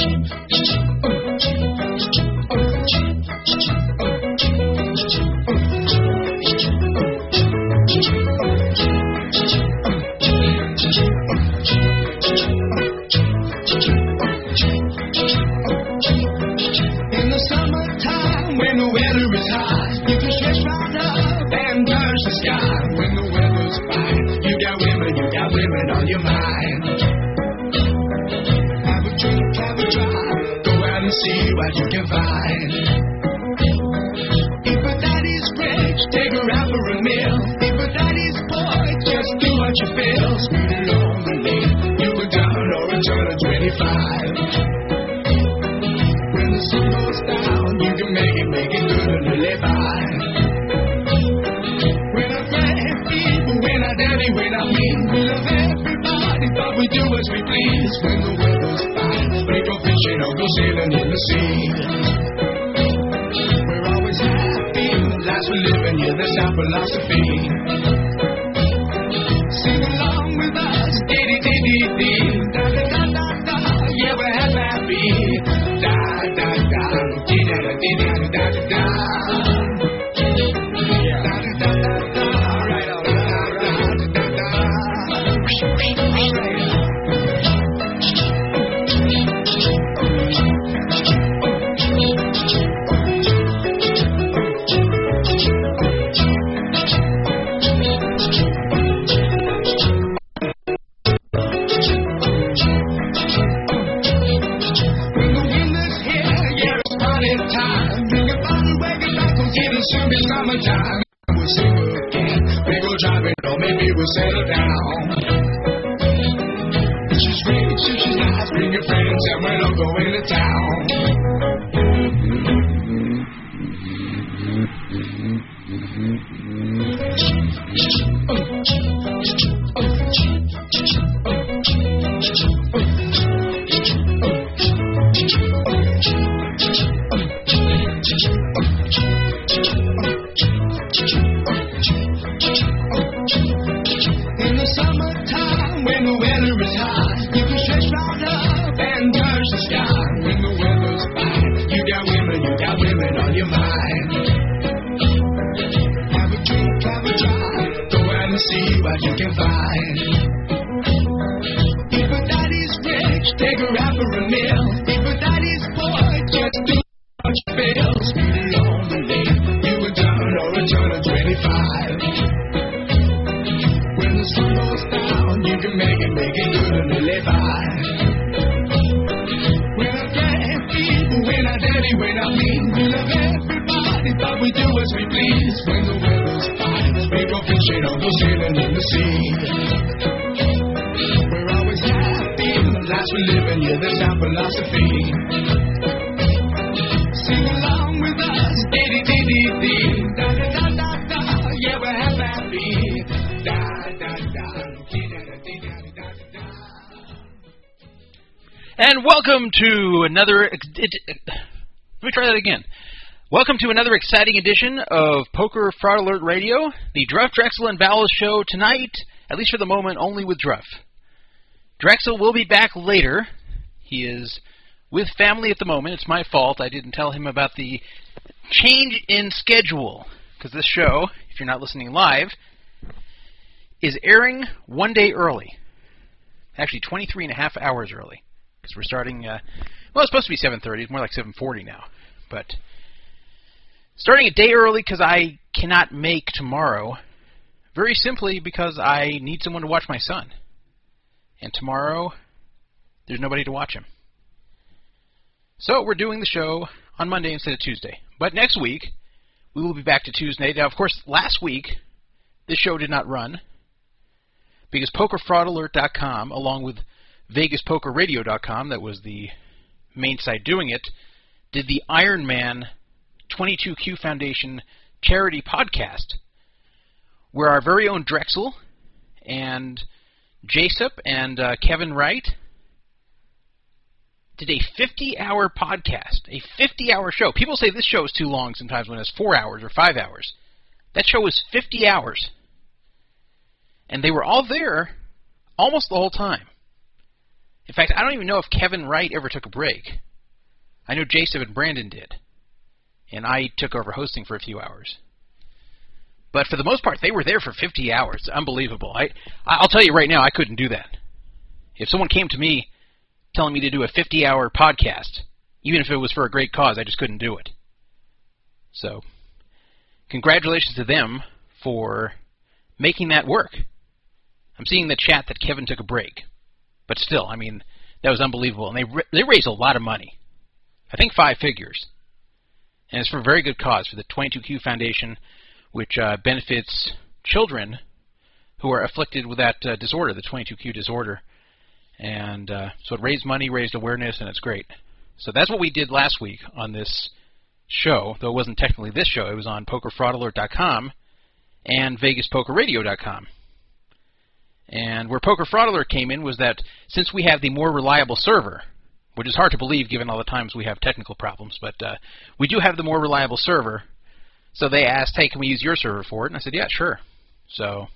In what you can find. If a daddy's rich, take her out for a meal. If a daddy's poor, just do what you feel. Speed along the lane, you go down or return at 25. When the sun goes down, you can make it, make it good and live by. When I grab people, when I daddy, when I mean, we love everybody, but we do as we please. When the go sailing in the sea. We're always happy, the lives we live in, yeah, that's our philosophy. That again. Welcome to another exciting edition of Poker Fraud Alert Radio, the Druff, Drexel, and Bowles show tonight, at least for the moment, only with Druff. Drexel will be back later. He is with family at the moment. It's my fault. I didn't tell him about the change in schedule, because this show, if you're not listening live, is airing one day early. Actually, 23 and a half hours early because we're starting. Uh, well, it's supposed to be 7:30. It's more like 7:40 now, but starting a day early because I cannot make tomorrow. Very simply because I need someone to watch my son, and tomorrow there's nobody to watch him. So we're doing the show on Monday instead of Tuesday. But next week we will be back to Tuesday. Now, of course, last week this show did not run because PokerFraudAlert.com, along with VegasPokerRadio.com, that was the main site doing it, did the Iron Man 22Q Foundation charity podcast, where our very own Drexel and Jason and uh, Kevin Wright did a 50-hour podcast, a 50-hour show. People say this show is too long sometimes when it's four hours or five hours. That show was 50 hours and they were all there almost the whole time. In fact, I don't even know if Kevin Wright ever took a break. I know Jason and Brandon did, and I took over hosting for a few hours. But for the most part, they were there for 50 hours. Unbelievable. I I'll tell you right now, I couldn't do that. If someone came to me telling me to do a 50-hour podcast, even if it was for a great cause, I just couldn't do it. So, congratulations to them for making that work. I'm seeing the chat that Kevin took a break, but still, I mean, that was unbelievable, and they they raised a lot of money. I think five figures, and it's for a very good cause for the 22Q Foundation, which uh, benefits children who are afflicted with that uh, disorder, the 22Q disorder. And uh, so it raised money, raised awareness, and it's great. So that's what we did last week on this show, though it wasn't technically this show. It was on PokerFraudAlert.com and VegasPokerRadio.com. And where Poker Fraud Alert came in was that since we have the more reliable server, which is hard to believe given all the times we have technical problems, but uh, we do have the more reliable server. So they asked, "Hey, can we use your server for it?" And I said, "Yeah, sure." So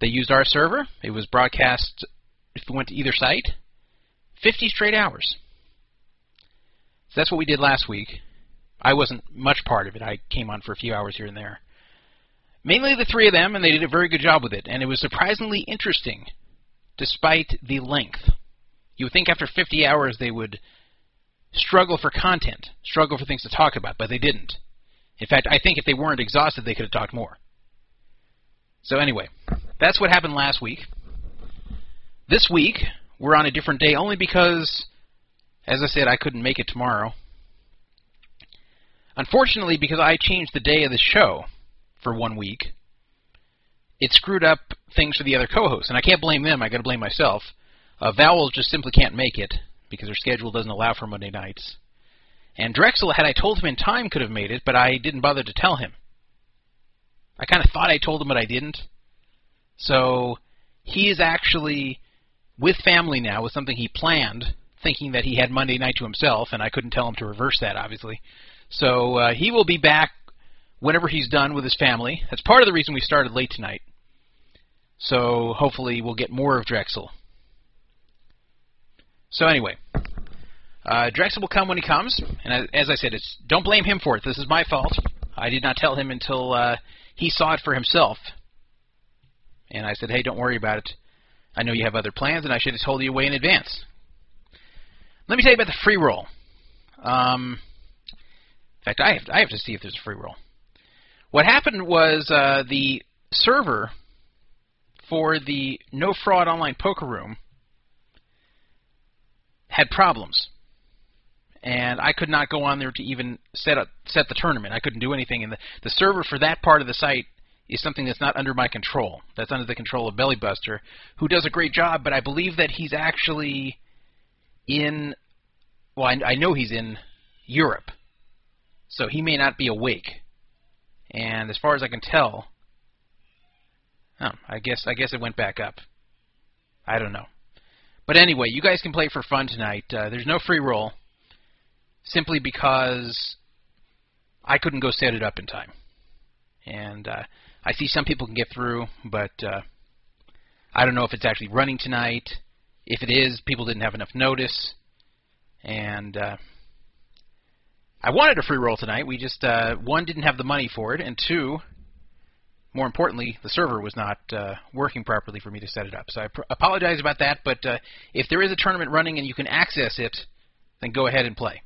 they used our server. It was broadcast if we went to either site, 50 straight hours. So that's what we did last week. I wasn't much part of it. I came on for a few hours here and there. Mainly the three of them, and they did a very good job with it. And it was surprisingly interesting, despite the length. You would think after 50 hours they would struggle for content, struggle for things to talk about, but they didn't. In fact, I think if they weren't exhausted, they could have talked more. So, anyway, that's what happened last week. This week, we're on a different day only because, as I said, I couldn't make it tomorrow. Unfortunately, because I changed the day of the show for one week, it screwed up things for the other co-hosts, and I can't blame them. I got to blame myself. Uh, Bowles just simply can't make it because their schedule doesn't allow for Monday nights. And Drexel, had I told him in time, could have made it, but I didn't bother to tell him. I kind of thought I told him, but I didn't. So he is actually with family now, with something he planned, thinking that he had Monday night to himself, and I couldn't tell him to reverse that, obviously. So uh, he will be back whenever he's done with his family. That's part of the reason we started late tonight. So hopefully we'll get more of Drexel. So anyway, uh, Drexel will come when he comes, and as I said, it's don't blame him for it. This is my fault. I did not tell him until uh, he saw it for himself, and I said, "Hey, don't worry about it. I know you have other plans, and I should have told you way in advance." Let me tell you about the free roll. Um, in fact, I have, I have to see if there's a free roll. What happened was uh, the server for the No Fraud Online Poker Room had problems, and I could not go on there to even set up set the tournament. I couldn't do anything, and the the server for that part of the site is something that's not under my control. That's under the control of Bellybuster, who does a great job. But I believe that he's actually in. Well, I, I know he's in Europe, so he may not be awake. And as far as I can tell, oh, I guess I guess it went back up. I don't know. But anyway, you guys can play for fun tonight. Uh, there's no free roll, simply because I couldn't go set it up in time. And uh, I see some people can get through, but uh, I don't know if it's actually running tonight. If it is, people didn't have enough notice, and uh, I wanted a free roll tonight. We just uh, one didn't have the money for it, and two, more importantly, the server was not uh, working properly for me to set it up. So I pr- apologize about that. But uh, if there is a tournament running and you can access it, then go ahead and play.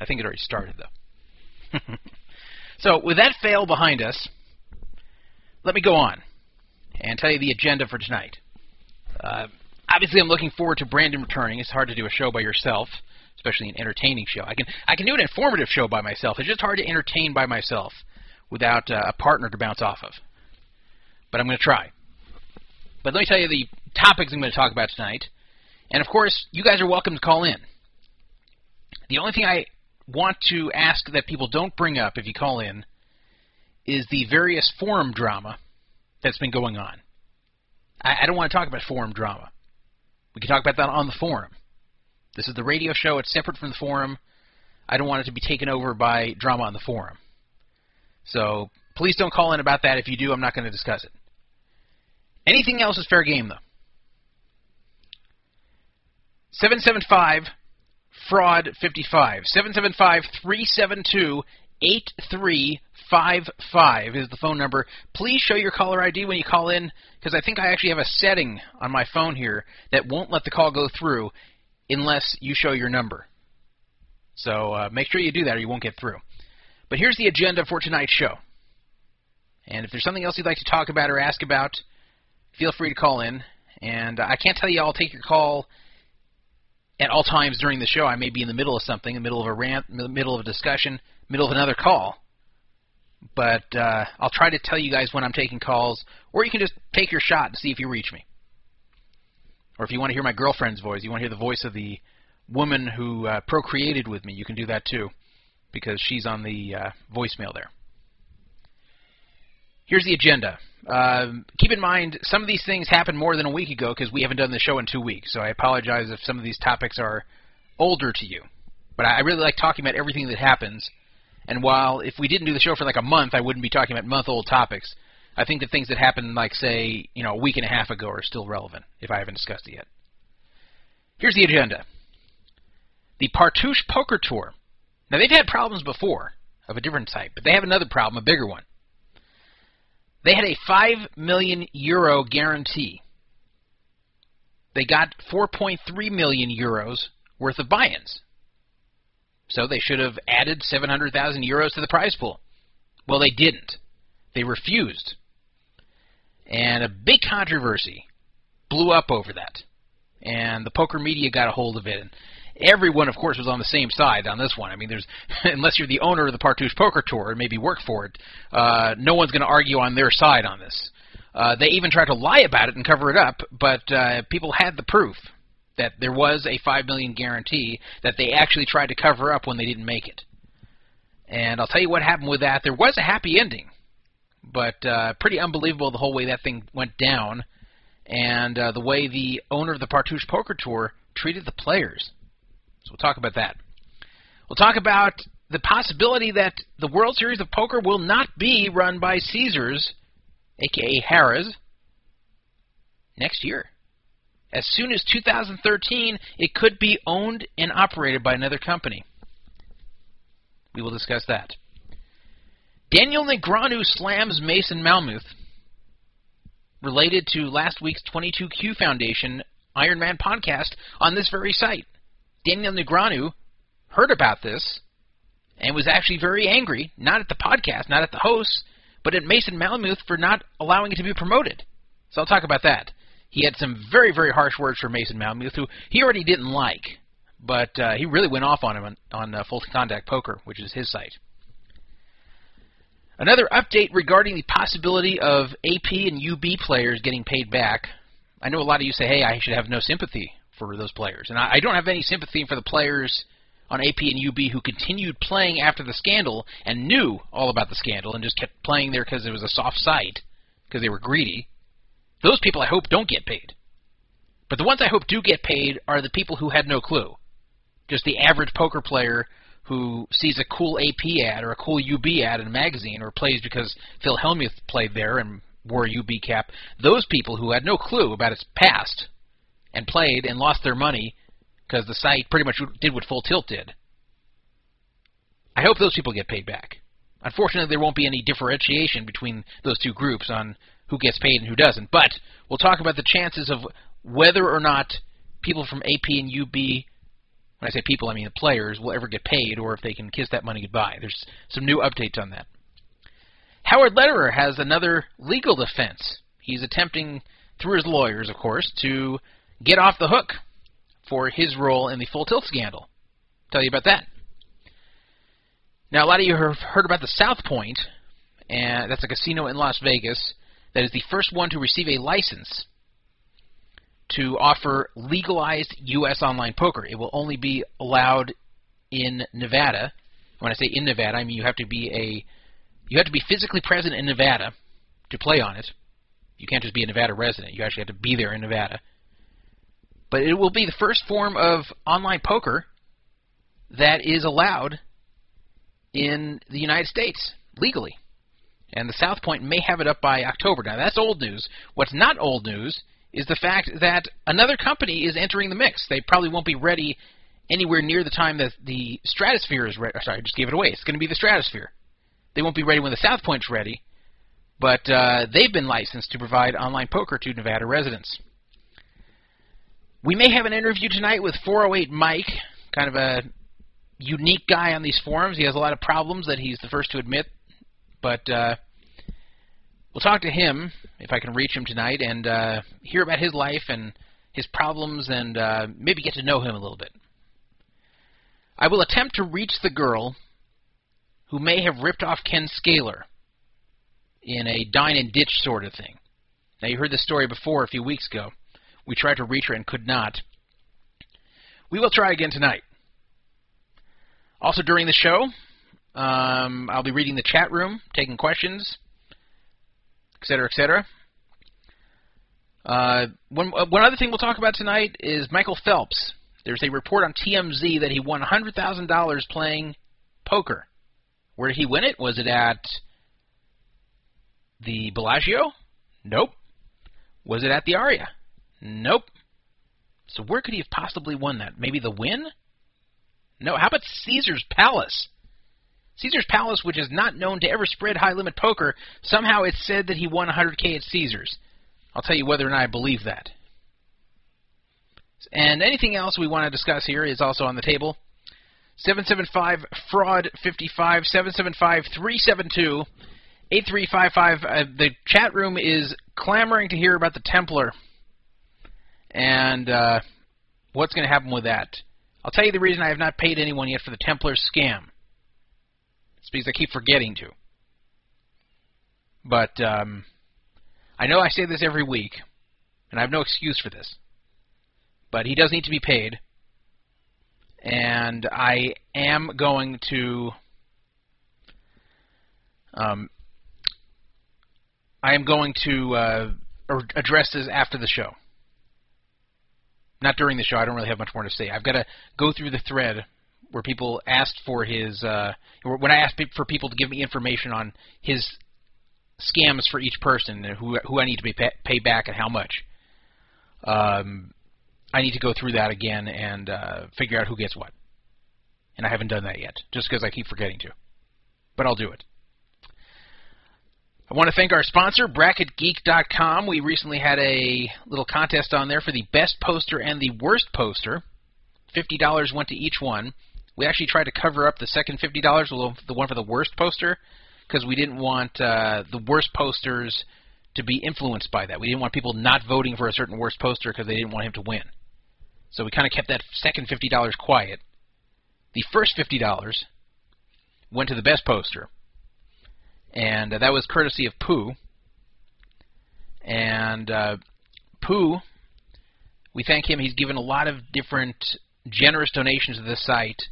I think it already started though. so with that fail behind us, let me go on and tell you the agenda for tonight. Uh, obviously, I'm looking forward to Brandon returning. It's hard to do a show by yourself, especially an entertaining show. I can I can do an informative show by myself. It's just hard to entertain by myself without uh, a partner to bounce off of. But I'm going to try. But let me tell you the topics I'm going to talk about tonight. And of course, you guys are welcome to call in. The only thing I want to ask that people don't bring up if you call in is the various forum drama that's been going on. I, I don't want to talk about forum drama. We can talk about that on the forum. This is the radio show. It's separate from the forum. I don't want it to be taken over by drama on the forum. So please don't call in about that. If you do, I'm not going to discuss it. Anything else is fair game, though. 775 fraud 55. 775 372 8355 is the phone number. Please show your caller ID when you call in because I think I actually have a setting on my phone here that won't let the call go through unless you show your number. So uh, make sure you do that or you won't get through. But here's the agenda for tonight's show. And if there's something else you'd like to talk about or ask about, feel free to call in. And I can't tell you I'll take your call at all times during the show. I may be in the middle of something, in the middle of a rant, in the middle of a discussion, middle of another call. But uh, I'll try to tell you guys when I'm taking calls, or you can just take your shot and see if you reach me. Or if you want to hear my girlfriend's voice, you want to hear the voice of the woman who uh, procreated with me, you can do that too, because she's on the uh, voicemail there. Here's the agenda. Uh, keep in mind, some of these things happened more than a week ago because we haven't done the show in two weeks. So I apologize if some of these topics are older to you. But I really like talking about everything that happens. And while if we didn't do the show for like a month, I wouldn't be talking about month-old topics. I think the things that happened, like say, you know, a week and a half ago, are still relevant if I haven't discussed it yet. Here's the agenda: the Partouche Poker Tour. Now they've had problems before of a different type, but they have another problem, a bigger one. They had a 5 million euro guarantee. They got 4.3 million euros worth of buy-ins. So they should have added 700,000 euros to the prize pool. Well, they didn't. They refused. And a big controversy blew up over that. And the poker media got a hold of it. And everyone, of course, was on the same side on this one. I mean, there's unless you're the owner of the Partouche Poker Tour and maybe work for it, uh, no one's going to argue on their side on this. Uh, they even tried to lie about it and cover it up, but uh, people had the proof that there was a five million guarantee that they actually tried to cover up when they didn't make it. And I'll tell you what happened with that. There was a happy ending, but uh, pretty unbelievable the whole way that thing went down, and uh, the way the owner of the Partouche Poker Tour treated the players. So we'll talk about that. We'll talk about the possibility that the World Series of Poker will not be run by Caesars, aka Harrah's, next year. As soon as 2013, it could be owned and operated by another company. We will discuss that. Daniel Negreanu slams Mason Malmuth, related to last week's 22Q Foundation Ironman podcast on this very site. Daniel Negreanu heard about this and was actually very angry, not at the podcast, not at the hosts, but at Mason Malmuth for not allowing it to be promoted. So I'll talk about that. He had some very, very harsh words for Mason Malmuth, who he already didn't like, but uh, he really went off on him on, on uh, Full Contact Poker, which is his site. Another update regarding the possibility of AP and UB players getting paid back. I know a lot of you say, hey, I should have no sympathy for those players. And I, I don't have any sympathy for the players on AP and UB who continued playing after the scandal and knew all about the scandal and just kept playing there because it was a soft site because they were greedy. Those people I hope don't get paid. But the ones I hope do get paid are the people who had no clue. Just the average poker player who sees a cool AP ad or a cool UB ad in a magazine or plays because Phil Hellmuth played there and wore a UB cap. Those people who had no clue about its past and played and lost their money because the site pretty much did what Full Tilt did. I hope those people get paid back. Unfortunately, there won't be any differentiation between those two groups on who gets paid and who doesn't. But we'll talk about the chances of whether or not people from AP and UB, when I say people, I mean the players, will ever get paid or if they can kiss that money goodbye. There's some new updates on that. Howard Lederer has another legal defense. He's attempting, through his lawyers, of course, to get off the hook for his role in the Full Tilt scandal. Tell you about that. Now, a lot of you have heard about the South Point, and that's a casino in Las Vegas that is the first one to receive a license to offer legalized U.S. online poker. It will only be allowed in Nevada. When I say in Nevada, I mean you have to be a you have to be physically present in Nevada to play on it. You can't just be a Nevada resident. You actually have to be there in Nevada. But it will be the first form of online poker that is allowed in the United States legally. And the South Point may have it up by October. Now, that's old news. What's not old news is the fact that another company is entering the mix. They probably won't be ready anywhere near the time that the Stratosphere is ready. Sorry, I just gave it away. It's going to be the Stratosphere. They won't be ready when the South Point's ready, but uh, they've been licensed to provide online poker to Nevada residents. We may have an interview tonight with 408 Mike, kind of a unique guy on these forums. He has a lot of problems that he's the first to admit, but uh, we'll talk to him if I can reach him tonight and uh, hear about his life and his problems and uh, maybe get to know him a little bit. I will attempt to reach the girl who may have ripped off Ken Scaler in a dine and ditch sort of thing. Now, you heard this story before a few weeks ago. We tried to reach her and could not. We will try again tonight. Also, during the show, um, I'll be reading the chat room, taking questions, etc., etc. Uh, one, uh, one other thing we'll talk about tonight is Michael Phelps. There's a report on TMZ that he won $100,000 playing poker. Where did he win it? Was it at the Bellagio? Nope. Was it at the Aria? Nope. So where could he have possibly won that? Maybe the Wynn? No. How about Caesar's Palace? Caesar's Palace, which is not known to ever spread high limit poker, somehow it's said that he won 100k at Caesars. I'll tell you whether or not I believe that. And anything else we want to discuss here is also on the table. 775 fraud 55 775 372 8355 uh, the chat room is clamoring to hear about the Templar and uh, what's going to happen with that. I'll tell you the reason I have not paid anyone yet for the Templar scam. It's because I keep forgetting to. But um, I know I say this every week, and I have no excuse for this. But he does need to be paid, and I am going to. Um, I am going to uh, address this after the show. Not during the show. I don't really have much more to say. I've got to go through the thread where people asked for his. Uh, when I asked for people to give me information on his scams for each person, and who who I need to be pay, pay back and how much. Um, I need to go through that again and uh, figure out who gets what. And I haven't done that yet, just because I keep forgetting to. But I'll do it. I want to thank our sponsor, BracketGeek.com. We recently had a little contest on there for the best poster and the worst poster. $50 went to each one. We actually tried to cover up the second $50 the one for the worst poster because we didn't want uh, the worst posters to be influenced by that. We didn't want people not voting for a certain worst poster because they didn't want him to win. So we kind of kept that second $50 quiet. The first $50 went to the best poster and uh, that was courtesy of Pooh. And uh, Pooh, we thank him. He's given a lot of different generous donations to the site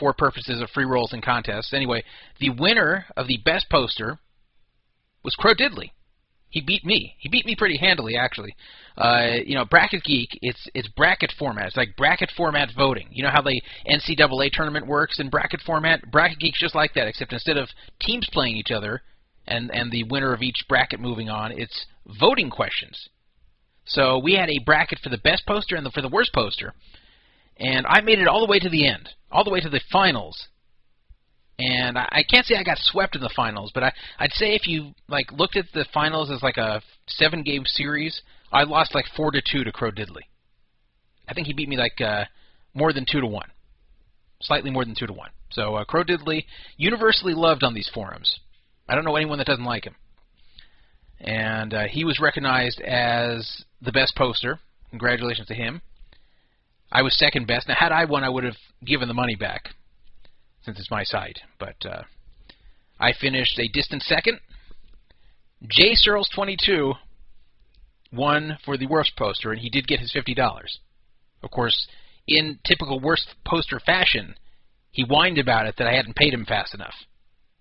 for purposes of free rolls and contests. Anyway, the winner of the best poster was Crow Diddley he beat me. He beat me pretty handily, actually. Uh, you know, Bracket Geek, it's it's bracket format. It's like bracket format voting. You know how the NCAA tournament works in bracket format? Bracket Geek's just like that, except instead of teams playing each other and and the winner of each bracket moving on, it's voting questions. So we had a bracket for the best poster and the, for the worst poster, and I made it all the way to the end, all the way to the finals, and I, can't say I got swept in the finals, but I, I'd say if you like looked at the finals as like a seven game series, I lost like four to two to Crow Diddley. I think he beat me like uh, more than two to one, slightly more than two to one. So uh, Crow Diddley, universally loved on these forums. I don't know anyone that doesn't like him. And uh, he was recognized as the best poster. Congratulations to him. I was second best. Now, had I won, I would have given the money back since it's my site. But uh, I finished a distant second. Jay Searles 22 won for the worst poster, and he did get his $50. Of course, in typical worst poster fashion, he whined about it that I hadn't paid him fast enough.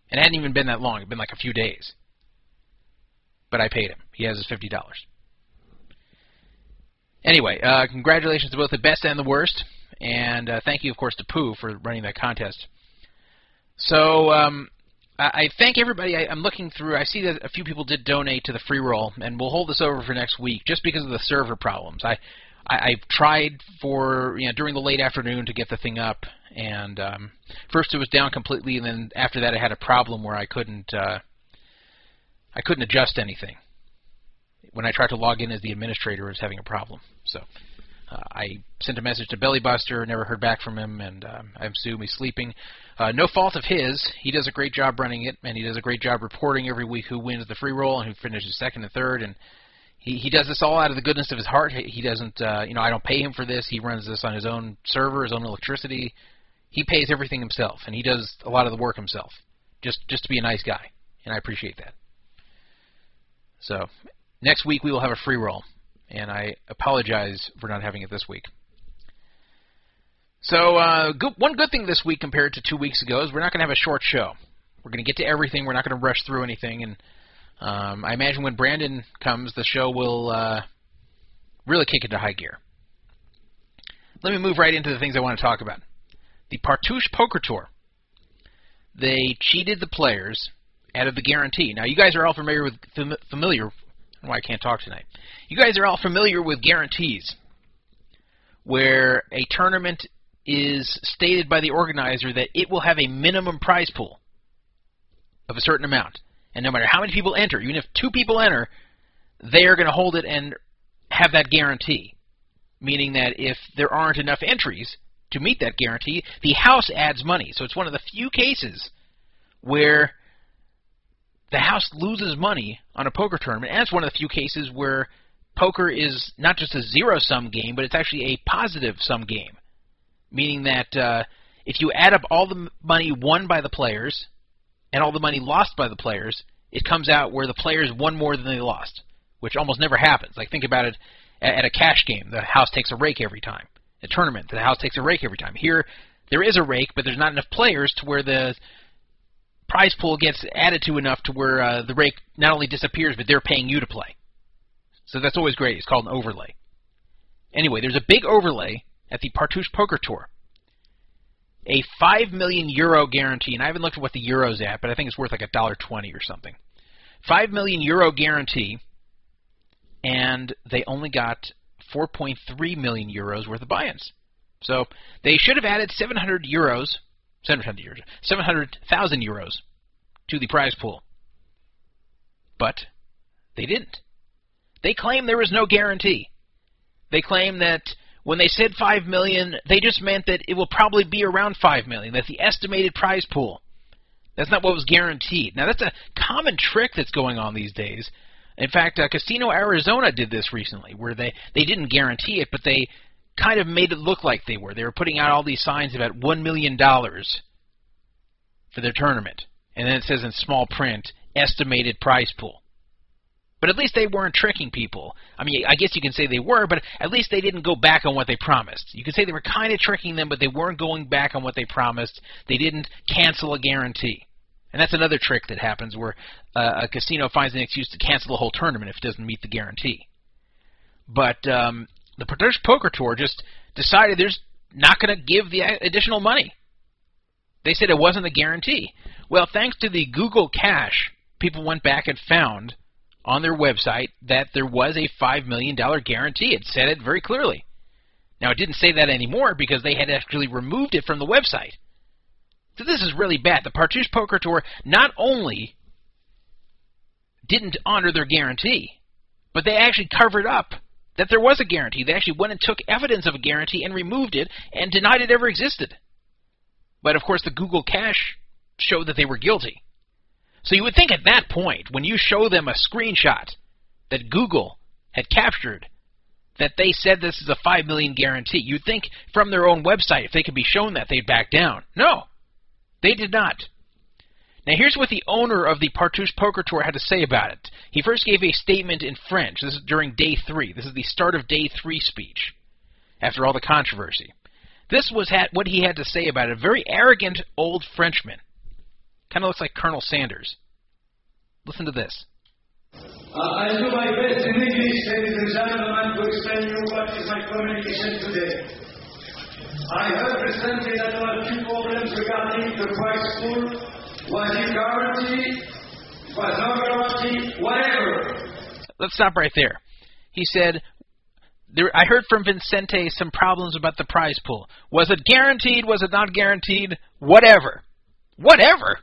And it hadn't even been that long. It had been like a few days. But I paid him. He has his $50. Anyway, uh, congratulations to both the best and the worst. And uh, thank you, of course, to Pooh for running that contest. So um, I, I thank everybody. I, I'm looking through. I see that a few people did donate to the free roll, and we'll hold this over for next week just because of the server problems. I, I I've tried for you know during the late afternoon to get the thing up, and um, first it was down completely, and then after that I had a problem where I couldn't uh, I couldn't adjust anything. When I tried to log in as the administrator, I was having a problem. So uh, I sent a message to Bellybuster, never heard back from him, and um, I assume he's sleeping. Uh, no fault of his. He does a great job running it, and he does a great job reporting every week who wins the free roll and who finishes second and third. And he he does this all out of the goodness of his heart. He, he doesn't, uh, you know, I don't pay him for this. He runs this on his own server, his own electricity. He pays everything himself, and he does a lot of the work himself, just just to be a nice guy, and I appreciate that. So next week we will have a free roll and I apologize for not having it this week. So, uh, good, one good thing this week compared to two weeks ago is we're not going to have a short show. We're going to get to everything. We're not going to rush through anything, and um, I imagine when Brandon comes, the show will uh, really kick into high gear. Let me move right into the things I want to talk about. The Partouche Poker Tour. They cheated the players out of the guarantee. Now, you guys are all familiar with familiar why I can't talk tonight. You guys are all familiar with guarantees, where a tournament is stated by the organizer that it will have a minimum prize pool of a certain amount. And no matter how many people enter, even if two people enter, they are going to hold it and have that guarantee. Meaning that if there aren't enough entries to meet that guarantee, the house adds money. So it's one of the few cases where the house loses money on a poker tournament, and it's one of the few cases where poker is not just a zero sum game, but it's actually a positive sum game, meaning that uh, if you add up all the money won by the players and all the money lost by the players, it comes out where the players won more than they lost, which almost never happens. Like think about it at a cash game, the house takes a rake every time. A tournament, the house takes a rake every time. Here, there is a rake, but there's not enough players to where the prize pool gets added to enough to where uh, the rake not only disappears, but they're paying you to play. So that's always great. It's called an overlay. Anyway, there's a big overlay at the Partouche Poker Tour. A five million euro guarantee, and I haven't looked at what the euro's at, but I think it's worth like a dollar twenty or something. Five million euro guarantee, and they only got 4.3 million euros worth of buy-ins. So they should have added 700 euros 700 euros, 700,000 euros to the prize pool. But they didn't. They claim there was no guarantee. They claim that when they said 5 million, they just meant that it will probably be around 5 million, that's the estimated prize pool. That's not what was guaranteed. Now that's a common trick that's going on these days. In fact, uh, Casino Arizona did this recently, where they they didn't guarantee it, but they kind of made it look like they were. They were putting out all these signs about $1 million for their tournament. And then it says in small print, estimated prize pool. But at least they weren't tricking people. I mean, I guess you can say they were, but at least they didn't go back on what they promised. You could say they were kind of tricking them, but they weren't going back on what they promised. They didn't cancel a guarantee. And that's another trick that happens where uh, a casino finds an excuse to cancel the whole tournament if it doesn't meet the guarantee. But um, the British Poker Tour just decided they're not going to give the additional money. They said it wasn't a guarantee. Well, thanks to the Google cache, people went back and found on their website that there was a $5 million guarantee. It said it very clearly. Now, it didn't say that anymore because they had actually removed it from the website. So this is really bad. The Partouche Poker Tour not only didn't honor their guarantee, but they actually covered up that there was a guarantee. They actually went and took evidence of a guarantee and removed it and denied it ever existed. But of course, the Google cache showed that they were guilty. So you would think at that point, when you show them a screenshot that Google had captured, that they said this is a 5 million guarantee. You'd think from their own website, if they could be shown that, they'd back down. No, they did not. Now, here's what the owner of the Partouche Poker Tour had to say about it. He first gave a statement in French. This is during day three. This is the start of day three speech, after all the controversy. This was what he had to say about it. A very arrogant old Frenchman. Kind of looks like Colonel Sanders. Listen to this. Uh, I'll do my best in English, ladies and gentlemen, to explain you what is my communication today. I heard recently that there are two problems regarding the price pool Was it guaranteed? Was not guaranteed? Whatever. Let's stop right there. He said, there, I heard from Vincente some problems about the prize pool. Was it guaranteed? Was it not guaranteed? Whatever. Whatever?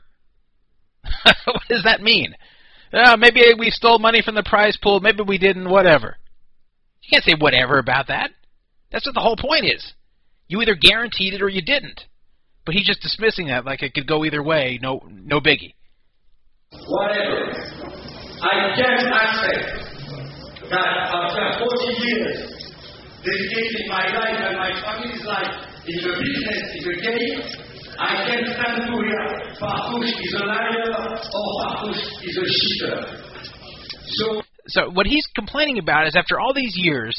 what does that mean? Uh, maybe we stole money from the prize pool. Maybe we didn't. Whatever. You can't say whatever about that. That's what the whole point is. You either guaranteed it or you didn't. But he's just dismissing that like it could go either way. No, no biggie. Whatever. I can't accept that after 40 years dedicating my life and my family's life in the business, in the game, I can't stand to hear is a liar or Partouche is a cheater. So So what he's complaining about is after all these years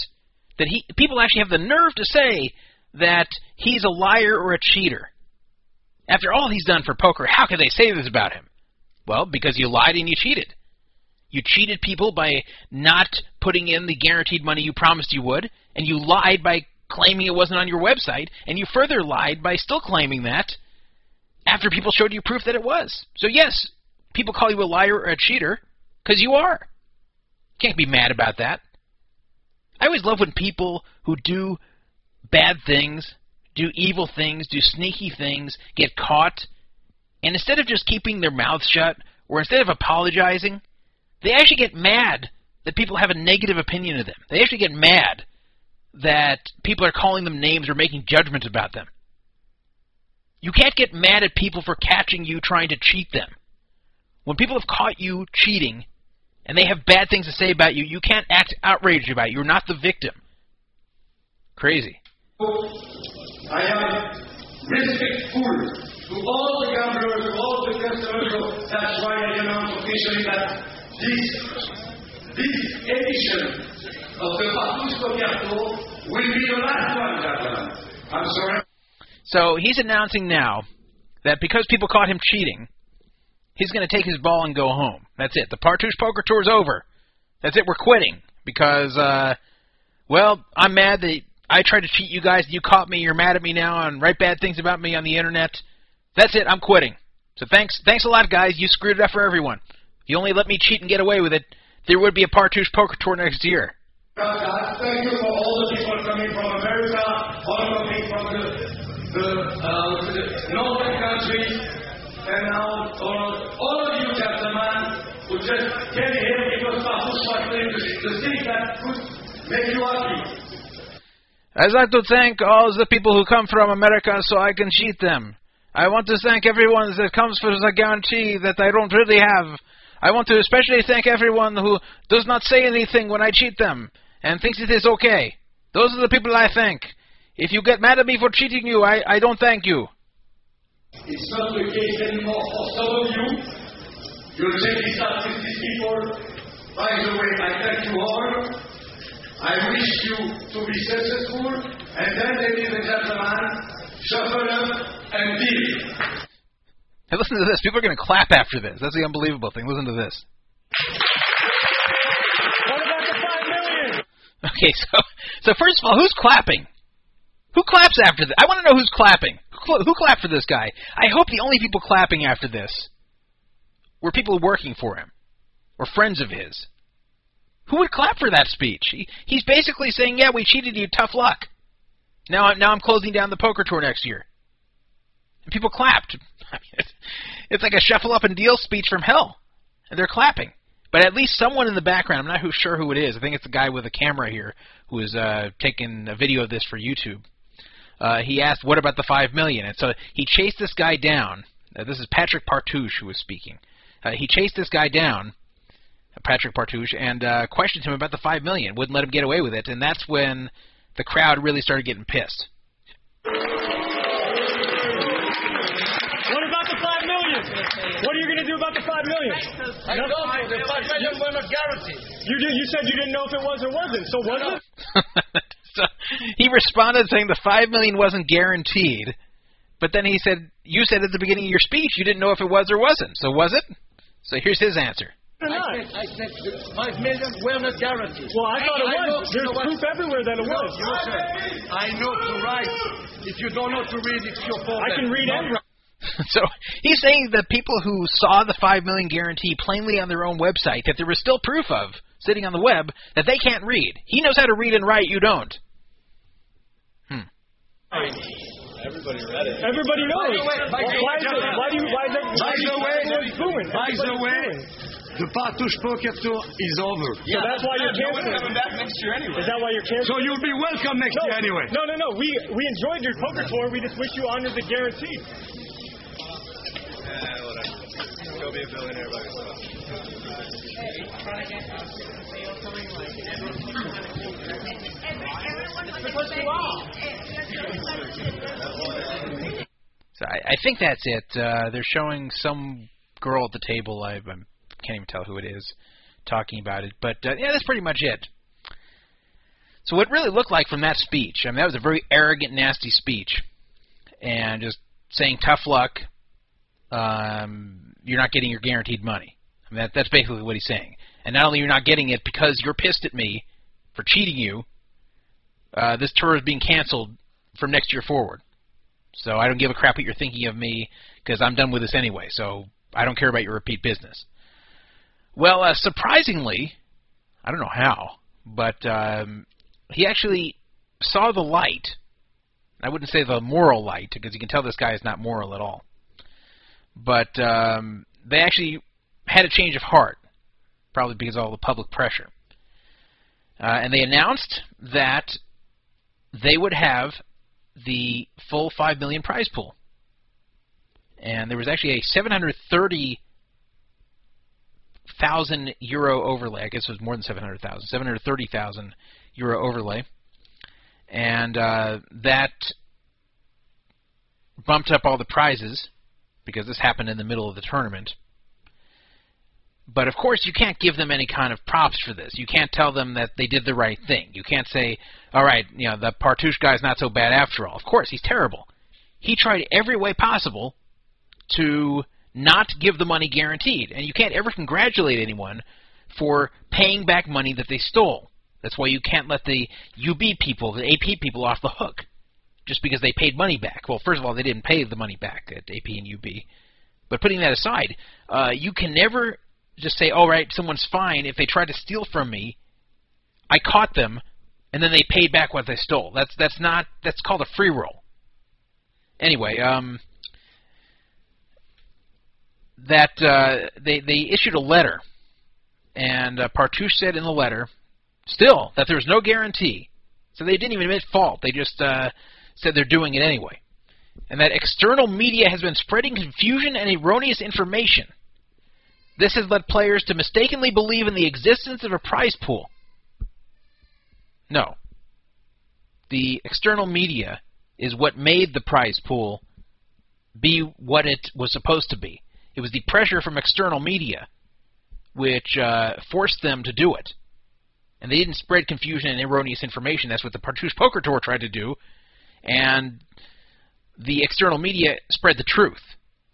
that he people actually have the nerve to say that he's a liar or a cheater. After all he's done for poker, how can they say this about him? Well, because you lied and you cheated. You cheated people by not putting in the guaranteed money you promised you would, and you lied by claiming it wasn't on your website, and you further lied by still claiming that after people showed you proof that it was. So yes, people call you a liar or a cheater because you are. Can't be mad about that. I always love when people who do bad things, do evil things, do sneaky things, get caught, and instead of just keeping their mouths shut, or instead of apologizing, they actually get mad that people have a negative opinion of them. They actually get mad that people are calling them names or making judgments about them. You can't get mad at people for catching you trying to cheat them. When people have caught you cheating and they have bad things to say about you, you can't act outraged about it. You're not the victim. Crazy. I am respectful to all the gamblers, all the customers. That's why I announce officially that this, this edition of the Papus Copiato will be the last one, gentlemen. I'm sorry. So he's announcing now that because people caught him cheating, he's going to take his ball and go home. That's it. The Partouche Poker Tour's over. That's it. We're quitting because, uh, well, I'm mad that I tried to cheat you guys. You caught me. You're mad at me now and write bad things about me on the internet. That's it. I'm quitting. So thanks, thanks a lot, guys. You screwed it up for everyone. If you only let me cheat and get away with it, there would be a Partouche Poker Tour next year. The, that could make you happy. I'd like to thank all the people who come from America so I can cheat them. I want to thank everyone that comes for the guarantee that I don't really have. I want to especially thank everyone who does not say anything when I cheat them and thinks it is okay. Those are the people I thank. If you get mad at me for cheating you, I, I don't thank you. It's not the case anymore for some of you. You'll check this out with these people. By the way, I thank you all. I wish you to be successful, and then, ladies and gentlemen, shuffle up and deal. Hey, listen to this. People are going to clap after this. That's the unbelievable thing. Listen to this. What about the five million? Okay, so so first of all, who's clapping? Who claps after this? I want to know who's clapping. Who, cl- who clapped for this guy? I hope the only people clapping after this were people working for him or friends of his. Who would clap for that speech? He, he's basically saying, "Yeah, we cheated you. Tough luck." Now, I'm- now I'm closing down the poker tour next year. And people clapped. It's, like a shuffle up and deal speech from hell, and they're clapping. But at least someone in the background, I'm not who, sure who it is. I think it's the guy with the camera here who is uh, taking a video of this for YouTube. Uh, he asked, "What about the five million? And so he chased this guy down. Uh, this is Patrick Partouche who was speaking. Uh, he chased this guy down, Patrick Partouche, and uh, questioned him about the five million. Wouldn't let him get away with it, and that's when the crowd really started getting pissed. What about the five million? What are you going to do about the five million? I don't know, the five million were not guaranteed. You did. You said you didn't know if it was or wasn't. So was it? so he responded saying the five million wasn't guaranteed, but then he said, "You said at the beginning of your speech you didn't know if it was or wasn't. So was it?" So here's his answer. I said, I said five million were not guaranteed. Well, I thought it I know, was. you There's know proof everywhere that it No, was. you sir. I know to write. If you don't know to read, it's your fault. I can read No. and write. So he's saying that people who saw the five million guarantee plainly on their own website, that there was still proof of sitting on the web that they can't read. He knows how to read and write. You don't. Hmm. Everybody read it. Everybody knows. By the way, why, is it, why do you? Why is it? By the way, everybody's by the Everybody's way, booing. the Partouche Poker Tour is over. So that's why you're canceling. back next year anyway. Is that why you're canceling? So you'll be welcome next no, year anyway. no, no, no. We we enjoyed your poker tour. We just wish you honored the guarantee. Go be a billionaire by yourself. So I, I think that's it. Uh, they're showing some girl at the table. I, I can't even tell who it is talking about it. But uh, yeah, that's pretty much it. So what really looked like from that speech, I mean, that was a very arrogant, nasty speech, and just saying tough luck. Um, you're not getting your guaranteed money. I mean, that, that's basically what he's saying. And not only you're not getting it because you're pissed at me for cheating you, uh, this tour is being canceled from next year forward. So I don't give a crap what you're thinking of me because I'm done with this anyway. So I don't care about your repeat business. Well, uh, surprisingly, I don't know how, but um, he actually saw the light. I wouldn't say the moral light because you can tell this guy is not moral at all. But um, they actually had a change of heart, probably because of all the public pressure. Uh, and they announced that they would have the full five million prize pool. And there was actually a 730 thousand euro overlay. I guess it was more than 700,000. 730,000 euro overlay, and uh, that bumped up all the prizes because this happened in the middle of the tournament. But of course, you can't give them any kind of props for this. You can't tell them that they did the right thing. You can't say, "All right, you know, the Partouche guy's not so bad after all." Of course, he's terrible. He tried every way possible to not give the money guaranteed, and you can't ever congratulate anyone for paying back money that they stole. That's why you can't let the UB people, the AP people, off the hook just because they paid money back. Well, first of all, they didn't pay the money back at AP and UB. But putting that aside, uh, you can never just say, "All right, someone's fine if they tried to steal from me. I caught them, and then they paid back what they stole." That's that's not that's called a free roll. Anyway, um, that uh, they they issued a letter, and uh, Partouche said in the letter, still that there's no guarantee. So they didn't even admit fault. They just uh, said they're doing it anyway, and that external media has been spreading confusion and erroneous information. This has led players to mistakenly believe in the existence of a prize pool. No. The external media is what made the prize pool be what it was supposed to be. It was the pressure from external media which uh, forced them to do it. And they didn't spread confusion and erroneous information. That's what the Partouche Poker Tour tried to do. And the external media spread the truth.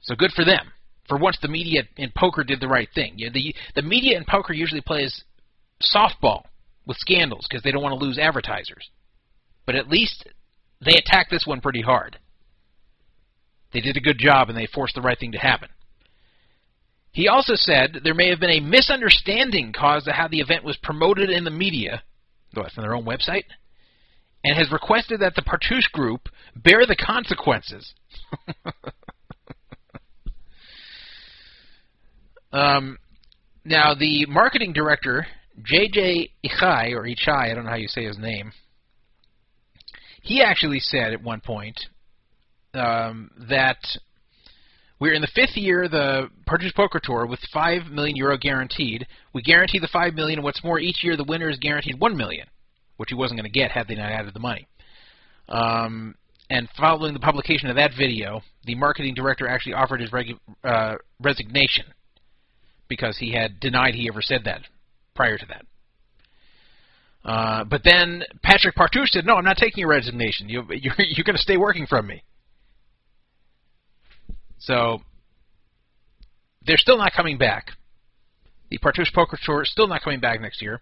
So good for them. For once, the media in poker did the right thing. You know, the the media in poker usually plays softball with scandals because they don't want to lose advertisers. But at least they attacked this one pretty hard. They did a good job and they forced the right thing to happen. He also said there may have been a misunderstanding caused to how the event was promoted in the media, though it's on their own website, and has requested that the Partouche Group bear the consequences. um, now, the marketing director, J.J. Ichai, or Ichai, I don't know how you say his name, he actually said at one point um, that we're in the fifth year of the Partouche Poker Tour with five million euro guaranteed. We guarantee the five million, and what's more, each year the winner is guaranteed one million, which he wasn't going to get had they not added the money. Um, and following the publication of that video, the marketing director actually offered his regu- uh, resignation because he had denied he ever said that prior to that. Uh, but then Patrick Partouche said, "No, I'm not taking your resignation. You, you're, you're going to stay working from me." So they're still not coming back. The Partouche Poker Tour is still not coming back next year.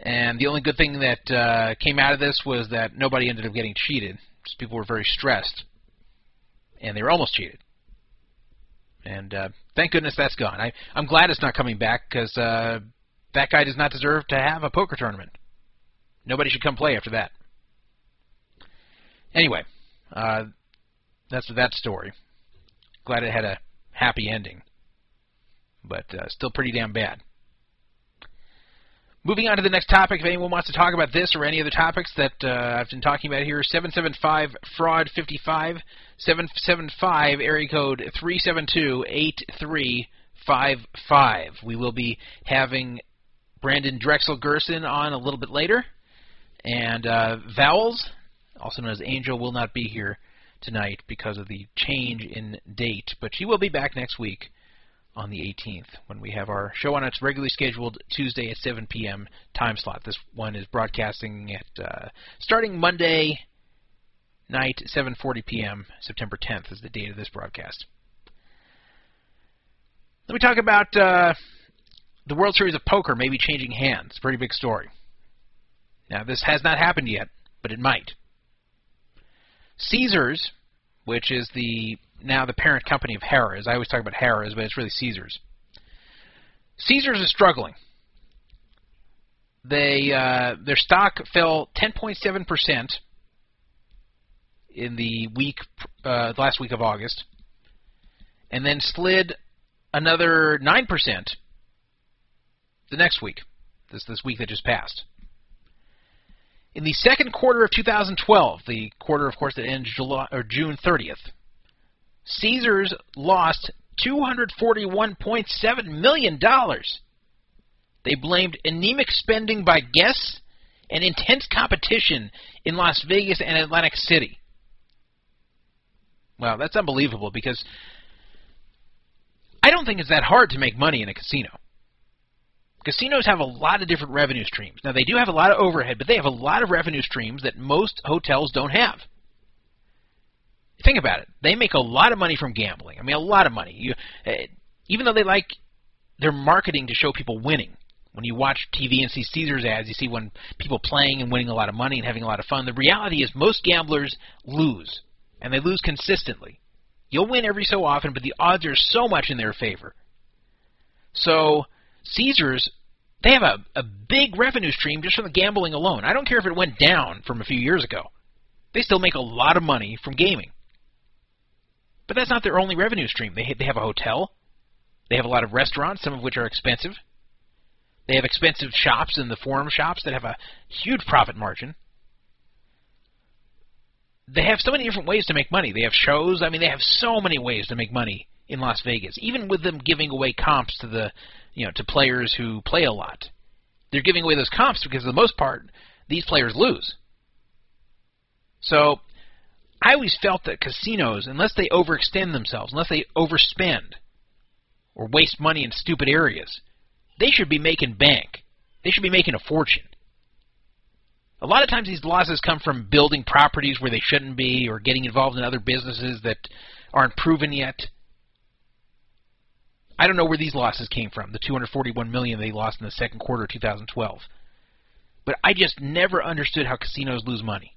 And the only good thing that uh, came out of this was that nobody ended up getting cheated. Just people were very stressed. and they were almost cheated. And uh, thank goodness that's gone. I, I'm glad it's not coming back because uh, that guy does not deserve to have a poker tournament. Nobody should come play after that. Anyway, uh, that's that story. Glad it had a happy ending, but uh, still pretty damn bad. Moving on to the next topic, if anyone wants to talk about this or any other topics that uh, I've been talking about here, 775 fraud 55 775 area code 372 8355. We will be having Brandon Drexel Gerson on a little bit later, and uh, Bowles, also known as Angel, will not be here tonight because of the change in date, but she will be back next week on the 18th when we have our show on its regularly scheduled Tuesday at 7 p.m. time slot. This one is broadcasting at uh, starting Monday night 7:40 p.m. September 10th is the date of this broadcast. Let me talk about uh, the World Series of Poker maybe changing hands. Pretty big story. Now this has not happened yet, but it might. Caesars, which is the now the parent company of Harrah's. I always talk about Harrah's, but it's really Caesars. Caesars is struggling. They uh, their stock fell 10.7 percent in the week uh, last week of August, and then slid another nine percent the next week. This this week that just passed. In the second quarter of 2012, the quarter, of course, that ends July, or June 30th, Caesars lost $241.7 million. They blamed anemic spending by guests and intense competition in Las Vegas and Atlantic City. Well, that's unbelievable because I don't think it's that hard to make money in a casino. Casinos have a lot of different revenue streams. Now, they do have a lot of overhead, but they have a lot of revenue streams that most hotels don't have. Think about it. They make a lot of money from gambling. I mean, a lot of money. You, uh, even though they like their marketing to show people winning. When you watch TV and see Caesars ads, you see when people playing and winning a lot of money and having a lot of fun. The reality is most gamblers lose, and they lose consistently. You'll win every so often, but the odds are so much in their favor. So Caesars, they have a, a big revenue stream just from the gambling alone. I don't care if it went down from a few years ago. They still make a lot of money from gaming. But that's not their only revenue stream. They they have a hotel. They have a lot of restaurants, some of which are expensive. They have expensive shops in the forum shops that have a huge profit margin. They have so many different ways to make money. They have shows. I mean, they have so many ways to make money in Las Vegas. Even with them giving away comps to the, you know, to players who play a lot, they're giving away those comps because, for the most part, these players lose. So I always felt that casinos, unless they overextend themselves, unless they overspend or waste money in stupid areas, they should be making bank. They should be making a fortune. A lot of times these losses come from building properties where they shouldn't be or getting involved in other businesses that aren't proven yet. I don't know where these losses came from, the 241 million they lost in the second quarter of 2012. But I just never understood how casinos lose money.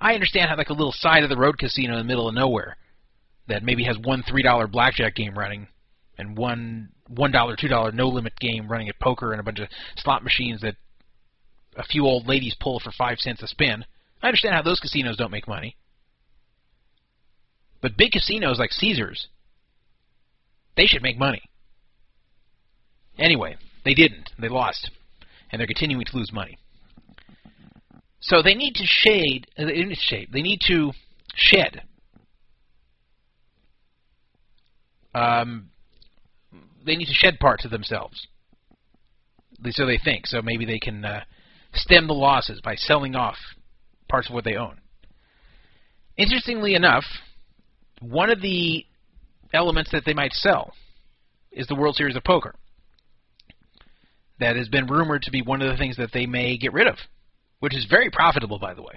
I understand how like a little side of the road casino in the middle of nowhere that maybe has one three dollar blackjack game running and one one dollar two dollar no limit game running at poker and a bunch of slot machines that a few old ladies pull for five cents a spin. I understand how those casinos don't make money. But big casinos like Caesars, they should make money. Anyway, they didn't. They lost. And they're continuing to lose money. So they need to shade, uh, they need to they need to shed. Um, they need to shed parts of themselves. So they think. So maybe they can uh, stem the losses by selling off parts of what they own. Interestingly enough, one of the elements that they might sell is the World Series of Poker. That has been rumored to be one of the things that they may get rid of which is very profitable, by the way.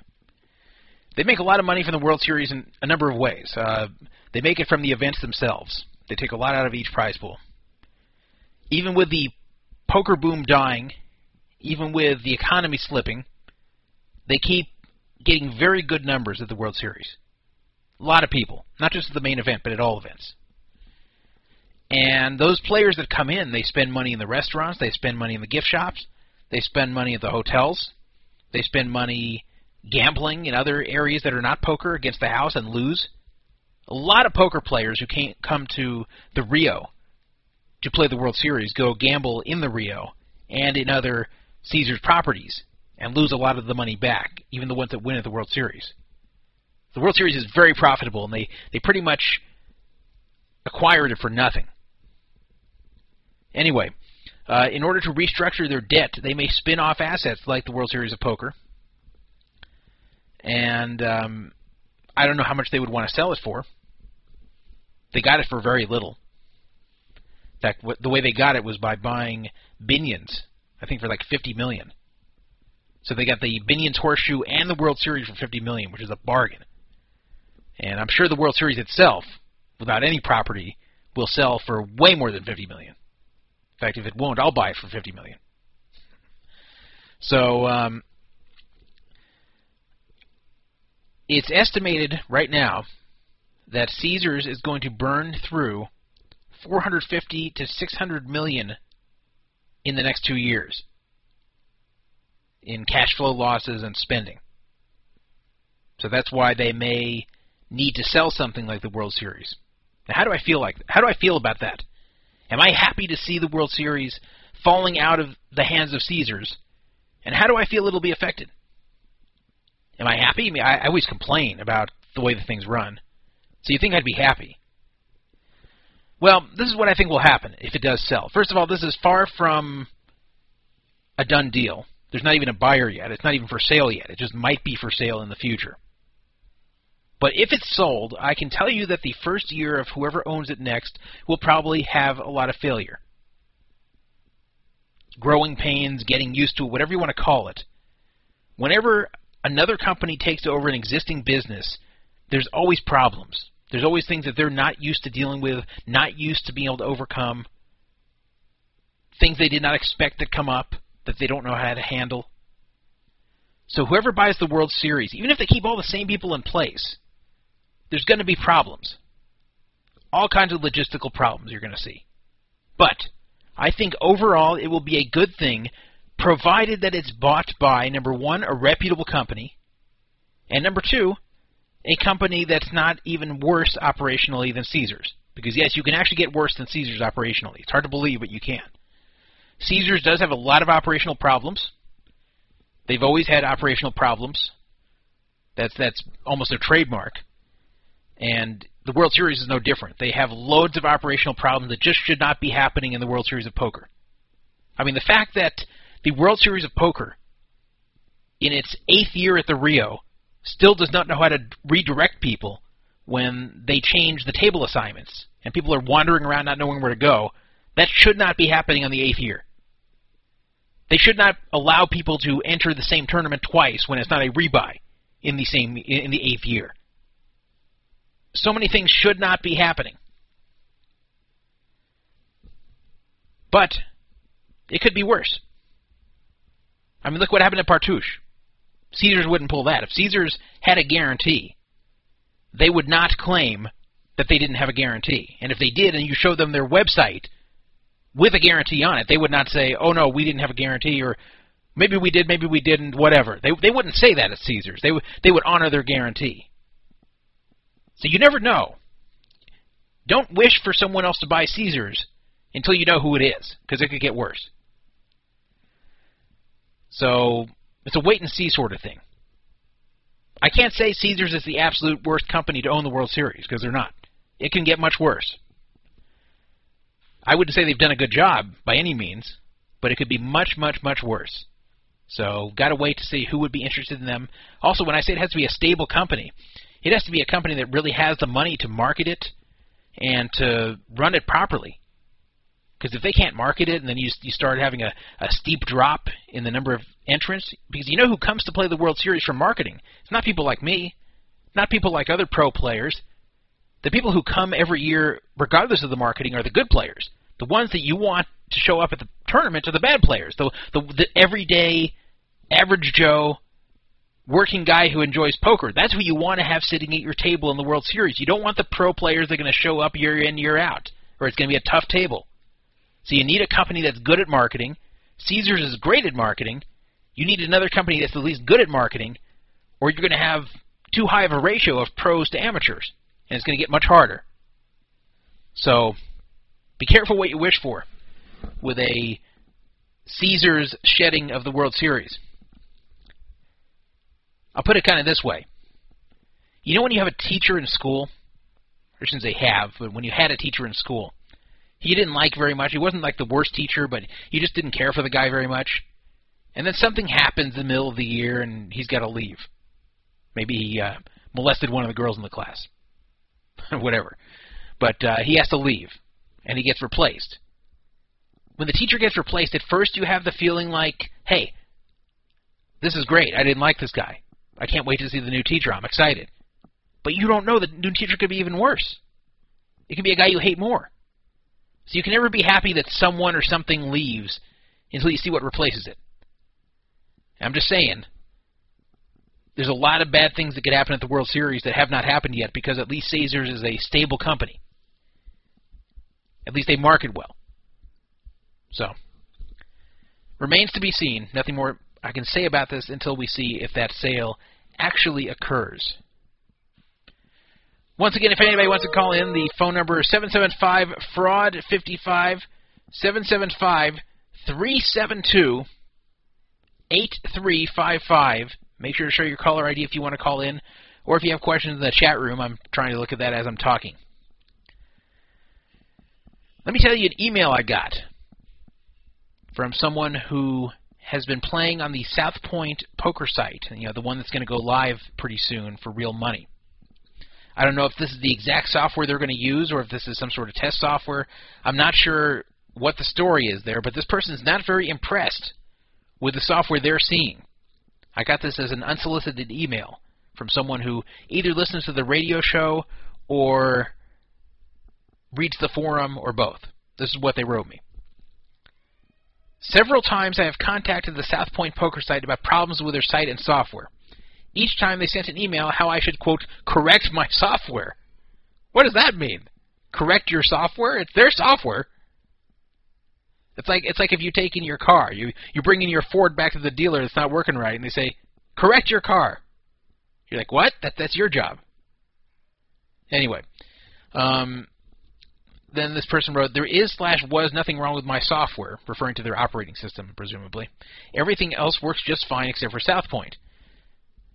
They make a lot of money from the World Series in a number of ways. Uh, they make it from the events themselves. They take a lot out of each prize pool. Even with the poker boom dying, even with the economy slipping, they keep getting very good numbers at the World Series. A lot of people, not just at the main event, but at all events. And those players that come in, they spend money in the restaurants, they spend money in the gift shops, they spend money at the hotels, they spend money gambling in other areas that are not poker against the house and lose. A lot of poker players who can't come to the Rio to play the World Series go gamble in the Rio and in other Caesars properties and lose a lot of the money back, even the ones that win at the World Series. The World Series is very profitable, and they, they pretty much acquired it for nothing. Anyway, uh, in order to restructure their debt, they may spin off assets like the World Series of Poker. And um, I don't know how much they would want to sell it for. They got it for very little. In fact, the way they got it was by buying Binion's, I think for like 50 million. So they got the Binion's Horseshoe and the World Series for 50 million, which is a bargain. And I'm sure the World Series itself, without any property, will sell for way more than 50 million. In fact, if it won't, I'll buy it for 50 million. So um, it's estimated right now that Caesars is going to burn through 450 to 600 million in the next two years in cash flow losses and spending. So that's why they may need to sell something like the World Series. Now, how do I feel like? How do I feel about that? Am I happy to see the World Series falling out of the hands of Caesars? And how do I feel it'll be affected? Am I happy? I, mean, I, I always complain about the way the things run. So you think I'd be happy? Well, this is what I think will happen if it does sell. First of all, this is far from a done deal. There's not even a buyer yet. It's not even for sale yet. It just might be for sale in the future. But if it's sold, I can tell you that the first year of whoever owns it next will probably have a lot of failure. Growing pains, getting used to it, whatever you want to call it. Whenever another company takes over an existing business, there's always problems. There's always things that they're not used to dealing with, not used to being able to overcome, things they did not expect to come up that they don't know how to handle. So whoever buys the World Series, even if they keep all the same people in place, there's going to be problems. All kinds of logistical problems you're going to see. But I think overall it will be a good thing provided that it's bought by number 1 a reputable company and number 2 a company that's not even worse operationally than Caesars. Because yes, you can actually get worse than Caesars operationally. It's hard to believe, but you can. Caesars does have a lot of operational problems. They've always had operational problems. That's that's almost a trademark. And the World Series is no different. They have loads of operational problems that just should not be happening in the World Series of Poker. I mean, the fact that the World Series of Poker, in its eighth year at the Rio, still does not know how to redirect people when they change the table assignments and people are wandering around not knowing where to go, that should not be happening on the eighth year. They should not allow people to enter the same tournament twice when it's not a rebuy in the same in the eighth year. So many things should not be happening. But it could be worse. I mean, look what happened at Partouche. Caesars wouldn't pull that. If Caesars had a guarantee, they would not claim that they didn't have a guarantee. And if they did, and you showed them their website with a guarantee on it. They would not say, "Oh no, we didn't have a guarantee," or maybe we did, maybe we didn't, whatever. They they wouldn't say that at Caesars. They would they would honor their guarantee. So you never know. Don't wish for someone else to buy Caesars until you know who it is, because it could get worse. So it's a wait and see sort of thing. I can't say Caesars is the absolute worst company to own the World Series because they're not. It can get much worse. I wouldn't say they've done a good job by any means, but it could be much, much, much worse. So, got to wait to see who would be interested in them. Also, when I say it has to be a stable company, it has to be a company that really has the money to market it and to run it properly. Because if they can't market it and then you, you start having a, a steep drop in the number of entrants, because you know who comes to play the World Series for marketing? It's not people like me, not people like other pro players. The people who come every year, regardless of the marketing, are the good players. The ones that you want to show up at the tournament are the bad players. The the, the everyday, average Joe, working guy who enjoys poker. That's who you want to have sitting at your table in the World Series. You don't want the pro players that are going to show up year in, year out, or it's going to be a tough table. So you need a company that's good at marketing. Caesars is great at marketing. You need another company that's at least good at marketing, or you're going to have too high of a ratio of pros to amateurs, and it's going to get much harder. So be careful what you wish for with a Caesars shedding of the World Series. I'll put it kind of this way. You know when you have a teacher in school, or shouldn't say have, but when you had a teacher in school, he didn't like very much. He wasn't like the worst teacher, but you just didn't care for the guy very much. And then something happens in the middle of the year, and he's got to leave. Maybe he uh, molested one of the girls in the class, whatever. But uh, he has to leave, and he gets replaced. When the teacher gets replaced, at first you have the feeling like, hey, this is great. I didn't like this guy. I can't wait to see the new teacher. I'm excited. But you don't know the new teacher could be even worse. It could be a guy you hate more. So you can never be happy that someone or something leaves until you see what replaces it. I'm just saying, there's a lot of bad things that could happen at the World Series that have not happened yet because at least Caesars is a stable company. At least they market well. So, remains to be seen. Nothing more I can say about this until we see if that sale actually occurs. Once again, if anybody wants to call in, the phone number is 775 fraud 55 775 372 8355. Make sure to show your caller ID if you want to call in, or if you have questions in the chat room. I'm trying to look at that as I'm talking. Let me tell you an email I got from someone who has been playing on the South Point poker site, you know, the one that's going to go live pretty soon for real money. I don't know if this is the exact software they're going to use or if this is some sort of test software. I'm not sure what the story is there, but this person is not very impressed with the software they're seeing. I got this as an unsolicited email from someone who either listens to the radio show or reads the forum or both. This is what they wrote me. Several times I have contacted the South Point poker site about problems with their site and software. Each time they sent an email how I should, quote, correct my software. What does that mean? Correct your software? It's their software. It's like it's like if you take in your car, you you bring in your Ford back to the dealer that's not working right, and they say, "Correct your car." You're like, "What? That that's your job." Anyway, um, then this person wrote, "There is slash was nothing wrong with my software," referring to their operating system, presumably. Everything else works just fine except for South Point.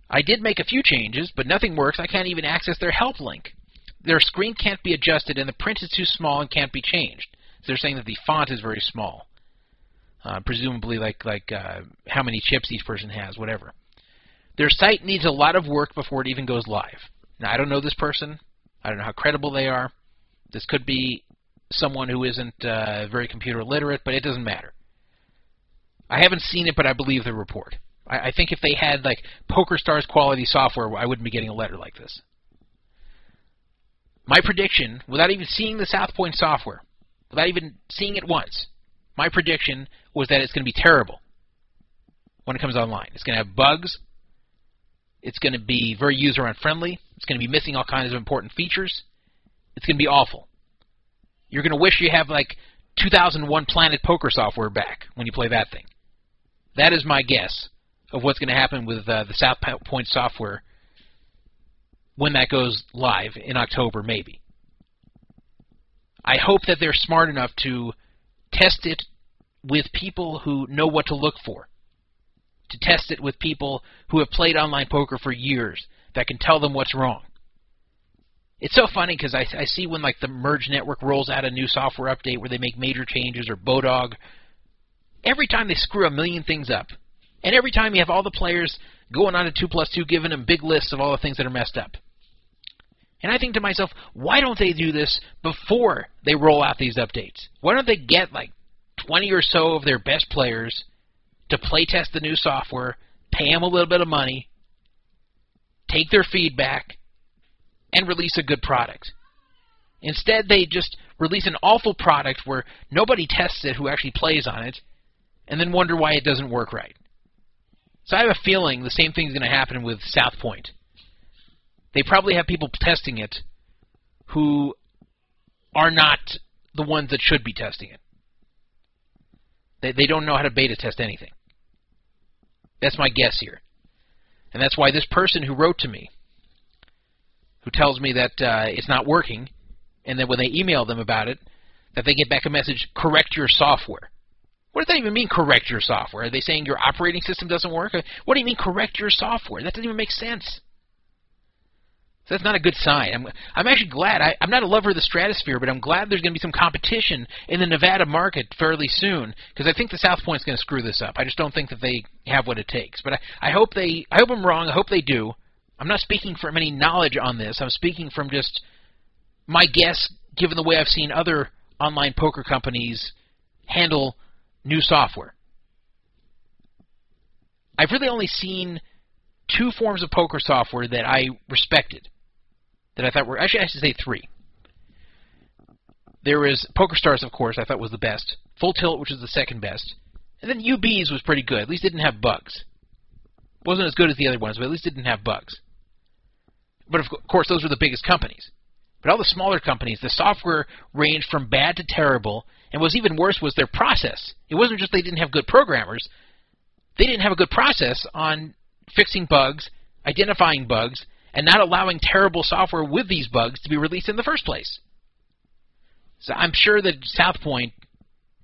I did make a few changes, but nothing works. I can't even access their help link. Their screen can't be adjusted, and the print is too small and can't be changed. So they're saying that the font is very small, uh, presumably like like uh, how many chips each person has, whatever. Their site needs a lot of work before it even goes live. Now I don't know this person. I don't know how credible they are. This could be someone who isn't uh, very computer literate, but it doesn't matter. I haven't seen it, but I believe the report. I, I think if they had like PokerStars quality software, I wouldn't be getting a letter like this. My prediction, without even seeing the South Point software, without even seeing it once, my prediction was that it's going to be terrible when it comes online. It's going to have bugs. It's going to be very user unfriendly. It's going to be missing all kinds of important features. It's going to be awful. You're going to wish you have like 2001 Planet Poker software back when you play that thing. That is my guess of what's going to happen with uh, the South Point software when that goes live in October, maybe. I hope that they're smart enough to test it with people who know what to look for, to test it with people who have played online poker for years that can tell them what's wrong. It's so funny because I, I see when like the Merge Network rolls out a new software update where they make major changes or Bodog. Every time they screw a million things up, and every time you have all the players going on to 2 plus 2, giving them big lists of all the things that are messed up. And I think to myself, why don't they do this before they roll out these updates? Why don't they get like 20 or so of their best players to play test the new software, pay them a little bit of money, take their feedback, and release a good product? Instead, they just release an awful product where nobody tests it who actually plays on it, and then wonder why it doesn't work right. So I have a feeling the same thing's going to happen with South Point. They probably have people testing it who are not the ones that should be testing it. They, they don't know how to beta test anything. That's my guess here. And that's why this person who wrote to me, who tells me that uh, it's not working, and then when they email them about it, that they get back a message, correct your software. What does that even mean, correct your software? Are they saying your operating system doesn't work? What do you mean, correct your software? That doesn't even make sense. So that's not a good sign. I'm, I'm actually glad. I, I'm not a lover of the stratosphere, but I'm glad there's going to be some competition in the Nevada market fairly soon because I think the South Point's going to screw this up. I just don't think that they have what it takes. But I, I hope they. I hope I'm wrong. I hope they do. I'm not speaking from any knowledge on this. I'm speaking from just my guess, given the way I've seen other online poker companies handle new software. I've really only seen two forms of poker software that I respected that I thought were actually I should say three. There was PokerStars, of course, I thought was the best. Full Tilt, which was the second best, and then UB's was pretty good. At least it didn't have bugs. wasn't as good as the other ones, but at least it didn't have bugs. But of course, those were the biggest companies. But all the smaller companies, the software ranged from bad to terrible, and what's even worse was their process. It wasn't just they didn't have good programmers; they didn't have a good process on fixing bugs, identifying bugs, and not allowing terrible software with these bugs to be released in the first place. So I'm sure that South Point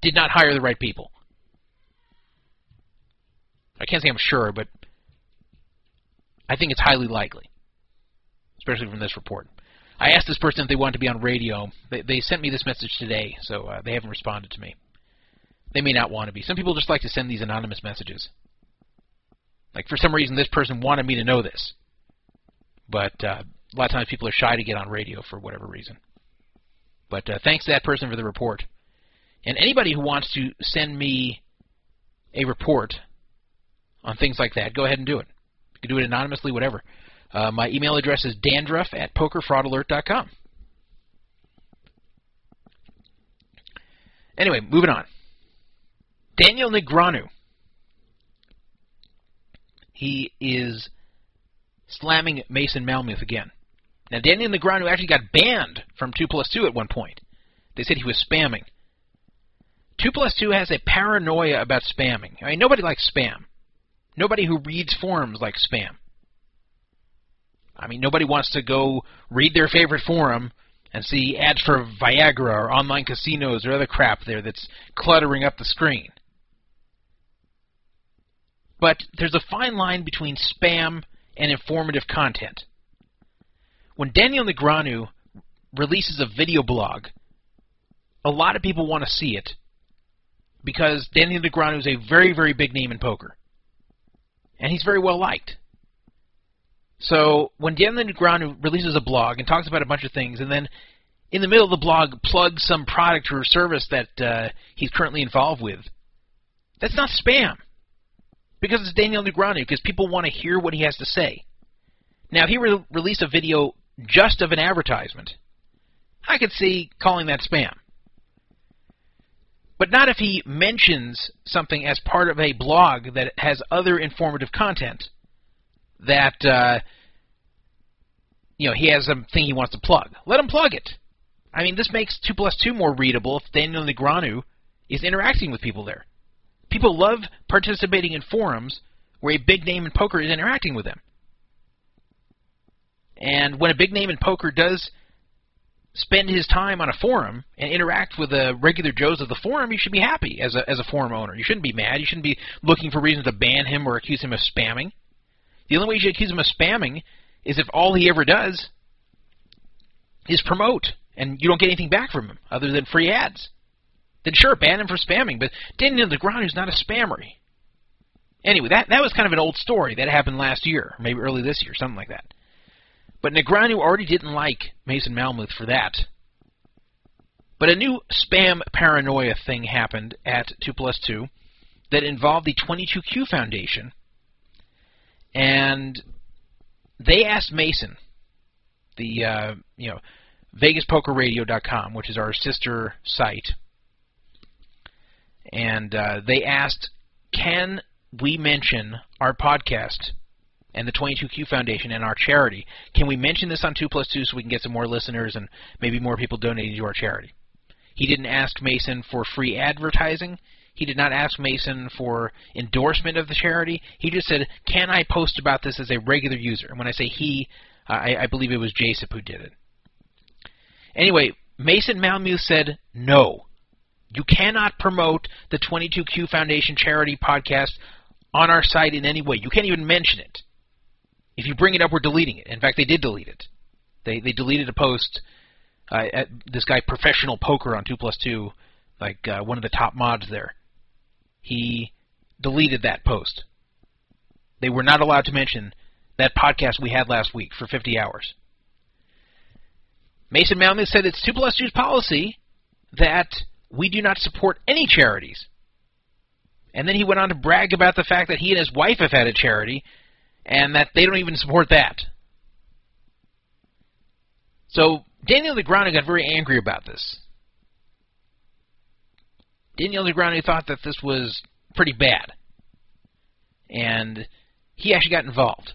did not hire the right people. I can't say I'm sure, but I think it's highly likely, especially from this report. I asked this person if they wanted to be on radio. They, they sent me this message today, so uh, they haven't responded to me. They may not want to be. Some people just like to send these anonymous messages. Like for some reason, this person wanted me to know this. But uh, a lot of times people are shy to get on radio for whatever reason. But uh, thanks to that person for the report. And anybody who wants to send me a report on things like that, go ahead and do it. You can do it anonymously, whatever. Uh, my email address is dandruff at pokerfraudalert.com. Anyway, moving on. Daniel Negreanu. He is slamming Mason Malmuth again. Now, Daniel Negreanu actually got banned from 2 plus 2 at one point. They said he was spamming. 2 plus 2 has a paranoia about spamming. I mean, nobody likes spam. Nobody who reads forums likes spam. I mean, nobody wants to go read their favorite forum and see ads for Viagra or online casinos or other crap there that's cluttering up the screen. But there's a fine line between spam and informative content. When Daniel Negreanu releases a video blog, a lot of people want to see it because Daniel Negreanu is a very, very big name in poker. And he's very well liked. So when Daniel Negreanu releases a blog and talks about a bunch of things, and then in the middle of the blog plugs some product or service that uh, he's currently involved with, that's not spam. Because it's Daniel Negreanu, because people want to hear what he has to say. Now, if he re- released a video just of an advertisement, I could see calling that spam. But not if he mentions something as part of a blog that has other informative content that uh, you know he has something he wants to plug. Let him plug it. I mean, this makes two plus two more readable if Daniel Negreanu is interacting with people there. People love participating in forums where a big name in poker is interacting with them. And when a big name in poker does spend his time on a forum and interact with the regular Joes of the forum, you should be happy as a as a forum owner. You shouldn't be mad. You shouldn't be looking for reasons to ban him or accuse him of spamming. The only way you accuse him of spamming is if all he ever does is promote and you don't get anything back from him other than free ads then sure, ban him for spamming. But Daniel Negreanu's not a spammer. Anyway, that that was kind of an old story that happened last year, maybe early this year, something like that. But Negreanu already didn't like Mason Malmuth for that. But a new spam paranoia thing happened at 2 plus 2 that involved the 22Q Foundation. And they asked Mason, the uh, you know VegasPokerRadio.com, which is our sister site and uh, they asked, "Can we mention our podcast and the 22Q Foundation and our charity? Can we mention this on 2 plus 2 so we can get some more listeners and maybe more people donating to our charity? He didn't ask Mason for free advertising. He did not ask Mason for endorsement of the charity. He just said, "Can I post about this as a regular user?" And when I say he, I, I believe it was Jasip who did it. Anyway, Mason Malmuth said, "No, you cannot promote the 22Q Foundation charity podcast on our site in any way. You can't even mention it. If you bring it up, we're deleting it. In fact, they did delete it. They they deleted a post. Uh, at this guy, professional poker on two plus two, like uh, one of the top mods there he deleted that post. They were not allowed to mention that podcast we had last week for 50 hours. Mason Malmuth said it's 2 plus 2's policy that we do not support any charities. And then he went on to brag about the fact that he and his wife have had a charity and that they don't even support that. So Daniel Negreanu got very angry about this. Daniel Negreanu thought that this was pretty bad. And he actually got involved.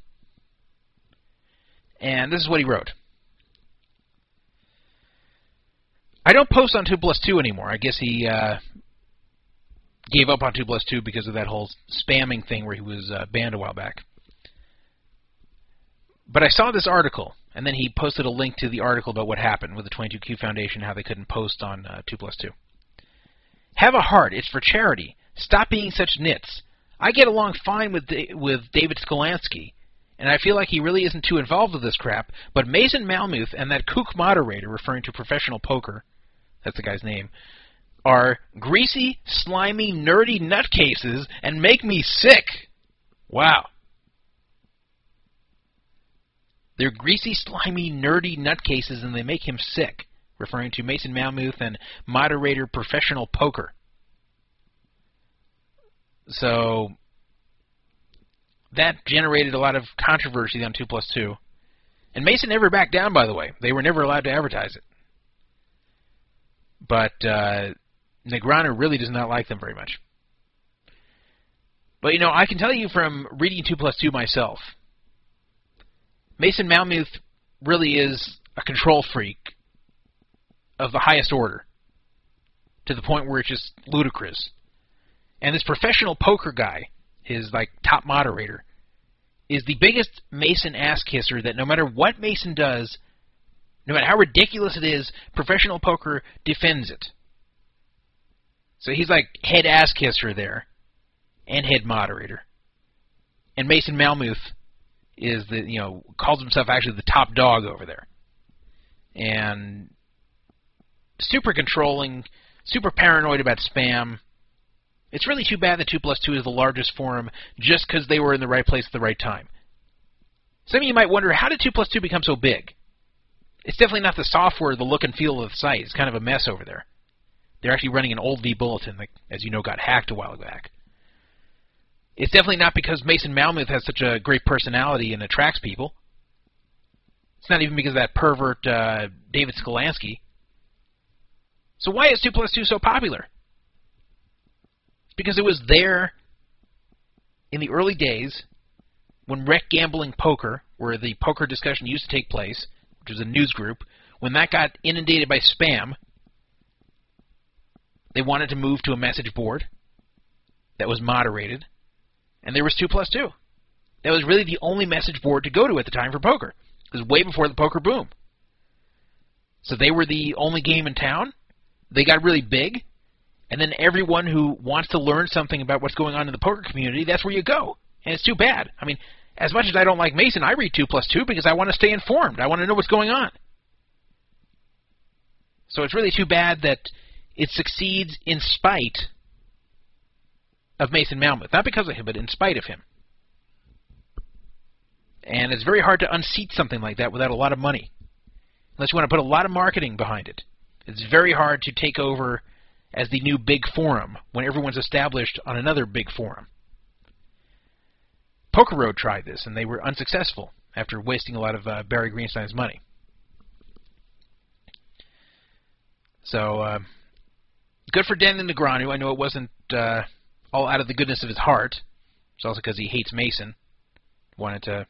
And this is what he wrote. I don't post on 2 plus 2 anymore. I guess he uh, gave up on 2 plus 2 because of that whole spamming thing where he was uh, banned a while back. But I saw this article, and then he posted a link to the article about what happened with the 22Q Foundation, how they couldn't post on uh, 2 plus 2. Have a heart. It's for charity. Stop being such nits. I get along fine with with David Sklansky, and I feel like he really isn't too involved with this crap. But Mason Malmuth and that kook moderator, referring to professional poker, that's the guy's name, are greasy, slimy, nerdy nutcases and make me sick. Wow. They're greasy, slimy, nerdy nutcases and they make him sick referring to Mason Malmuth and moderator professional poker. So that generated a lot of controversy on 2 plus 2. And Mason never backed down, by the way. They were never allowed to advertise it. But uh, Negreanu really does not like them very much. But, you know, I can tell you from reading 2 plus 2 myself, Mason Malmuth really is a control freak of the highest order to the point where it's just ludicrous. And this professional poker guy, his like top moderator, is the biggest Mason ass kisser that no matter what Mason does, no matter how ridiculous it is, professional poker defends it. So he's like head ass kisser there, and head moderator. And Mason Malmuth is the you know calls himself actually the top dog over there. And super controlling, super paranoid about spam. It's really too bad that 2 plus 2 is the largest forum just because they were in the right place at the right time. Some of you might wonder, how did 2 plus 2 become so big? It's definitely not the software, the look and feel of the site. It's kind of a mess over there. They're actually running an old vBulletin that, as you know, got hacked a while back. It's definitely not because Mason Malmuth has such a great personality and attracts people. It's not even because that pervert uh, David Sklansky. So why is 2 plus 2 so popular? Because it was there in the early days when Rec Gambling Poker, where the poker discussion used to take place, which was a news group, when that got inundated by spam, they wanted to move to a message board that was moderated, and there was 2 plus 2. That was really the only message board to go to at the time for poker. It was way before the poker boom. So they were the only game in town, they got really big, and then everyone who wants to learn something about what's going on in the poker community, that's where you go. And it's too bad. I mean, as much as I don't like Mason, I read 2 plus 2 because I want to stay informed. I want to know what's going on. So it's really too bad that it succeeds in spite of Mason Malmuth. Not because of him, but in spite of him. And it's very hard to unseat something like that without a lot of money. Unless you want to put a lot of marketing behind it. It's very hard to take over as the new big forum when everyone's established on another big forum. Poker Road tried this, and they were unsuccessful after wasting a lot of uh, Barry Greenstein's money. So, uh, good for Dan Negreanu. I know it wasn't uh, all out of the goodness of his heart. It's also because he hates Mason. Wanted to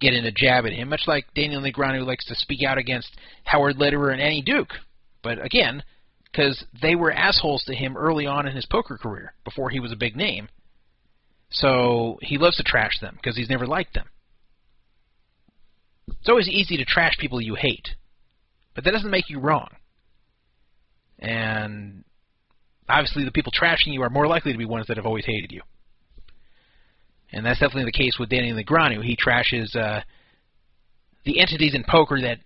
get in a jab at him, much like Daniel Negreanu likes to speak out against Howard Lederer and Annie Duke. But again, because they were assholes to him early on in his poker career, before he was a big name. So he loves to trash them because he's never liked them. It's always easy to trash people you hate, but that doesn't make you wrong. And obviously, the people trashing you are more likely to be ones that have always hated you. And that's definitely the case with Danny Negreanu. He trashes uh, the entities in poker that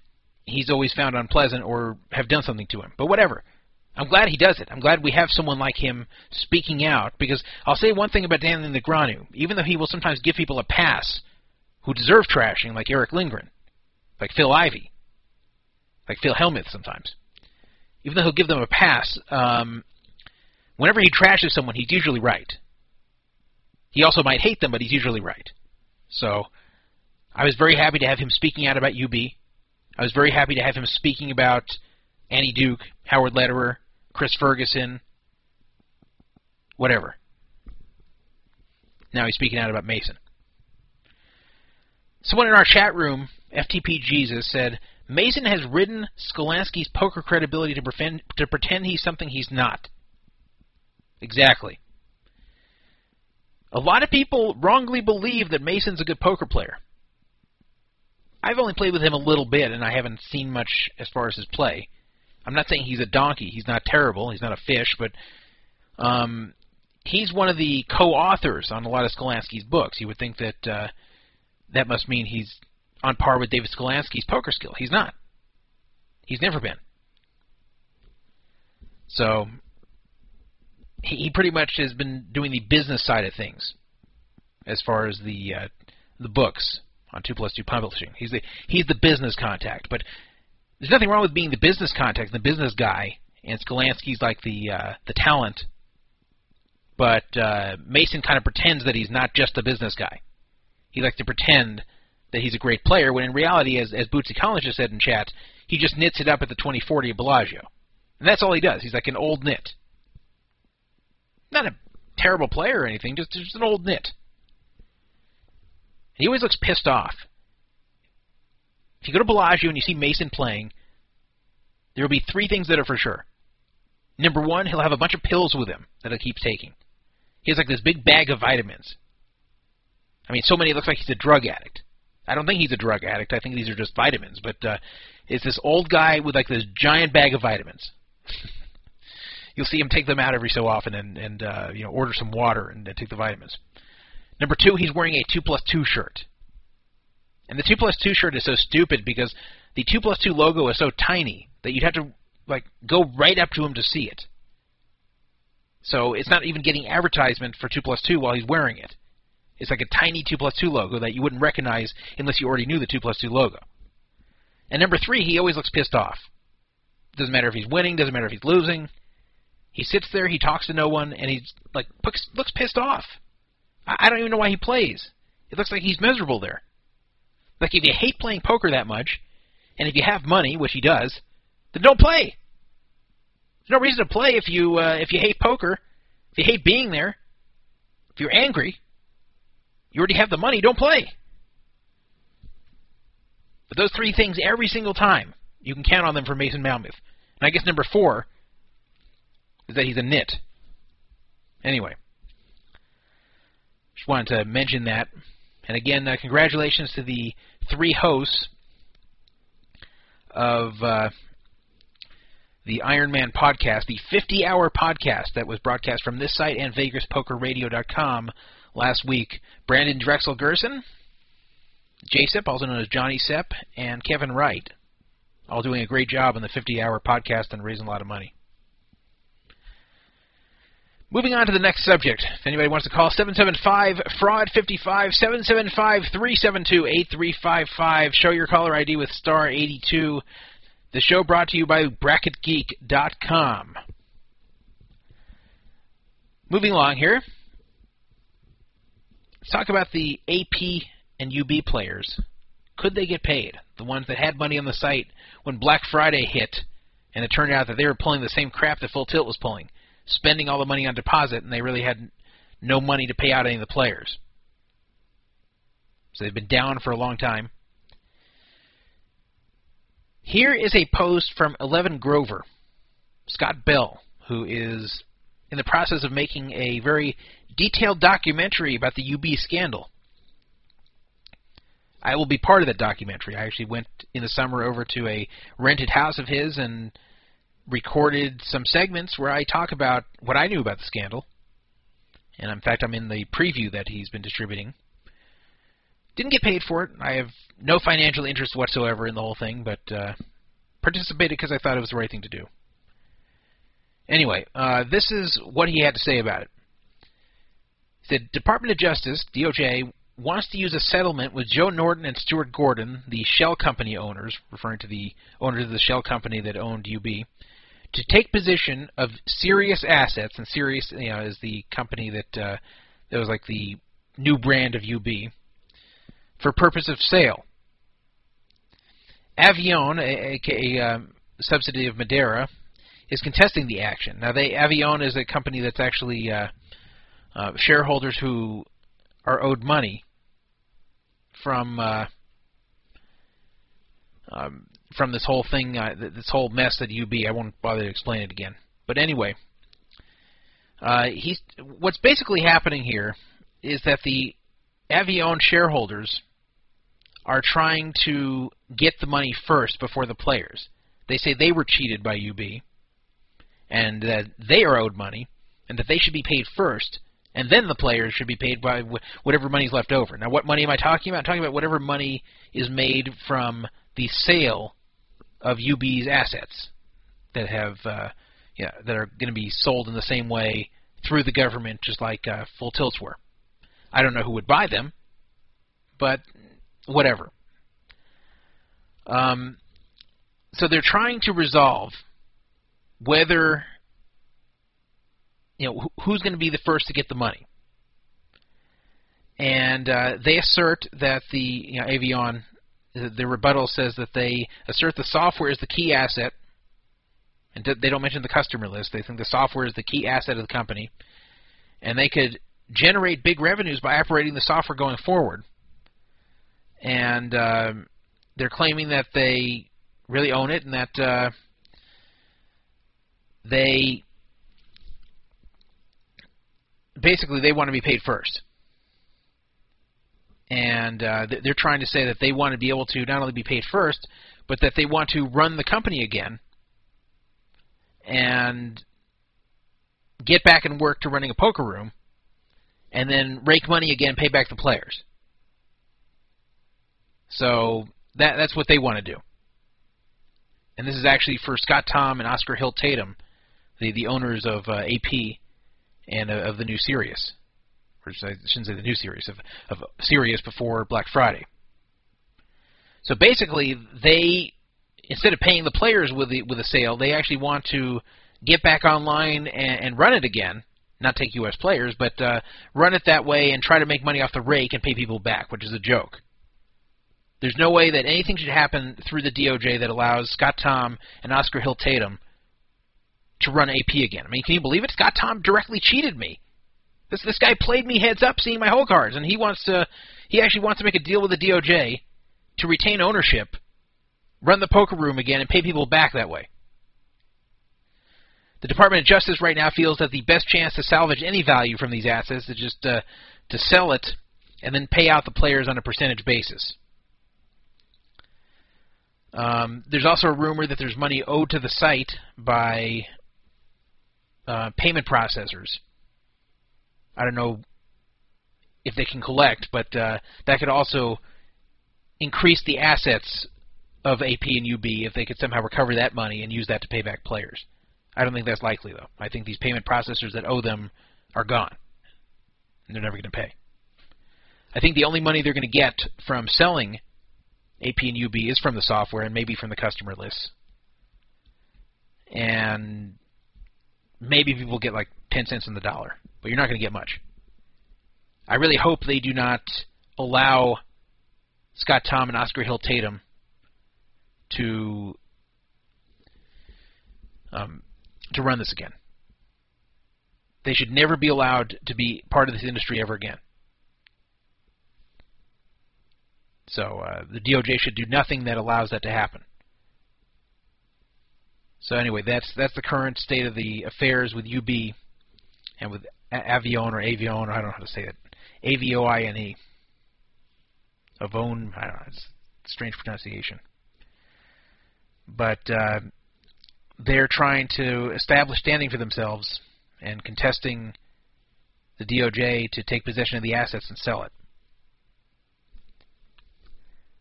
he's always found unpleasant or have done something to him. But whatever. I'm glad he does it. I'm glad we have someone like him speaking out because I'll say one thing about Danny Negreanu. Even though he will sometimes give people a pass who deserve trashing, like Erick Lindgren, like Phil Ivey, like Phil Hellmuth sometimes. Even though he'll give them a pass, um, whenever he trashes someone, he's usually right. He also might hate them, but he's usually right. So I was very happy to have him speaking out about UB. I was very happy to have him speaking about Annie Duke, Howard Lederer, Chris Ferguson, whatever. Now he's speaking out about Mason. Someone in our chat room, FTP Jesus, said Mason has ridden Sklansky's poker credibility to, pretend, to pretend he's something he's not. Exactly. A lot of people wrongly believe that Mason's a good poker player. I've only played with him a little bit, and I haven't seen much as far as his play. I'm not saying he's a donkey. He's not terrible. He's not a fish, but um, he's one of the co-authors on a lot of Sklansky's books. You would think that uh, that must mean he's on par with David Sklansky's poker skill. He's not. He's never been. So he, he pretty much has been doing the business side of things as far as the uh, the books on two plus two publishing. He's the he's the business contact, but there's nothing wrong with being the business contact, the business guy, and Sklansky's like the uh, the talent. But uh, Mason kind of pretends that he's not just a business guy. He likes to pretend that he's a great player, when in reality, as as Bootsy Collins just said in chat, he just nits it up at the 2040 of Bellagio, and that's all he does. He's like an old nit. Not a terrible player or anything, just just an old nit. He always looks pissed off. If you go to Bellagio and you see Mason playing, there will be three things that are for sure. Number one, he'll have a bunch of pills with him that he keeps taking. He has like this big bag of vitamins. I mean, so many it looks like he's a drug addict. I don't think he's a drug addict. I think these are just vitamins. But uh, it's this old guy with like this giant bag of vitamins. You'll see him take them out every so often and and uh, you know order some water and uh, take the vitamins. Number two, he's wearing a two plus two shirt. And the two plus two shirt is so stupid because the two plus two logo is so tiny that you'd have to like go right up to him to see it. So it's not even getting advertisement for two plus two while he's wearing it. It's like a tiny two plus two logo that you wouldn't recognize unless you already knew the two plus two logo. And number three, he always looks pissed off. Doesn't matter if he's winning, doesn't matter if he's losing. He sits there, he talks to no one, and he's like looks, looks pissed off. I don't even know why he plays. It looks like he's miserable there. Like if you hate playing poker that much, and if you have money, which he does, then don't play. There's no reason to play if you uh, if you hate poker, if you hate being there, if you're angry. You already have the money. Don't play. But those three things every single time, you can count on them for Mason Malmuth. And I guess number four is that he's a nit. Anyway, just wanted to mention that. And again, uh, congratulations to the three hosts of uh, the Iron Man podcast, the 50 hour podcast that was broadcast from this site and VegasPokerRadio.com last week. Brandon Drexel Gerson, J Sep, also known as Johnny Sepp, and Kevin Wright, all doing a great job on the 50 hour podcast and raising a lot of money. Moving on to the next subject. If anybody wants to call 775 fraud 55 775 372 8355, show your caller ID with star 82. The show brought to you by bracketgeek.com. Moving along here. Let's talk about the AP and UB players. Could they get paid? The ones that had money on the site when Black Friday hit and it turned out that they were pulling the same crap that Full Tilt was pulling spending all the money on deposit, and they really had no money to pay out any of the players. So they've been down for a long time. Here is a post from Eleven Grover, Scott Bell, who is in the process of making a very detailed documentary about the UB scandal. I will be part of that documentary. I actually went in the summer over to a rented house of his and recorded some segments where I talk about what I knew about the scandal. And in fact, I'm in the preview that he's been distributing. Didn't get paid for it. I have no financial interest whatsoever in the whole thing, but uh, participated because I thought it was the right thing to do. Anyway, uh, this is what he had to say about it. He said, Department of Justice, DOJ, wants to use a settlement with Joe Norton and Stuart Gordon, the shell company owners, referring to the owners of the shell company that owned UB, to take position of Cereus Assets, and Cereus you know, is the company that uh, that was like the new brand of UB, for purpose of sale. Avion, a, a, a um, subsidiary of Madeira, is contesting the action. Now, they Avion is a company that's actually uh, uh, shareholders who are owed money from uh, um, from this whole thing, uh, this whole mess at UB. I won't bother to explain it again. But anyway, uh, he's what's basically happening here is that the Avion shareholders are trying to get the money first before the players. They say they were cheated by UB and that they are owed money and that they should be paid first and then the players should be paid by whatever money's left over. Now, what money am I talking about? I'm talking about whatever money is made from the sale of UB's assets that have, uh, yeah, that are going to be sold in the same way through the government, just like uh, full tilts were. I don't know who would buy them, but whatever. Um, so they're trying to resolve whether you know who's going to be the first to get the money. And uh, they assert that the you know, Avion, the, rebuttal says that they assert the software is the key asset, and they don't mention the customer list. They think the software is the key asset of the company, and they could generate big revenues by operating the software going forward. And uh, they're claiming that they really own it and that uh, they basically they want to be paid first. And uh, they're trying to say that they want to be able to not only be paid first, but that they want to run the company again and get back and work to running a poker room and then rake money again, pay back the players. So that that's what they want to do. And this is actually for Scott Tom and Oscar Hilt Tatum, the the owners of uh, AP and uh, of the new Cereus. Or I shouldn't say the new series of of Cereus before Black Friday. So basically, they instead of paying the players with the with a sale, they actually want to get back online and, and run it again. Not take U.S. players, but uh, run it that way and try to make money off the rake and pay people back, which is a joke. There's no way that anything should happen through the DOJ that allows Scott Tom and Oscar Hilt Tatum to run AP again. I mean, can you believe it? Scott Tom directly cheated me. This this guy played me heads up, seeing my whole cards, and he wants to he actually wants to make a deal with the DOJ to retain ownership, run the poker room again, and pay people back that way. The Department of Justice right now feels that the best chance to salvage any value from these assets is just uh, to sell it and then pay out the players on a percentage basis. Um, there's also a rumor that there's money owed to the site by uh, payment processors. I don't know if they can collect, but uh, that could also increase the assets of AP and UB if they could somehow recover that money and use that to pay back players. I don't think that's likely, though. I think these payment processors that owe them are gone, and they're never going to pay. I think the only money they're going to get from selling AP and UB is from the software and maybe from the customer lists. And maybe people get like 10 cents in the dollar, but you're not going to get much. I really hope they do not allow Scott Tom and Oscar Hilt Tatum to um, to run this again. They should never be allowed to be part of this industry ever again. So uh, the DOJ should do nothing that allows that to happen. So anyway, that's that's the current state of the affairs with UB and with Avione or Avione, or I don't know how to say it, A V O I N E. Avone, I don't know, it's strange pronunciation. But uh, they're trying to establish standing for themselves and contesting the DOJ to take possession of the assets and sell it.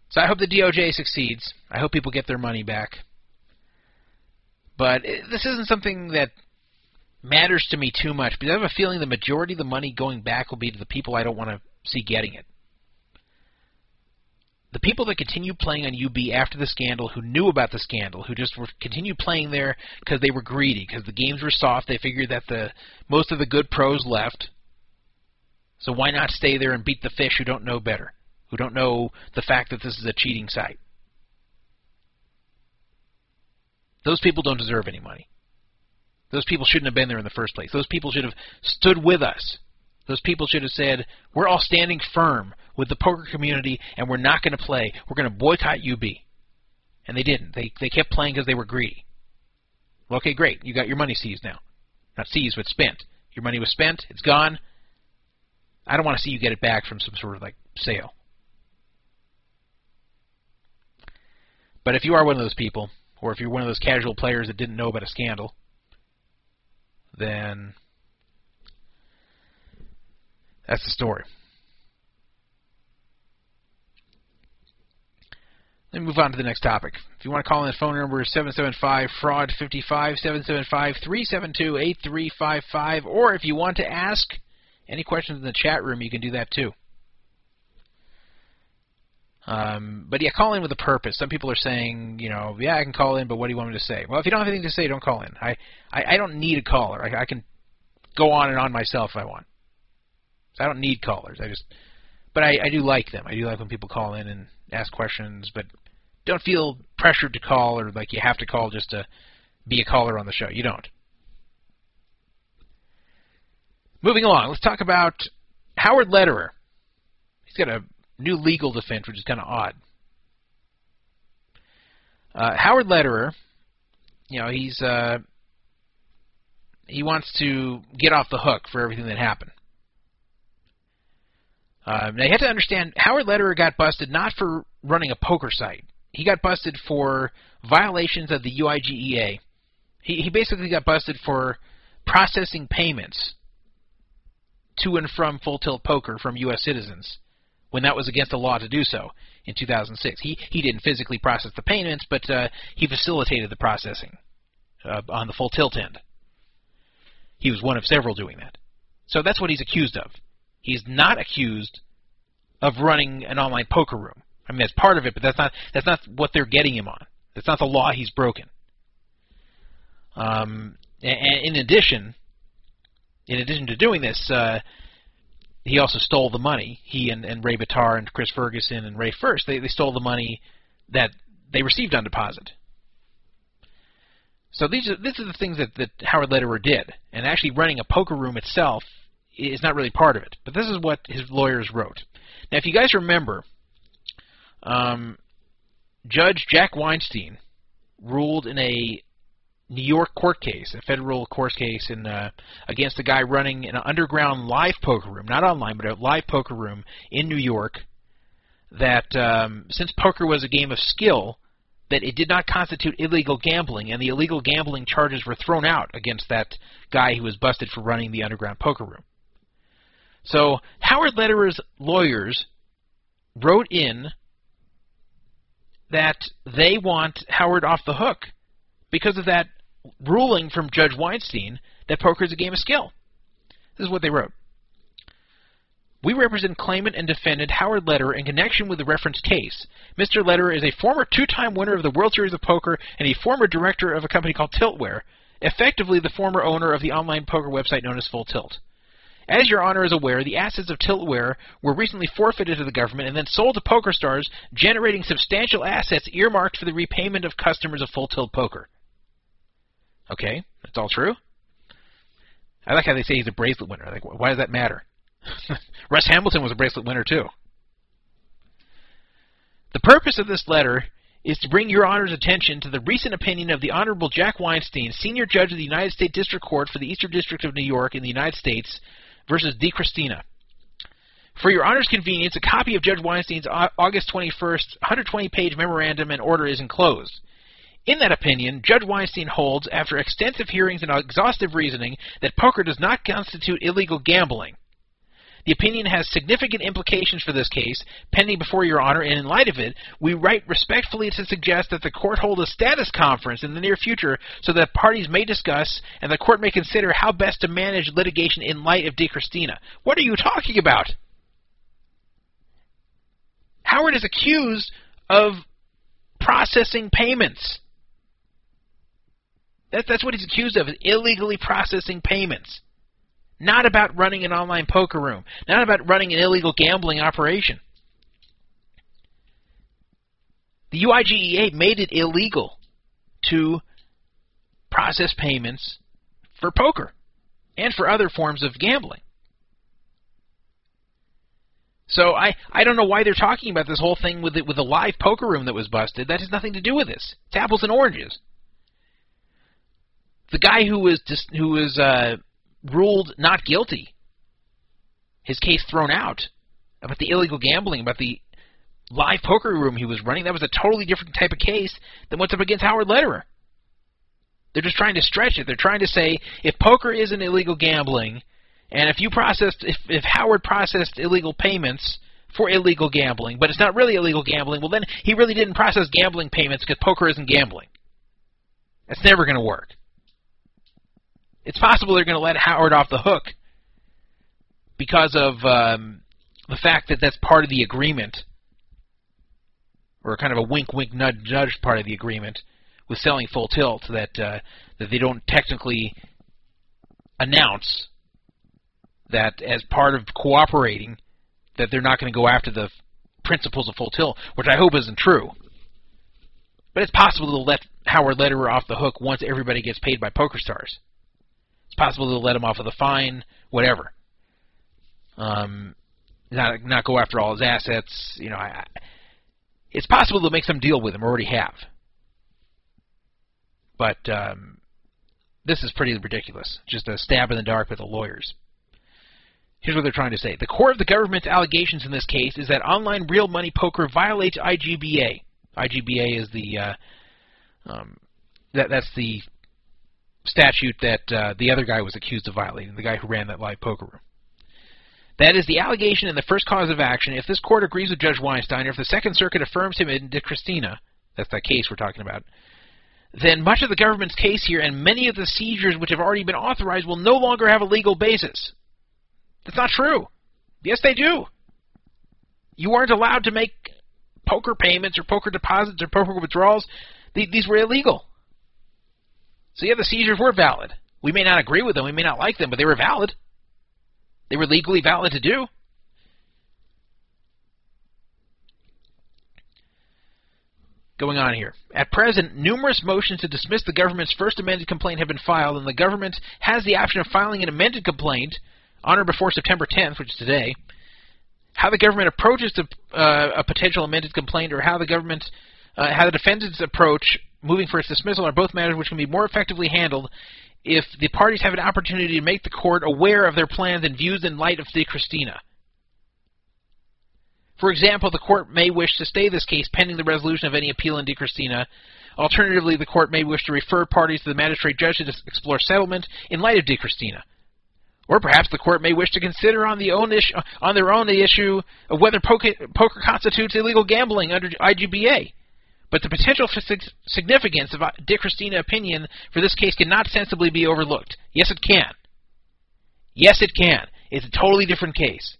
So I hope the DOJ succeeds. I hope people get their money back. But this isn't something that matters to me too much because I have a feeling the majority of the money going back will be to the people I don't want to see getting it. The people that continue playing on UB after the scandal, who knew about the scandal, who just continued playing there because they were greedy, because the games were soft, they figured that the most of the good pros left. So why not stay there and beat the fish who don't know better? who don't know the fact that this is a cheating site. Those people don't deserve any money. Those people shouldn't have been there in the first place. Those people should have stood with us. Those people should have said, we're all standing firm with the poker community and we're not going to play. We're going to boycott UB. And they didn't. They, they kept playing because they were greedy. Well, okay, great. You got your money seized now. Not seized, but spent. Your money was spent. It's gone. I don't want to see you get it back from some sort of like sale. But if you are one of those people, or if you're one of those casual players that didn't know about a scandal, then that's the story. Let me move on to the next topic. If you want to call in, the phone number is 775 fraud 55 775 372 8355. Or if you want to ask any questions in the chat room, you can do that too. Um, but yeah, call in with a purpose. Some people are saying, you know, yeah, I can call in, but what do you want me to say? Well, if you don't have anything to say, don't call in. I I, I don't need a caller. I, I can go on and on myself if I want. So I don't need callers. I just, but I, I do like them. I do like when people call in and ask questions, but don't feel pressured to call or like you have to call just to be a caller on the show. You don't. Moving along, let's talk about Howard Lederer. He's got a new legal defense, which is kind of odd. Uh, Howard Lederer, you know, he's uh, he wants to get off the hook for everything that happened. Uh, now you have to understand, Howard Lederer got busted not for running a poker site. He got busted for violations of the UIGEA. He, he basically got busted for processing payments to and from Full Tilt Poker from U.S. citizens when that was against the law to do so in 2006. He he didn't physically process the payments, but uh, he facilitated the processing uh, on the full tilt end. He was one of several doing that. So that's what he's accused of. He's not accused of running an online poker room. I mean, that's part of it, but that's not that's not what they're getting him on. That's not the law he's broken. Um, and in addition, in addition to doing this, uh, he also stole the money. He and, and Ray Bitar and Chris Ferguson and Ray Furst, they, they stole the money that they received on deposit. So these are these are the things that, that Howard Lederer did, and actually running a poker room itself is not really part of it. But this is what his lawyers wrote. Now, if you guys remember, um, Judge Jack Weinstein ruled in a New York court case, a federal court case, in uh, against a guy running an underground live poker room, not online, but a live poker room in New York. That um, since poker was a game of skill, that it did not constitute illegal gambling, and the illegal gambling charges were thrown out against that guy who was busted for running the underground poker room. So Howard Lederer's lawyers wrote in that they want Howard off the hook because of that ruling from Judge Weinstein that poker is a game of skill. This is what they wrote. We represent claimant and defendant Howard Lederer in connection with the referenced case. Mr. Lederer is a former two-time winner of the World Series of Poker and a former director of a company called Tiltware, effectively the former owner of the online poker website known as Full Tilt. As your honor is aware, the assets of Tiltware were recently forfeited to the government and then sold to PokerStars, generating substantial assets earmarked for the repayment of customers of Full Tilt Poker. Okay, that's all true. I like how they say he's a bracelet winner. Like, why does that matter? Russ Hamilton was a bracelet winner too. The purpose of this letter is to bring your Honor's attention to the recent opinion of the Honorable Jack Weinstein, Senior Judge of the United States District Court for the Eastern District of New York in the United States, versus DiCristina. For your Honor's convenience, a copy of Judge Weinstein's August 21st 120-page memorandum and order is enclosed. In that opinion, Judge Weinstein holds, after extensive hearings and exhaustive reasoning, that poker does not constitute illegal gambling. The opinion has significant implications for this case, pending before Your Honor, and in light of it, we write respectfully to suggest that the court hold a status conference in the near future so that parties may discuss and the court may consider how best to manage litigation in light of DiCristina. What are you talking about? Howard is accused of processing payments. That, that's what he's accused of, is illegally processing payments. Not about running an online poker room. Not about running an illegal gambling operation. The UIGEA made it illegal to process payments for poker and for other forms of gambling. So I, I don't know why they're talking about this whole thing with the, with the live poker room that was busted. That has nothing to do with this. It's apples and oranges the guy who was dis- who was uh, ruled not guilty, his case thrown out about the illegal gambling, about the live poker room he was running. That was a totally different type of case than what's up against Howard Lederer. They're just trying to stretch it. They're trying to say if poker isn't illegal gambling, and if you processed, if, if Howard processed illegal payments for illegal gambling, but it's not really illegal gambling, well then he really didn't process gambling payments because poker isn't gambling. That's never going to work. It's possible they're going to let Howard off the hook because of um, the fact that that's part of the agreement, or kind of a wink, wink, nudge, nudge part of the agreement with selling Full Tilt that uh, that they don't technically announce that as part of cooperating that they're not going to go after the principals of Full Tilt, which I hope isn't true. But it's possible to let Howard Lederer off the hook once everybody gets paid by PokerStars. It's possible to let him off with a fine, whatever. Um, not not go after all his assets. You know, I, it's possible to make some deal with him. Or already have. But um, this is pretty ridiculous. Just a stab in the dark with the lawyers. Here's what they're trying to say. The core of the government's allegations in this case is that online real money poker violates IGBA. IGBA is the uh, um, that that's the statute that uh, the other guy was accused of violating, the guy who ran that live poker room. That is the allegation in the first cause of action. If this court agrees with Judge Weinstein, or if the Second Circuit affirms him in DiCristina, that's that case we're talking about, then much of the government's case here and many of the seizures which have already been authorized will no longer have a legal basis. That's not true. Yes, they do. You weren't allowed to make poker payments or poker deposits or poker withdrawals. These were illegal. So yeah, the seizures were valid. We may not agree with them, we may not like them, but they were valid. They were legally valid to do. Going on here. At present, numerous motions to dismiss the government's first amended complaint have been filed, and the government has the option of filing an amended complaint on or before September 10th, which is today. How the government approaches the, uh, a potential amended complaint, or how the government, uh, how the defendants approach moving for its dismissal are both matters which can be more effectively handled if the parties have an opportunity to make the court aware of their plans and views in light of DiCristina. For example, the court may wish to stay this case pending the resolution of any appeal in DiCristina. Alternatively, the court may wish to refer parties to the magistrate judge to explore settlement in light of DiCristina. Or perhaps the court may wish to consider on, the own issue, on their own the issue of whether poker, poker constitutes illegal gambling under IGBA. But the potential significance of uh, DiCristina opinion for this case cannot sensibly be overlooked. Yes, it can. Yes, it can. It's a totally different case.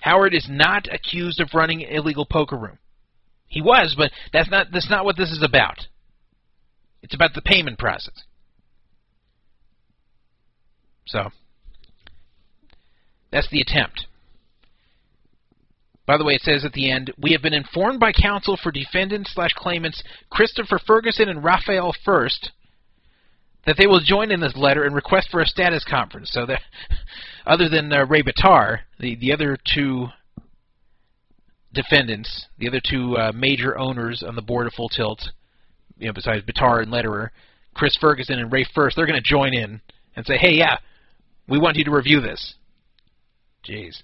Howard is not accused of running an illegal poker room. He was, but that's not that's not what this is about. It's about the payment process. So that's the attempt. By the way, it says at the end, we have been informed by counsel for defendants slash claimants Christopher Ferguson and Raphael Furst that they will join in this letter and request for a status conference. So that, other than uh, Ray Bitar, the the other two defendants, the other two uh, major owners on the board of Full Tilt, you know, besides Bitar and Lederer, Chris Ferguson and Ray Furst, they're going to join in and say, "Hey, yeah, we want you to review this." Jeez,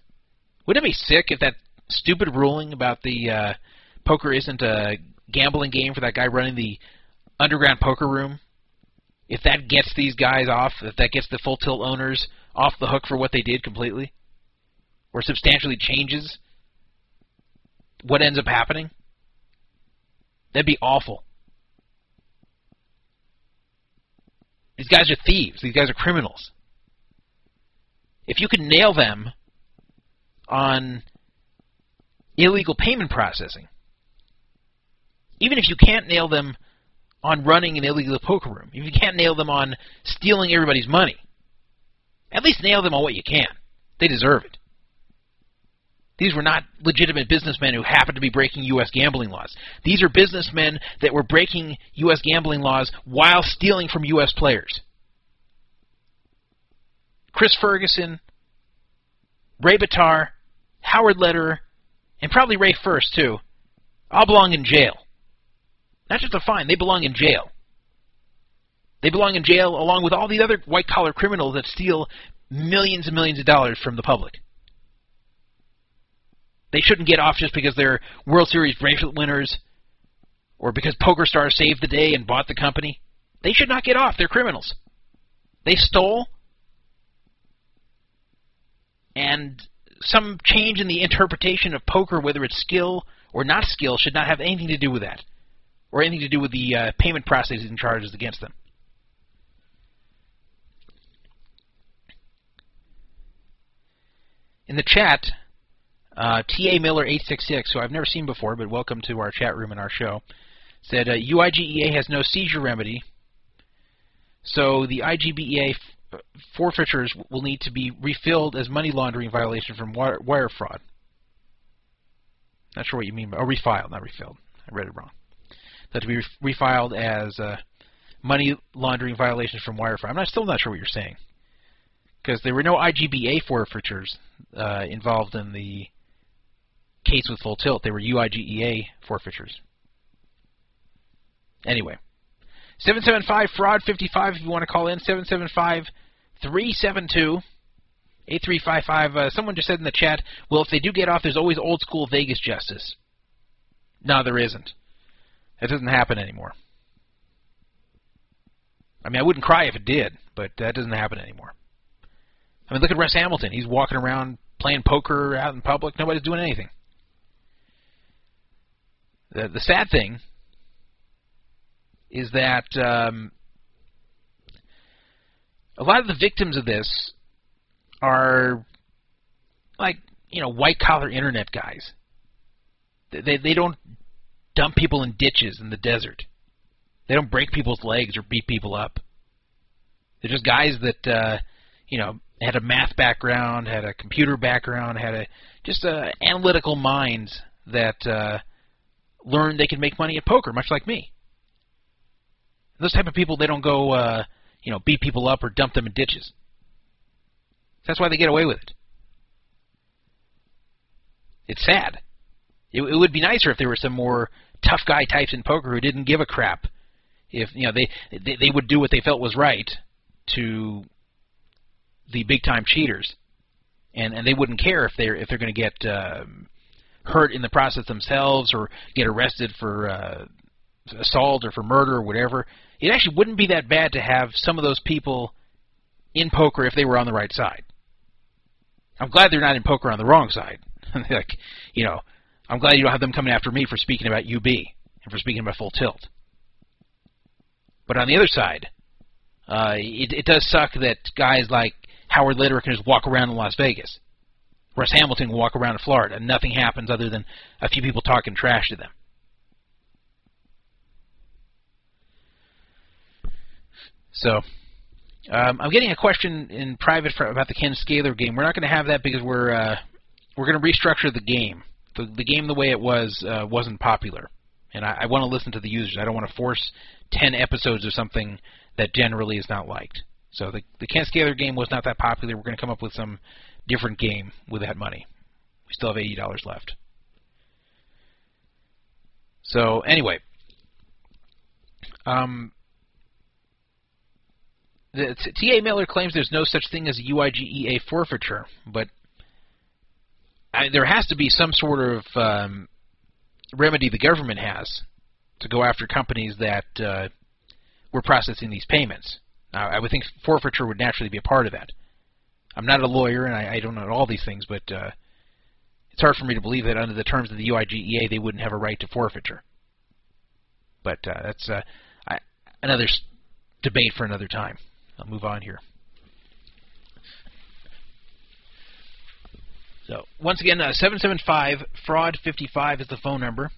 wouldn't it be sick if that stupid ruling about the uh, poker isn't a gambling game for that guy running the underground poker room? If that gets these guys off, if that gets the Full Tilt owners off the hook for what they did completely, or substantially changes what ends up happening, that'd be awful. These guys are thieves. These guys are criminals. If you can nail them on illegal payment processing, even if you can't nail them on running an illegal poker room, if you can't nail them on stealing everybody's money, at least nail them on what you can. They deserve it. These were not legitimate businessmen who happened to be breaking U.S. gambling laws. These are businessmen that were breaking U.S. gambling laws while stealing from U.S. players. Chris Ferguson, Ray Bitar, Howard Lederer, and probably Ray Furst, too, all belong in jail. Not just a fine, they belong in jail. They belong in jail along with all the other white collar criminals that steal millions and millions of dollars from the public. They shouldn't get off just because they're World Series bracelet winners or because PokerStars saved the day and bought the company. They should not get off. They're criminals. They stole, and some change in the interpretation of poker, whether it's skill or not skill, should not have anything to do with that, or anything to do with the uh, payment processing charges against them. In the chat, uh, TA Miller 866, who I've never seen before, but welcome to our chat room and our show, said uh, UIGEA has no seizure remedy, so the IGBEA forfeitures will need to be refilled as money laundering violation from wire, wire fraud. Not sure what you mean by oh, refiled, not refilled. I read it wrong. That to be re- refiled as uh, money laundering violations from wire fraud. I'm not, still not sure what you're saying because there were no IGBA forfeitures uh, involved in the case with full tilt. They were UIGEA forfeitures. Anyway, 775 fraud 55 if you want to call in 775 372 8355. Uh, someone just said in the chat, well, if they do get off, there's always old school Vegas justice. No, there isn't. That doesn't happen anymore. I mean, I wouldn't cry if it did, but that doesn't happen anymore. I mean, look at Russ Hamilton. He's walking around playing poker out in public. Nobody's doing anything. The, the sad thing is that um, a lot of the victims of this are like you know white collar internet guys. They they don't dump people in ditches in the desert. They don't break people's legs or beat people up. They're just guys that uh, you know had a math background, had a computer background, had a just a analytical minds that uh, learned they can make money at poker, much like me. Those type of people, they don't go, uh, you know, beat people up or dump them in ditches. That's why they get away with it. It's sad. It, it would be nicer if there were some more tough guy types in poker who didn't give a crap. If you know they they, they would do what they felt was right to the big time cheaters, and and they wouldn't care if they're if they're going to get um, hurt in the process themselves or get arrested for uh, assault or for murder or whatever. It actually wouldn't be that bad to have some of those people in poker if they were on the right side. I'm glad they're not in poker on the wrong side. like, you know, I'm glad you don't have them coming after me for speaking about UB and for speaking about full tilt. But on the other side, uh, it, it does suck that guys like Howard Lederer can just walk around in Las Vegas. Russ Hamilton will walk around in Florida and nothing happens other than a few people talking trash to them. So, um, I'm getting a question in private for, about the Ken Scaler game. We're not going to have that because we're uh, we're going to restructure the game. The, the game the way it was uh, wasn't popular, and I, I want to listen to the users. I don't want to force ten episodes of something that generally is not liked. So the the Ken Scaler game was not that popular. We're going to come up with some different game with that money. We still have eighty dollars left. So anyway, um, the T.A. Miller claims there's no such thing as a UIGEA forfeiture, but I, there has to be some sort of um, remedy the government has to go after companies that uh, were processing these payments. I would think forfeiture would naturally be a part of that. I'm not a lawyer and I, I don't know all these things, but uh, it's hard for me to believe that under the terms of the UIGEA they wouldn't have a right to forfeiture. But uh, that's uh, I, another debate for another time. I'll move on here. So once again, uh, 775 fraud 55 is the phone number.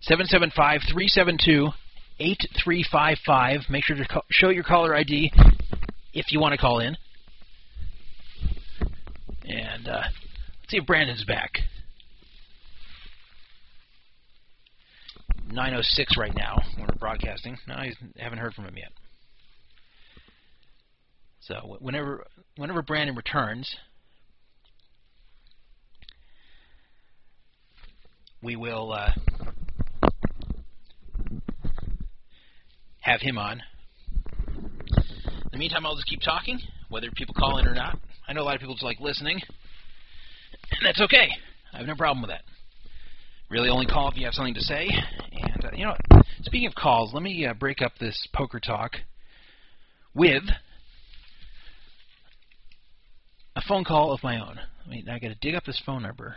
775 372 8355. Make sure to show your caller ID if you want to call in. And uh, let's see if Brandon's back. 906 right now when we're broadcasting. No, I haven't heard from him yet. So whenever whenever Brandon returns, we will uh, have him on. In the meantime, I'll just keep talking, whether people call in or not. I know a lot of people just like listening, and that's okay. I have no problem with that. Really, only call if you have something to say. And uh, you know, speaking of calls, let me uh, break up this poker talk with a phone call of my own. I mean, I got to dig up this phone number,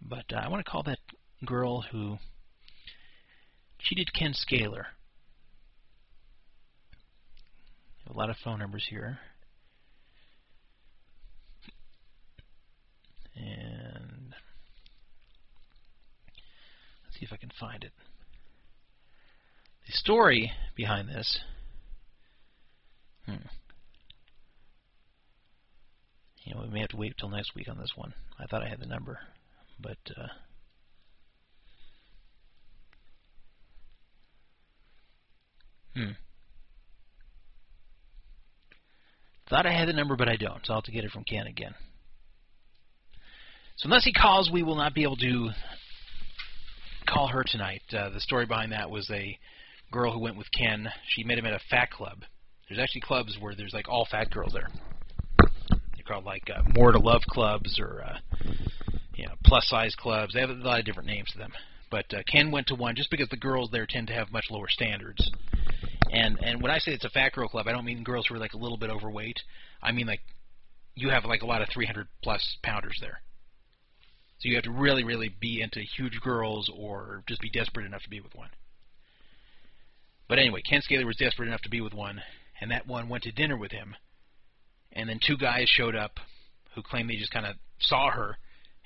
but uh, I want to call that girl who cheated Ken Scaler. A lot of phone numbers here. And let's see if I can find it. The story behind this. Hmm. You know, we may have to wait till next week on this one. I thought I had the number, but uh, hmm. Thought I had the number, but I don't. So I'll have to get it from Ken again. So unless he calls, we will not be able to call her tonight. Uh, the story behind that was a girl who went with Ken. She met him at a fat club. There's actually clubs where there's like all fat girls there. Called like uh, more to love clubs or uh, you know plus size clubs. They have a lot of different names to them. But uh, Ken went to one just because the girls there tend to have much lower standards. And and when I say it's a fat girl club, I don't mean girls who are like a little bit overweight. I mean like you have like a lot of 300 plus pounders there. So you have to really, really be into huge girls or just be desperate enough to be with one. But anyway, Ken Scaler was desperate enough to be with one, and that one went to dinner with him. And then two guys showed up who claimed they just kind of saw her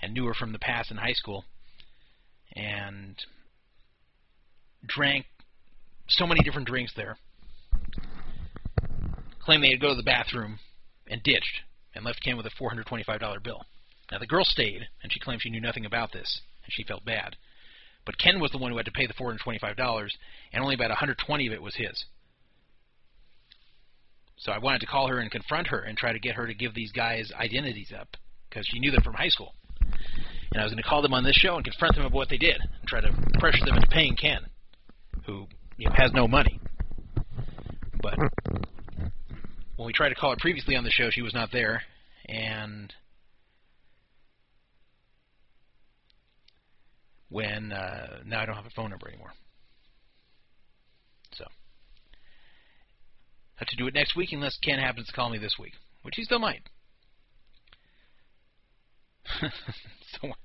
and knew her from the past in high school and drank so many different drinks there. Claimed they had to go to the bathroom and ditched and left Ken with a $425 bill. Now, the girl stayed, and she claimed she knew nothing about this, and she felt bad. But Ken was the one who had to pay the $425, and only about 120 of it was his. So I wanted to call her and confront her and try to get her to give these guys identities up, because she knew them from high school. And I was going to call them on this show and confront them about what they did, and try to pressure them into paying Ken, who you know, has no money. But when we tried to call her previously on the show, she was not there, and when uh, now I don't have a phone number anymore. So have to do it next week unless Ken happens to call me this week, which he still might. someone,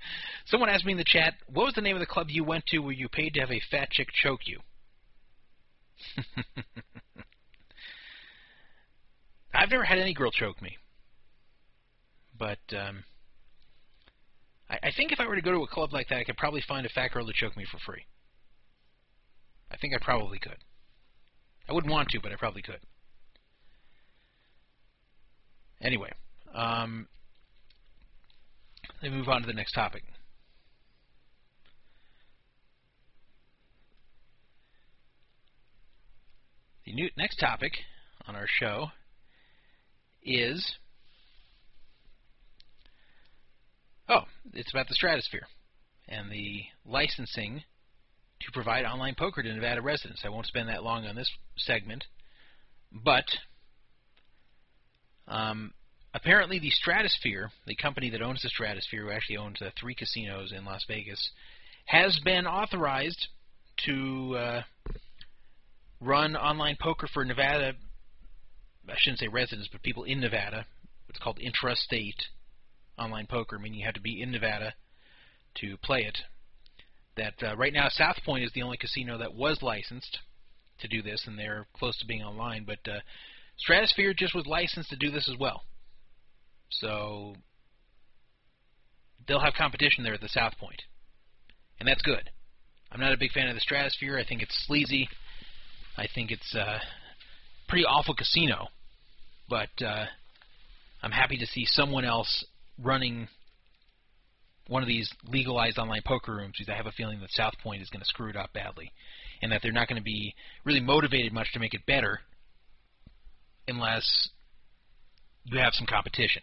someone asked me in the chat, "What was the name of the club you went to where you paid to have a fat chick choke you?" I've never had any girl choke me, but um, I, I think if I were to go to a club like that, I could probably find a fat girl to choke me for free. I think I probably could. I wouldn't want to, but I probably could. Anyway, um, let me move on to the next topic. The new, next topic on our show is oh, it's about the Stratosphere and the licensing to provide online poker to Nevada residents. I won't spend that long on this segment, but um, apparently the Stratosphere, the company that owns the Stratosphere, who actually owns uh, three casinos in Las Vegas, has been authorized to uh, run online poker for Nevada. I shouldn't say residents, but people in Nevada. It's called intrastate online poker, meaning you have to be in Nevada to play it. That uh, right now South Point is the only casino that was licensed to do this, and they're close to being online. But uh, Stratosphere just was licensed to do this as well. So they'll have competition there at the South Point. And that's good. I'm not a big fan of the Stratosphere. I think it's sleazy. I think it's a uh, pretty awful casino, but uh, I'm happy to see someone else running one of these legalized online poker rooms because I have a feeling that South Point is going to screw it up badly, and that they're not going to be really motivated much to make it better unless you have some competition.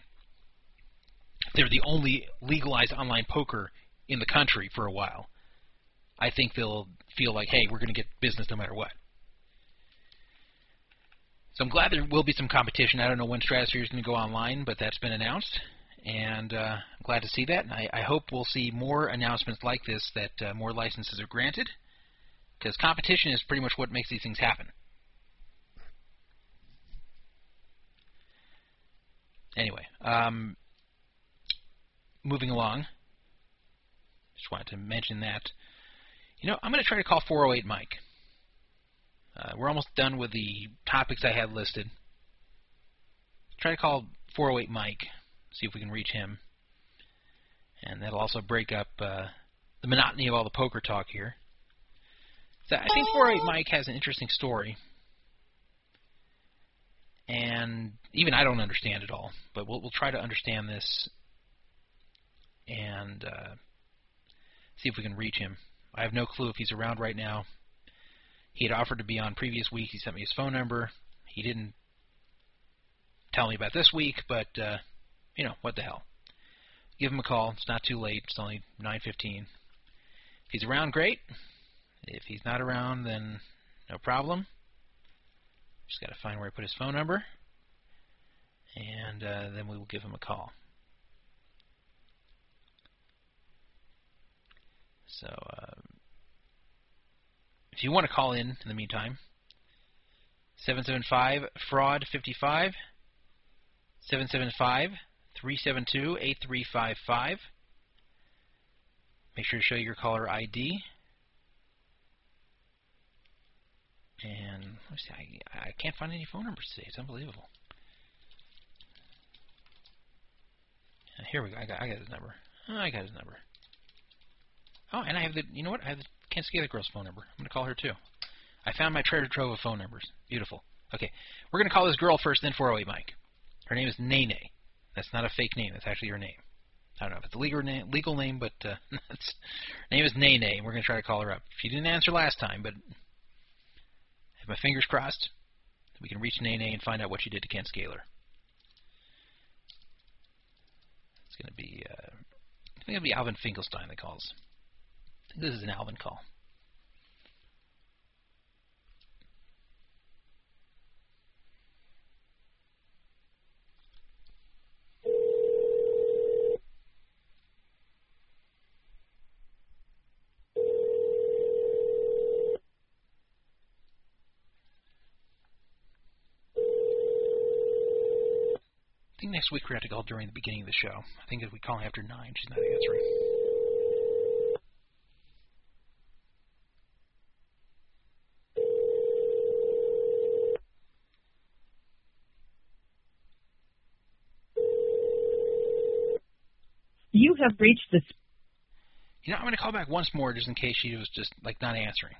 They're the only legalized online poker in the country for a while. I think they'll feel like, hey, we're going to get business no matter what. So I'm glad there will be some competition. I don't know when Stratosphere is going to go online, but that's been announced, and uh, I'm glad to see that. And I, I, hope we'll see more announcements like this that uh, more licenses are granted, because competition is pretty much what makes these things happen. Anyway, um, moving along. Just wanted to mention that. You know, I'm going to try to call 408 Mike. Uh, we're almost done with the topics I had listed. Try to call 408 Mike, see if we can reach him. And that'll also break up uh, the monotony of all the poker talk here. So I think 408 Mike has an interesting story. And even I don't understand it all, but we'll, we'll try to understand this and uh, see if we can reach him. I have no clue if he's around right now. He had offered to be on previous week. He sent me his phone number. He didn't tell me about this week, but uh, you know what the hell. Give him a call. It's not too late. It's only 9:15. If he's around, great. If he's not around, then no problem. Just got to find where I put his phone number, and uh, then we will give him a call. So uh, if you want to call in in the meantime, 775 fraud 55 775 372 8355. Make sure to show your caller ID. And let's see, I, I can't find any phone numbers today. It's unbelievable. Here we go. I got, I got his number. Oh, I got his number. Oh, and I have the, you know what? I have the Kent Scaler girl's phone number. I'm going to call her too. I found my treasure trove of phone numbers. Beautiful. Okay, we're going to call this girl first, then 408 Mike. Her name is Nene. That's not a fake name. That's actually her name. I don't know if it's a legal name, legal name but uh, her name is Nene. We're going to try to call her up. She didn't answer last time, but have my fingers crossed. We can reach Nene and find out what she did to Kent Scaler. It's going to be, uh, I think it'll be Alvin Finkelstein that calls. This is an Alvin call. Week we have to call during the beginning of the show. I think if we call after 9, she's not answering. You have reached the. You know, I'm going to call back once more just in case she was just like not answering.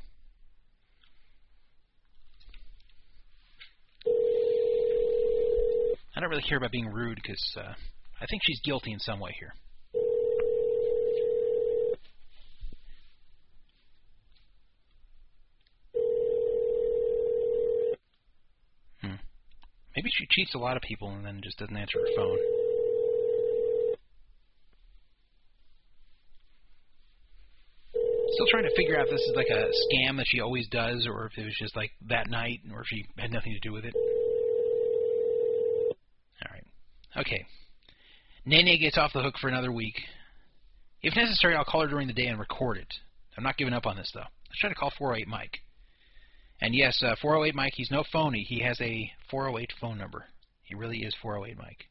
I don't really care about being rude because uh, I think she's guilty in some way here. Hmm. Maybe she cheats a lot of people and then just doesn't answer her phone. Still trying to figure out if this is like a scam that she always does, or if it was just like that night, or if she had nothing to do with it. Okay. Nene gets off the hook for another week. If necessary, I'll call her during the day and record it. I'm not giving up on this, though. Let's try to call 408 Mike. And yes, uh, 408 Mike, he's no phony. He has a 408 phone number. He really is 408 Mike.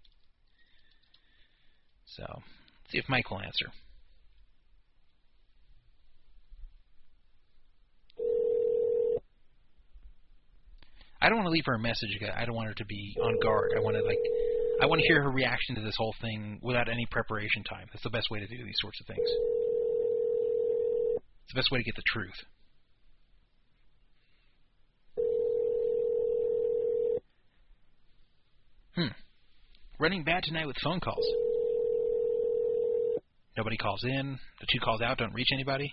So, let's see if Mike will answer. I don't want to leave her a message. I don't want her to be on guard. I want to like, I want to hear her reaction to this whole thing without any preparation time. That's the best way to do these sorts of things. It's the best way to get the truth. Hmm. Running bad tonight with phone calls. Nobody calls in. The two calls out don't reach anybody.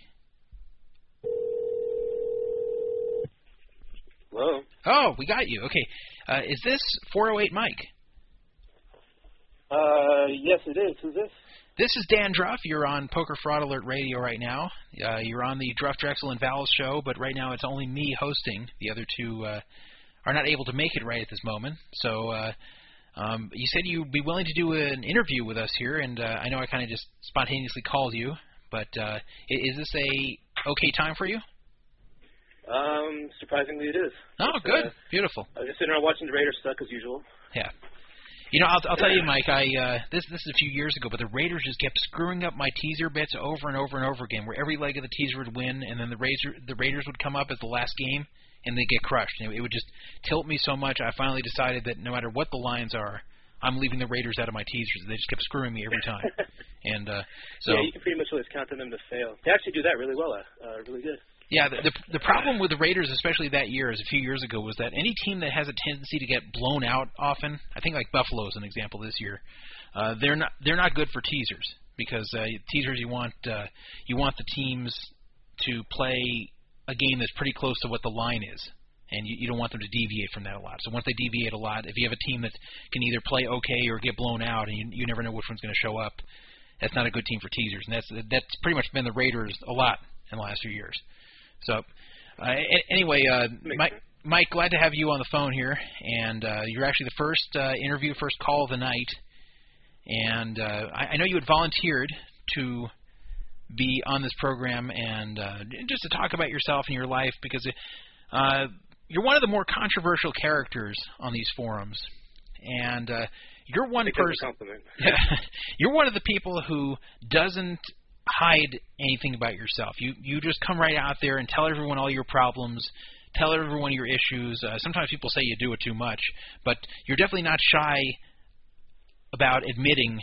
Hello. Oh, we got you. Okay. Uh, is this 408 Mike? Uh, yes, it is. Who's this? This is Dan Druff. You're on Poker Fraud Alert Radio right now. Uh, you're on the Druff, Drexel, and Val's show, but right now it's only me hosting. The other two uh, are not able to make it right at this moment. So uh, um, you said you'd be willing to do an interview with us here, and uh, I know I kind of just spontaneously called you, but uh, i- is this a okay time for you? Um, surprisingly, it is. Oh, It's, good, Uh, beautiful. I was just sitting around watching the Raiders suck as usual. Yeah. You know, I'll, I'll tell you, Mike. I uh, this this is a few years ago, but the Raiders just kept screwing up my teaser bets over and over and over again. Where every leg of the teaser would win, and then the Razor the Raiders would come up as the last game, and they get crushed. And it, it would just tilt me so much. I finally decided that no matter what the lines are, I'm leaving the Raiders out of my teasers. They just kept screwing me every time. and uh, so yeah, you can pretty much always count on them to fail. They actually do that really well. Uh, uh, really good. Yeah, the, the the problem with the Raiders, especially that year, as a few years ago, was that any team that has a tendency to get blown out often, I think like Buffalo is an example this year, uh, they're not they're not good for teasers because uh, teasers you want uh, you want the teams to play a game that's pretty close to what the line is, and you, you don't want them to deviate from that a lot. So once they deviate a lot, if you have a team that can either play okay or get blown out, and you, you never know which one's going to show up, that's not a good team for teasers, and that's that's pretty much been the Raiders a lot in the last few years. So, uh, anyway, uh, Mike. Mike, glad to have you on the phone here, and uh, you're actually the first uh, interview, first call of the night, and uh, I, I know you had volunteered to be on this program and uh, just to talk about yourself and your life because uh, you're one of the more controversial characters on these forums, and uh, you're one Take that as a person. you're one of the people who doesn't hide anything about yourself. You you just come right out there and tell everyone all your problems, tell everyone your issues. Uh, sometimes people say you do it too much, but you're definitely not shy about admitting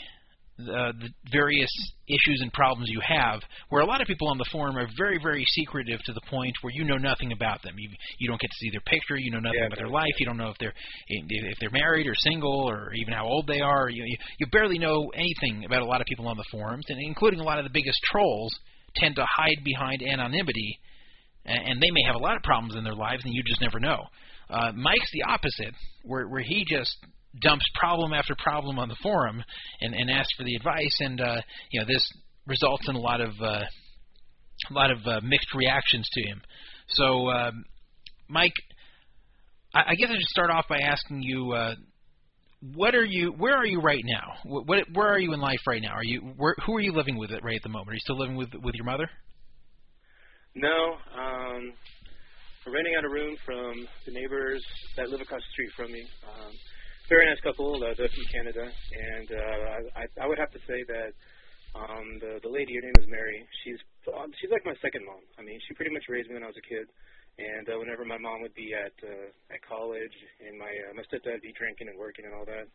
the, the various issues and problems you have. Where a lot of people on the forum are very very secretive to the point where you know nothing about them. You you don't get to see their picture. You know nothing Yeah, about their life. You don't know if they're if they're married or single or even how old they are. You, you you barely know anything about a lot of people on the forums, and including a lot of the biggest trolls tend to hide behind anonymity, and, and they may have a lot of problems in their lives, and you just never know. Uh, Mike's the opposite, where where he just dumps problem after problem on the forum and, and asks for the advice, and uh, you know this results in a lot of uh, a lot of uh, mixed reactions to him. So, um, Mike, I, I guess I should start off by asking you, uh, what are you? Where are you right now? What, what where are you in life right now? Are you where, who are you living with it right at the moment? Are you still living with with your mother? No, um, we're renting out a room from the neighbors that live across the street from me. Um, very nice couple. Uh, they're from Canada, and uh, I, I would have to say that um, the the lady, her name is Mary. She's um, she's like my second mom. I mean, she pretty much raised me when I was a kid. And uh, whenever my mom would be at uh, at college, and my uh, my stepdad would be drinking and working and all that,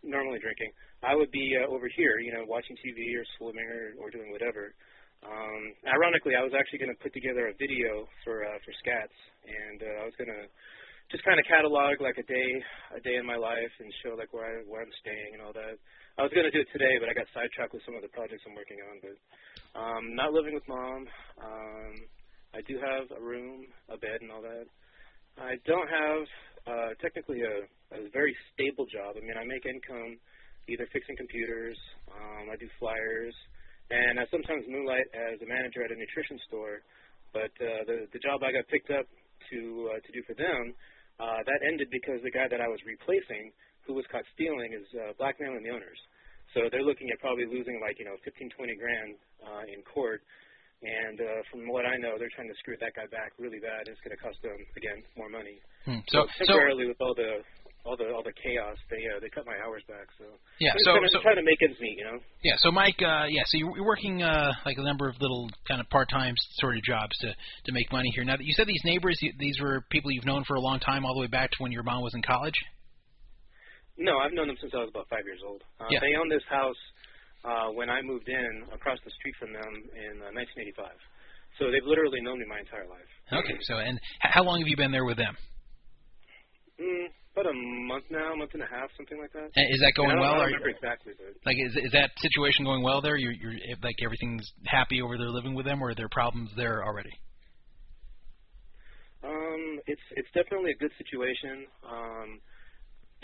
normally drinking, I would be uh, over here, you know, watching TV or swimming or, or doing whatever. Um, ironically, I was actually going to put together a video for uh, for Scats, and uh, I was going to just kind of catalog like a day a day in my life and show like where I where I'm staying and all that. I was to do it today, but I got sidetracked with some of the projects I'm working on. But um, not living with mom. Um, I do have a room, a bed, and all that. I don't have uh, technically a, a very stable job. I mean, I make income either fixing computers, um, I do flyers, and I sometimes moonlight as a manager at a nutrition store. But uh, the the job I got picked up to uh, to do for them, uh, that ended because the guy that I was replacing, who was caught stealing, is uh, blackmailing the owners. So they're looking at probably losing like you know 15, 20 grand uh, in court. And uh, from what I know, they're trying to screw that guy back really bad. It's going to cost them again more money. Hmm. So, so temporarily, with all the all the all the chaos, they uh, they cut my hours back. So yeah, so, trying, to, so trying to make ends meet, you know. yeah, so Mike, uh, yeah, so you're you're working uh, like a number of little kind of part-time sort of jobs to to make money here. Now, you said these neighbors, you- these were people you've known for a long time, all the way back to when your mom was in college. No, I've known them since I was about five years old. Uh, Yeah. They owned this house uh, when I moved in across the street from them in uh, 1985. So they've literally known me my entire life. Okay, so and h- how long have you been there with them? Mm, about a month now, a month and a half, something like that. And Is that going well? I Are don't you, remember exactly, but like, is is that situation going well there? You're, you're like everything's happy over there living with them, or are there problems there already? Um, it's it's definitely a good situation. Um,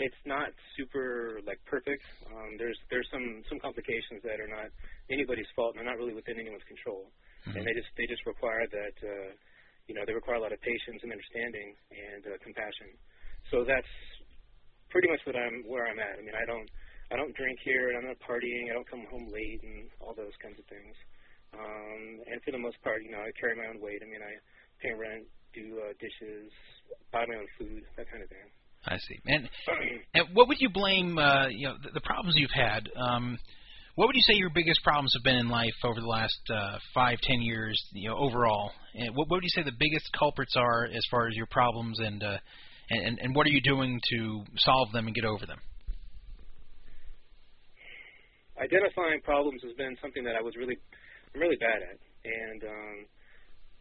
it's not super like perfect. Um, there's there's some some complications that are not anybody's fault. and They're not really within anyone's control, and they just they just require that uh, you know they require a lot of patience and understanding and uh, compassion. So that's pretty much what I'm where I'm at. I mean, I don't I don't drink here, and I'm not partying. I don't come home late, and all those kinds of things. Um, and for the most part, you know, I carry my own weight. I mean, I pay rent, do uh, dishes, buy my own food, that kind of thing. I see. And and what would you blame? Uh, you know, the, the problems you've had. Um, what would you say your biggest problems have been in life over the last uh, five, ten years? You know, overall, and what, what would you say the biggest culprits are as far as your problems, and uh, and and what are you doing to solve them and get over them? Identifying problems has been something that I was really, I'm really bad at. And um,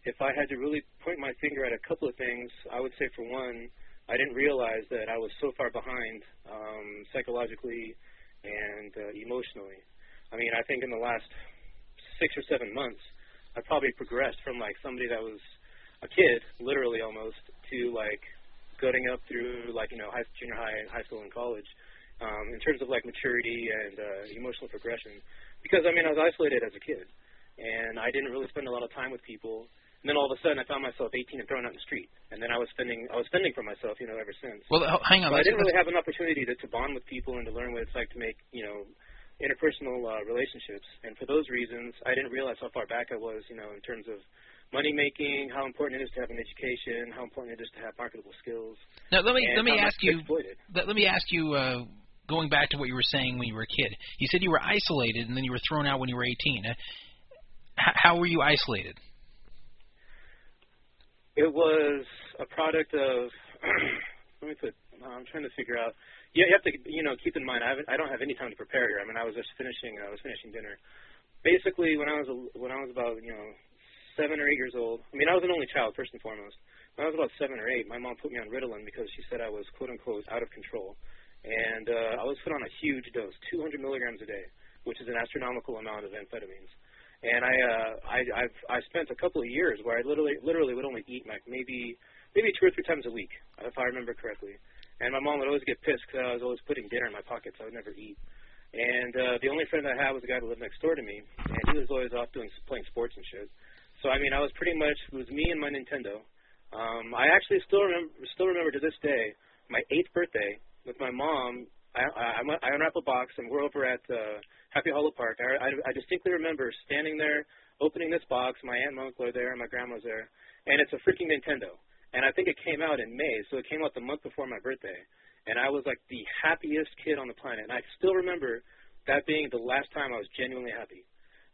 if I had to really point my finger at a couple of things, I would say for one, I didn't realize that I was so far behind um, psychologically and uh, emotionally. I mean, I think in the last six or seven months, I probably progressed from like somebody that was a kid, literally almost, to like going up through like you know high, junior high, and high school, and college, um, in terms of like maturity and uh, emotional progression. Because I mean, I was isolated as a kid, and I didn't really spend a lot of time with people. And then all of a sudden, I found myself 18 and thrown out in the street, and then I was spending I was spending for myself, you know, ever since. Well, hang on. So I didn't really have an opportunity to, to bond with people and to learn what it's like to make, you know, interpersonal uh, relationships. And for those reasons, I didn't realize how far back I was, you know, in terms of money making, how important it is to have an education, how important it is to have marketable skills. Now let me let me ask you. Let, let me ask you. Uh, going back to what you were saying when you were a kid, you said you were isolated and then you were thrown out when you were 18. Uh, h- how were you isolated? It was a product of. let me put. I'm trying to figure out. Yeah, you have to, you know, keep in mind. I haven't, I don't have any time to prepare here. I mean, I was just finishing. I was finishing dinner. Basically, when I was a, when I was about, you know, seven or eight years old. I mean, I was an only child first and foremost. When I was about seven or eight, my mom put me on Ritalin because she said I was quote unquote out of control, and uh, I was put on a huge dose, 200 milligrams a day, which is an astronomical amount of amphetamines. And I, uh, I, I've, I spent a couple of years where I literally, literally would only eat like maybe, maybe two or three times a week, if I remember correctly. And my mom would always get pissed because I was always putting dinner in my pockets. I would never eat. And uh, the only friend I had was a guy who lived next door to me, and he was always off doing playing sports and shit. So I mean, I was pretty much it was me and my Nintendo. Um, I actually still remember still remember to this day my eighth birthday with my mom. I, I, I unwrapped a box and we're over at uh, Happy Hollow Park. I, I, I distinctly remember standing there, opening this box. My aunt and uncle are there, and my grandma's there, and it's a freaking Nintendo. And I think it came out in May, so it came out the month before my birthday. And I was like the happiest kid on the planet. And I still remember that being the last time I was genuinely happy.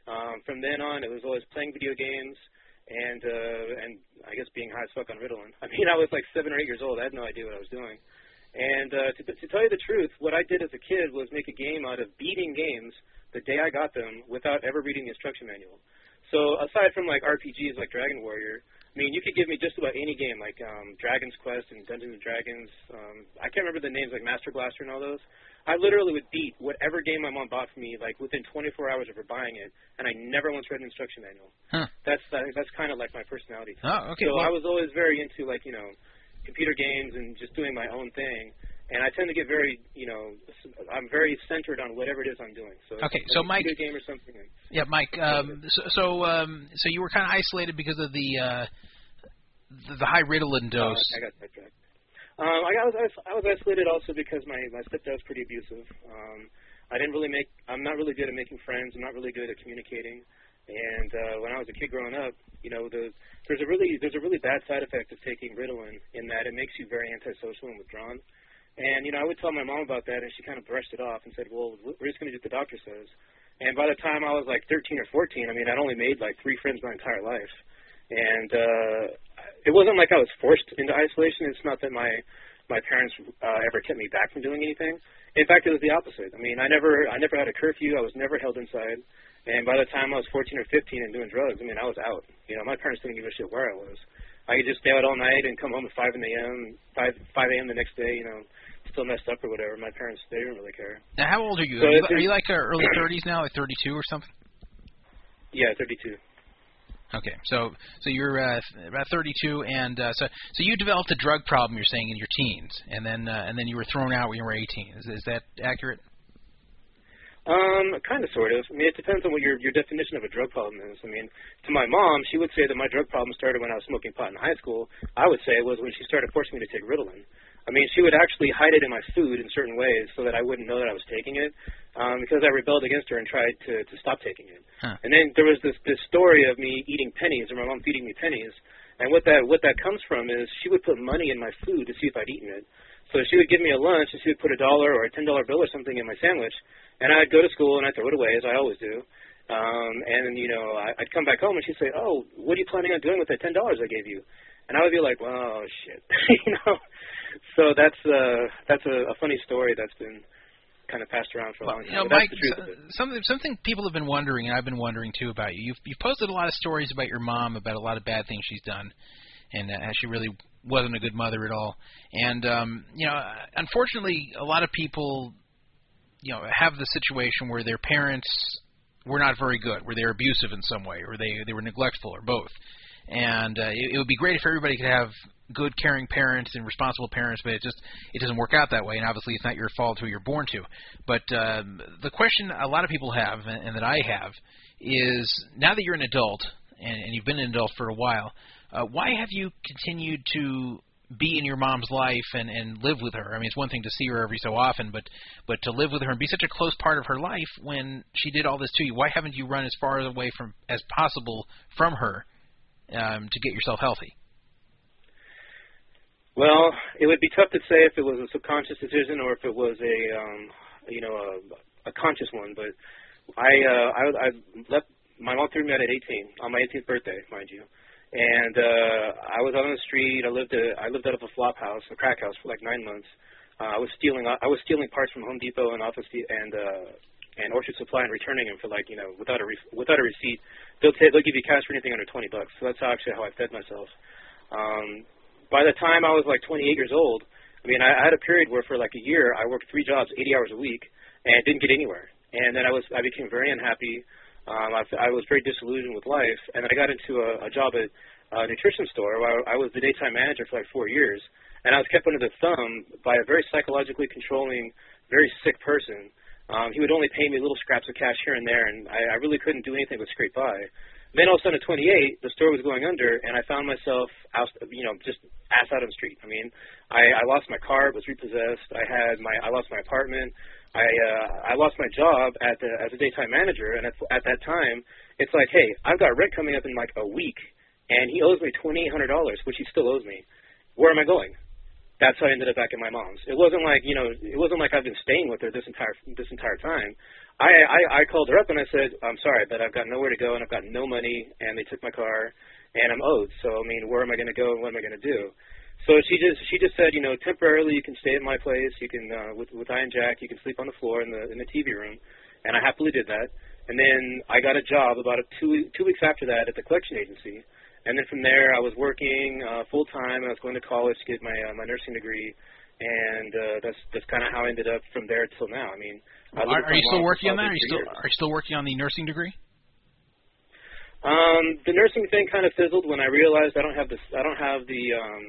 Um, from then on, it was always playing video games and uh, and I guess being high as fuck on Ritalin. I mean, I was like seven or eight years old. I had no idea what I was doing. And uh, to, to tell you the truth, what I did as a kid was make a game out of beating games the day I got them without ever reading the instruction manual. So aside from like RPGs like Dragon Warrior, I mean, you could give me just about any game like um, Dragon's Quest and Dungeons and Dragons. Um, I can't remember the names like Master Blaster and all those. I literally would beat whatever game my mom bought for me like within 24 hours of her buying it, and I never once read an instruction manual. Huh. That's that, that's kind of like my personality. Oh, okay. So well, I was always very into like you know computer games and just doing my own thing. And I tend to get very, you know, I'm very centered on whatever it is I'm doing. So Okay, so a Mike- video game or something. Yeah, Mike. Um, so so, um, so you were kind of isolated because of the uh, the, the high Ritalin Oh, dose. I got sidetracked. Um, I, got, I was I was isolated also because my my stepdad was pretty abusive. Um, I didn't really make. I'm not really good at making friends. I'm not really good at communicating. And uh, when I was a kid growing up, you know, the there's a really there's a really bad side effect of taking Ritalin in that it makes you very antisocial and withdrawn. And you know, I would tell my mom about that, and she kind of brushed it off and said, "Well, we're just going to do what the doctor says." And by the time I was like 13 or 14, I mean, I'd only made like three friends my entire life, and uh, it wasn't like I was forced into isolation. It's not that my my parents uh, ever kept me back from doing anything. In fact, it was the opposite. I mean, I never I never had a curfew. I was never held inside. And by the time I was 14 or 15 and doing drugs, I mean, I was out. You know, my parents didn't give a shit where I was. I could just stay out all night and come home at 5 in the a.m., 5 5 a.m. the next day. You know, still messed up or whatever. My parents they didn't really care. Now, how old are you? So are, you are you like uh, early 30s now, like 32 or something? Yeah, 32. Okay, so so you're uh, about 32, and uh, so so you developed a drug problem. You're saying in your teens, and then uh, and then you were thrown out when you were 18. Is, is that accurate? Um, kind of, sort of. I mean, it depends on what your your definition of a drug problem is. I mean, to my mom, she would say that my drug problem started when I was smoking pot in high school. I would say it was when she started forcing me to take Ritalin. I mean, she would actually hide it in my food in certain ways so that I wouldn't know that I was taking it, um, because I rebelled against her and tried to to stop taking it. Huh. And then there was this this story of me eating pennies or my mom feeding me pennies. And what that what that comes from is she would put money in my food to see if I'd eaten it. So she would give me a lunch and she would put a dollar or a ten dollar bill or something in my sandwich, and I'd go to school and I'd throw it away as I always do. Um, and you know I, I'd come back home and she'd say, "Oh, what are you planning on doing with that ten dollars I gave you?" And I would be like, "Well, shit," you know. So that's uh that's a, a funny story that's been kind of passed around for a long time. You know, Mike, that's of it. something something people have been wondering, and I've been wondering too about you. You've you've posted a lot of stories about your mom, about a lot of bad things she's done, and uh, she really wasn't a good mother at all. And um, you know, unfortunately, a lot of people, you know, have the situation where their parents were not very good, where they're abusive in some way, or they they were neglectful, or both. And uh, it, it would be great if everybody could have good, caring parents and responsible parents, but it just it doesn't work out that way. And obviously, it's not your fault who you're born to. But um, the question a lot of people have, and, and that I have, is now that you're an adult and, and you've been an adult for a while, uh, why have you continued to be in your mom's life and and live with her? I mean, it's one thing to see her every so often, but but to live with her and be such a close part of her life when she did all this to you, why haven't you run as far away from as possible from her um, to get yourself healthy? Well, it would be tough to say if it was a subconscious decision or if it was a, um, you know, a, a conscious one. But I, uh, I, I left. My mom threw me out at 18 on my 18th birthday, mind you. And uh, I was out on the street. I lived. A, I lived out of a flop house, a crack house, for like nine months. Uh, I was stealing. I was stealing parts from Home Depot and Office and uh, and Orchard Supply and returning them for like you know without a re- without a receipt. They'll ta- they'll give you cash for anything under 20 bucks. So that's actually how I fed myself. Um, by the time I was like 28 years old, I mean, I, I had a period where for like a year I worked three jobs, 80 hours a week, and didn't get anywhere. And then I was, I became very unhappy. Um, I, I was very disillusioned with life, and then I got into a, a job at a nutrition store where I was the daytime manager for like four years, and I was kept under the thumb by a very psychologically controlling, very sick person. Um, he would only pay me little scraps of cash here and there, and I, I really couldn't do anything but scrape by. Then all of a sudden, at 28, the store was going under, and I found myself out, you know, just ass out on the street. I mean, I, I lost my car; it was repossessed. I had my, I lost my apartment. I, uh, I lost my job at the, as a daytime manager, and at, at that time, it's like, hey, I've got rent coming up in like a week, and he owes me twenty eight hundred dollars, which he still owes me. Where am I going? That's how I ended up back at my mom's. It wasn't like you know, it wasn't like I've been staying with her this entire this entire time. I, I I called her up and I said, I'm sorry, but I've got nowhere to go and I've got no money and they took my car and I'm owed. So I mean, where am I going to go and what am I going to do? So she just she just said, you know, temporarily you can stay at my place. You can uh, with with I and Jack, you can sleep on the floor in the in the TV room, and I happily did that. And then I got a job about a two two weeks after that at the collection agency. And then from there, I was working uh, full time. I was going to college to get my uh, my nursing degree, and uh, that's that's kind of how I ended up from there till now. I mean, I Are, are you still working on that? Are you still years. are you still working on the nursing degree? Um, the nursing thing kind of fizzled when I realized I don't have this. I don't have the. Um,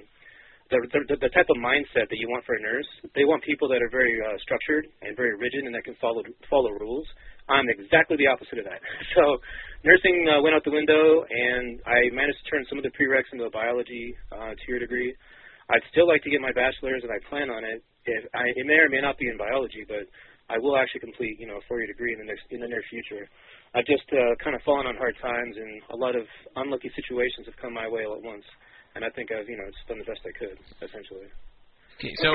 the, the the type of mindset that you want for a nurse. They want people that are very uh, structured and very rigid and that can follow follow rules. I'm exactly the opposite of that. So nursing uh, went out the window, and I managed to turn some of the prereqs into a biology uh, two-year degree. I'd still like to get my bachelor's, and I plan on it. If I, it may or may not be in biology, but I will actually complete, you know, a four-year degree in the next in the near future. I've just uh, kind of fallen on hard times, and a lot of unlucky situations have come my way all at once. And I think I've, you know, just done the best I could, essentially. Okay, so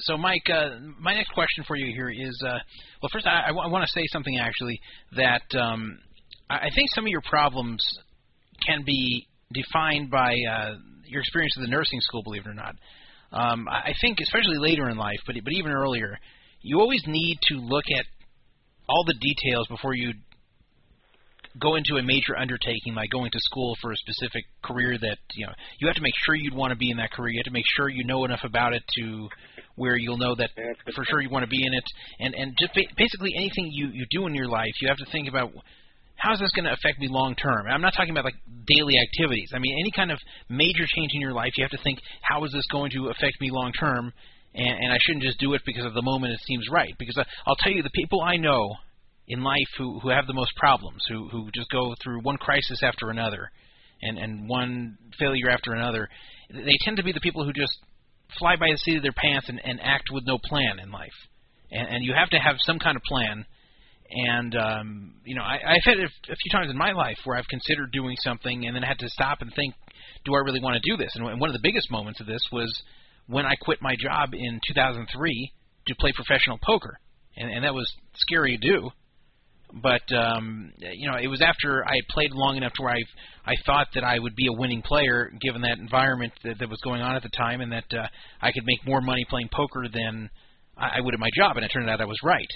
so Mike, uh, my next question for you here is, uh, well, first I, I, w- I want to say something actually that um, I I think some of your problems can be defined by uh, your experience at the nursing school, believe it or not. Um, I I think, especially later in life, but but even earlier, you always need to look at all the details before you go into a major undertaking like going to school for a specific career that you know you have to make sure you'd want to be in that career you have to make sure you know enough about it to where you'll know that Yeah, that's a good for sure you want to be in it. And and just ba- basically anything you you do in your life you have to think about how is this going to affect me long term? I'm not talking about like daily activities. I mean any kind of major change in your life you have to think how is this going to affect me long term? And, and i shouldn't just do it because of the moment it seems right. Because I, i'll tell you the people i know in life who who have the most problems, who who just go through one crisis after another, and and one failure after another. They tend to be the people who just fly by the seat of their pants and, and act with no plan in life. And, and you have to have some kind of plan. And um, you know, I, I've had it a few times in my life where I've considered doing something and then had to stop and think, do I really want to do this? And one of the biggest moments of this was when I quit my job in 2003 to play professional poker, and, and that was scary to do but um, you know, it was after I had played long enough to where I I thought that I would be a winning player given that environment that, that was going on at the time, and that uh, I could make more money playing poker than I, I would at my job, and it turned out I was right.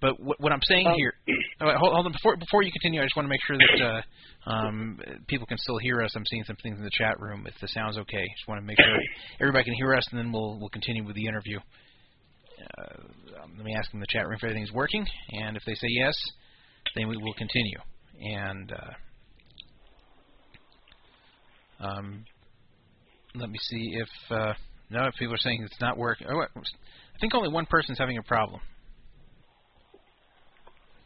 But what, what I'm saying Um, here, oh, hold, hold on before before you continue, I just want to make sure that uh, um, people can still hear us. I'm seeing some things in the chat room. If the sound's okay, just want to make sure everybody can hear us, and then we'll we'll continue with the interview. Uh, um, let me ask in the chat room if everything's working, and if they say yes, then we will continue. And uh, um, let me see if uh, no, if people are saying it's not working. Oh, I think only one person's having a problem.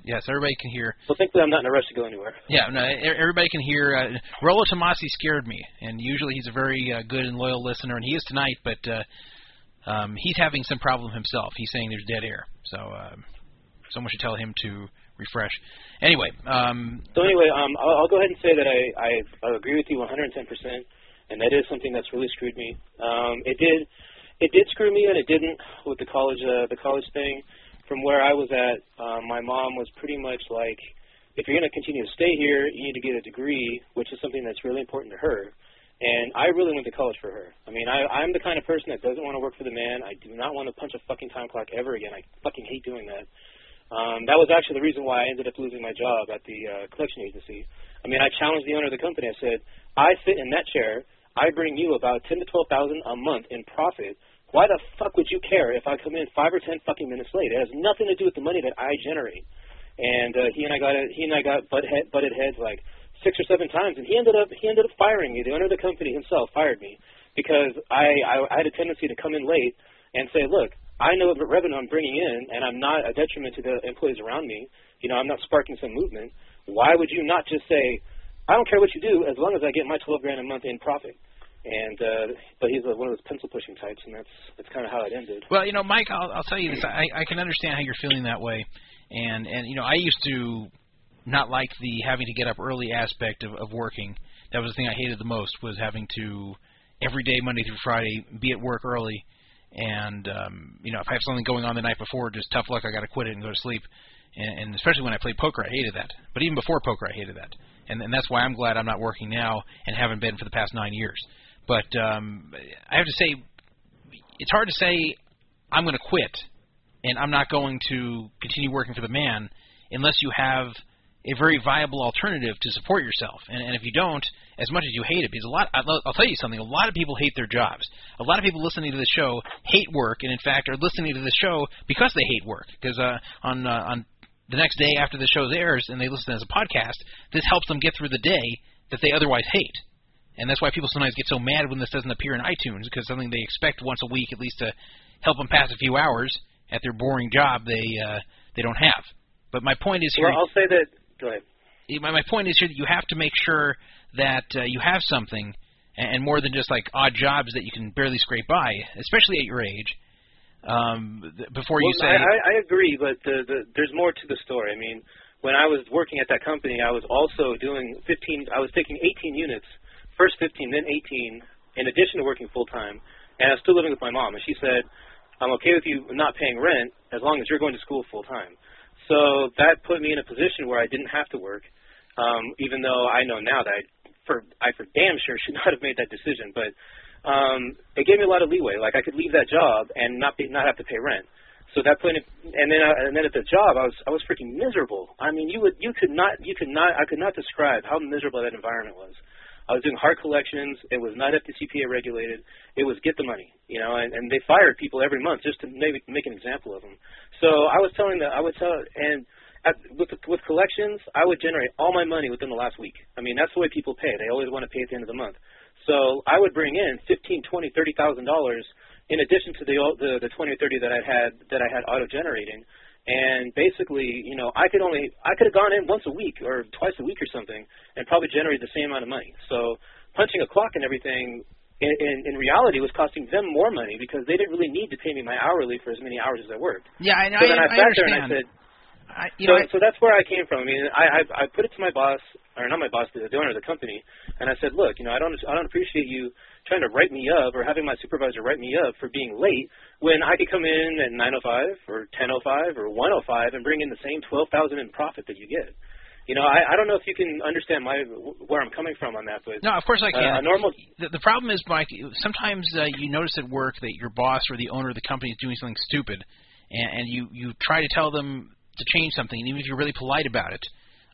Yes, everybody can hear. Well, thankfully, I'm not in a rush to go anywhere. Yeah, no, everybody can hear. Uh, Rollo Tomasi scared me, and usually he's a very uh, good and loyal listener, and he is tonight. But uh, um, he's having some problem himself. He's saying there's dead air, so um, someone should tell him to refresh. Anyway, um, So anyway, um, I'll, I'll go ahead and say that I, I, I agree with you 110%, and that is something that's really screwed me. Um, it did, it did screw me, and it didn't with the college, uh, the college thing. From where I was at, um, my mom was pretty much like, if you're going to continue to stay here, you need to get a degree, which is something that's really important to her. And I really went to college for her. I mean, I, I'm the kind of person that doesn't want to work for the man. I do not want to punch a fucking time clock ever again. I fucking hate doing that. Um, that was actually the reason why I ended up losing my job at the uh, collection agency. I mean, I challenged the owner of the company. I said, I sit in that chair. I bring you about ten to twelve thousand a month in profit. Why the fuck would you care if I come in five or ten fucking minutes late? It has nothing to do with the money that I generate. And uh, he and I got he and I got butt head, butted heads like six or seven times, and he ended up he ended up firing me. The owner of the company himself fired me because I I, I had a tendency to come in late and say, look, I know the revenue I'm bringing in, and I'm not a detriment to the employees around me. You know, I'm not sparking some movement. Why would you not just say, I don't care what you do as long as I get my 12 grand a month in profit? And uh, but he's uh, one of those pencil pushing types, and that's that's kind of how it ended. Well, you know, Mike, I'll, I'll tell you this. I, I can understand how you're feeling that way, and and you know, I used to not like the having to get up early aspect of, of working. That was the thing I hated the most was having to every day, Monday through Friday, be at work early, and um, you know, if I have something going on the night before, just tough luck. I got to quit it and go to sleep. And, and especially when I played poker, I hated that. But even before poker, I hated that. And, and that's why I'm glad I'm not working now and haven't been for the past nine years. But um, I have to say, it's hard to say I'm going to quit and I'm not going to continue working for the man unless you have a very viable alternative to support yourself. And, and if you don't, as much as you hate it, because a lot, I'll, tell you something, a lot of people hate their jobs. A lot of people listening to the show hate work, and in fact are listening to the show because they hate work. Because uh, on uh, on the next day after the show airs and they listen as a podcast, this helps them get through the day that they otherwise hate. and that's why people sometimes get so mad when this doesn't appear in iTunes because something they expect once a week at least to help them pass a few hours at their boring job they uh, they don't have. But my point is here. Well, I'll say that. Go ahead. my my point is here that you have to make sure that uh, you have something and, and more than just like odd jobs that you can barely scrape by, especially at your age. Um, th- before you say, I, I agree, but the, the, there's more to the story. I mean, when I was working at that company, I was also doing 15. I was taking 18 units, first 15, then 18, in addition to working full time, and I was still living with my mom. And she said, "I'm okay with you not paying rent as long as you're going to school full time." So that put me in a position where I didn't have to work, um, even though I know now that I, for I for damn sure should not have made that decision. But um, it gave me a lot of leeway. Like I could leave that job and not be, not have to pay rent. So that point, and then uh, and then at the job, I was I was freaking miserable. I mean, you would you could not you could not I could not describe how miserable that environment was. I was doing hard collections. It was not FDCPA regulated. It was get the money, you know, and, and they fired people every month just to maybe make an example of them. So I was telling that I would tell and at, with the, with collections, I would generate all my money within the last week. I mean, that's the way people pay. They always want to pay at the end of the month. So I would bring in fifteen, twenty, thirty thousand dollars in addition to the the, the 20 or 30 that I had that I had auto generating. And basically, you know, I could only I could have gone in once a week or twice a week or something, and probably generated the same amount of money. So punching a clock and everything, in, in, in reality, was costing them more money because they didn't really need to pay me my hourly for as many hours as I worked. yeah, I, So I, then I, I sat understand. there and I said, I, you so, know, I, so that's where I came from. I mean, I, I I put it to my boss, or not my boss, the, the owner of the company, and I said, look, you know, I don't I don't appreciate you trying to write me up or having my supervisor write me up for being late when I could come in at 9:05 or 10:05 or 1:05 and bring in the same 12,000 in profit that you get. You know, I, I don't know if you can understand my where I'm coming from on that, but no, of course I can. uh, normal the, the problem is, Mike. Sometimes uh, you notice at work that your boss or the owner of the company is doing something stupid, and, and you you try to tell them to change something, and even if you're really polite about it,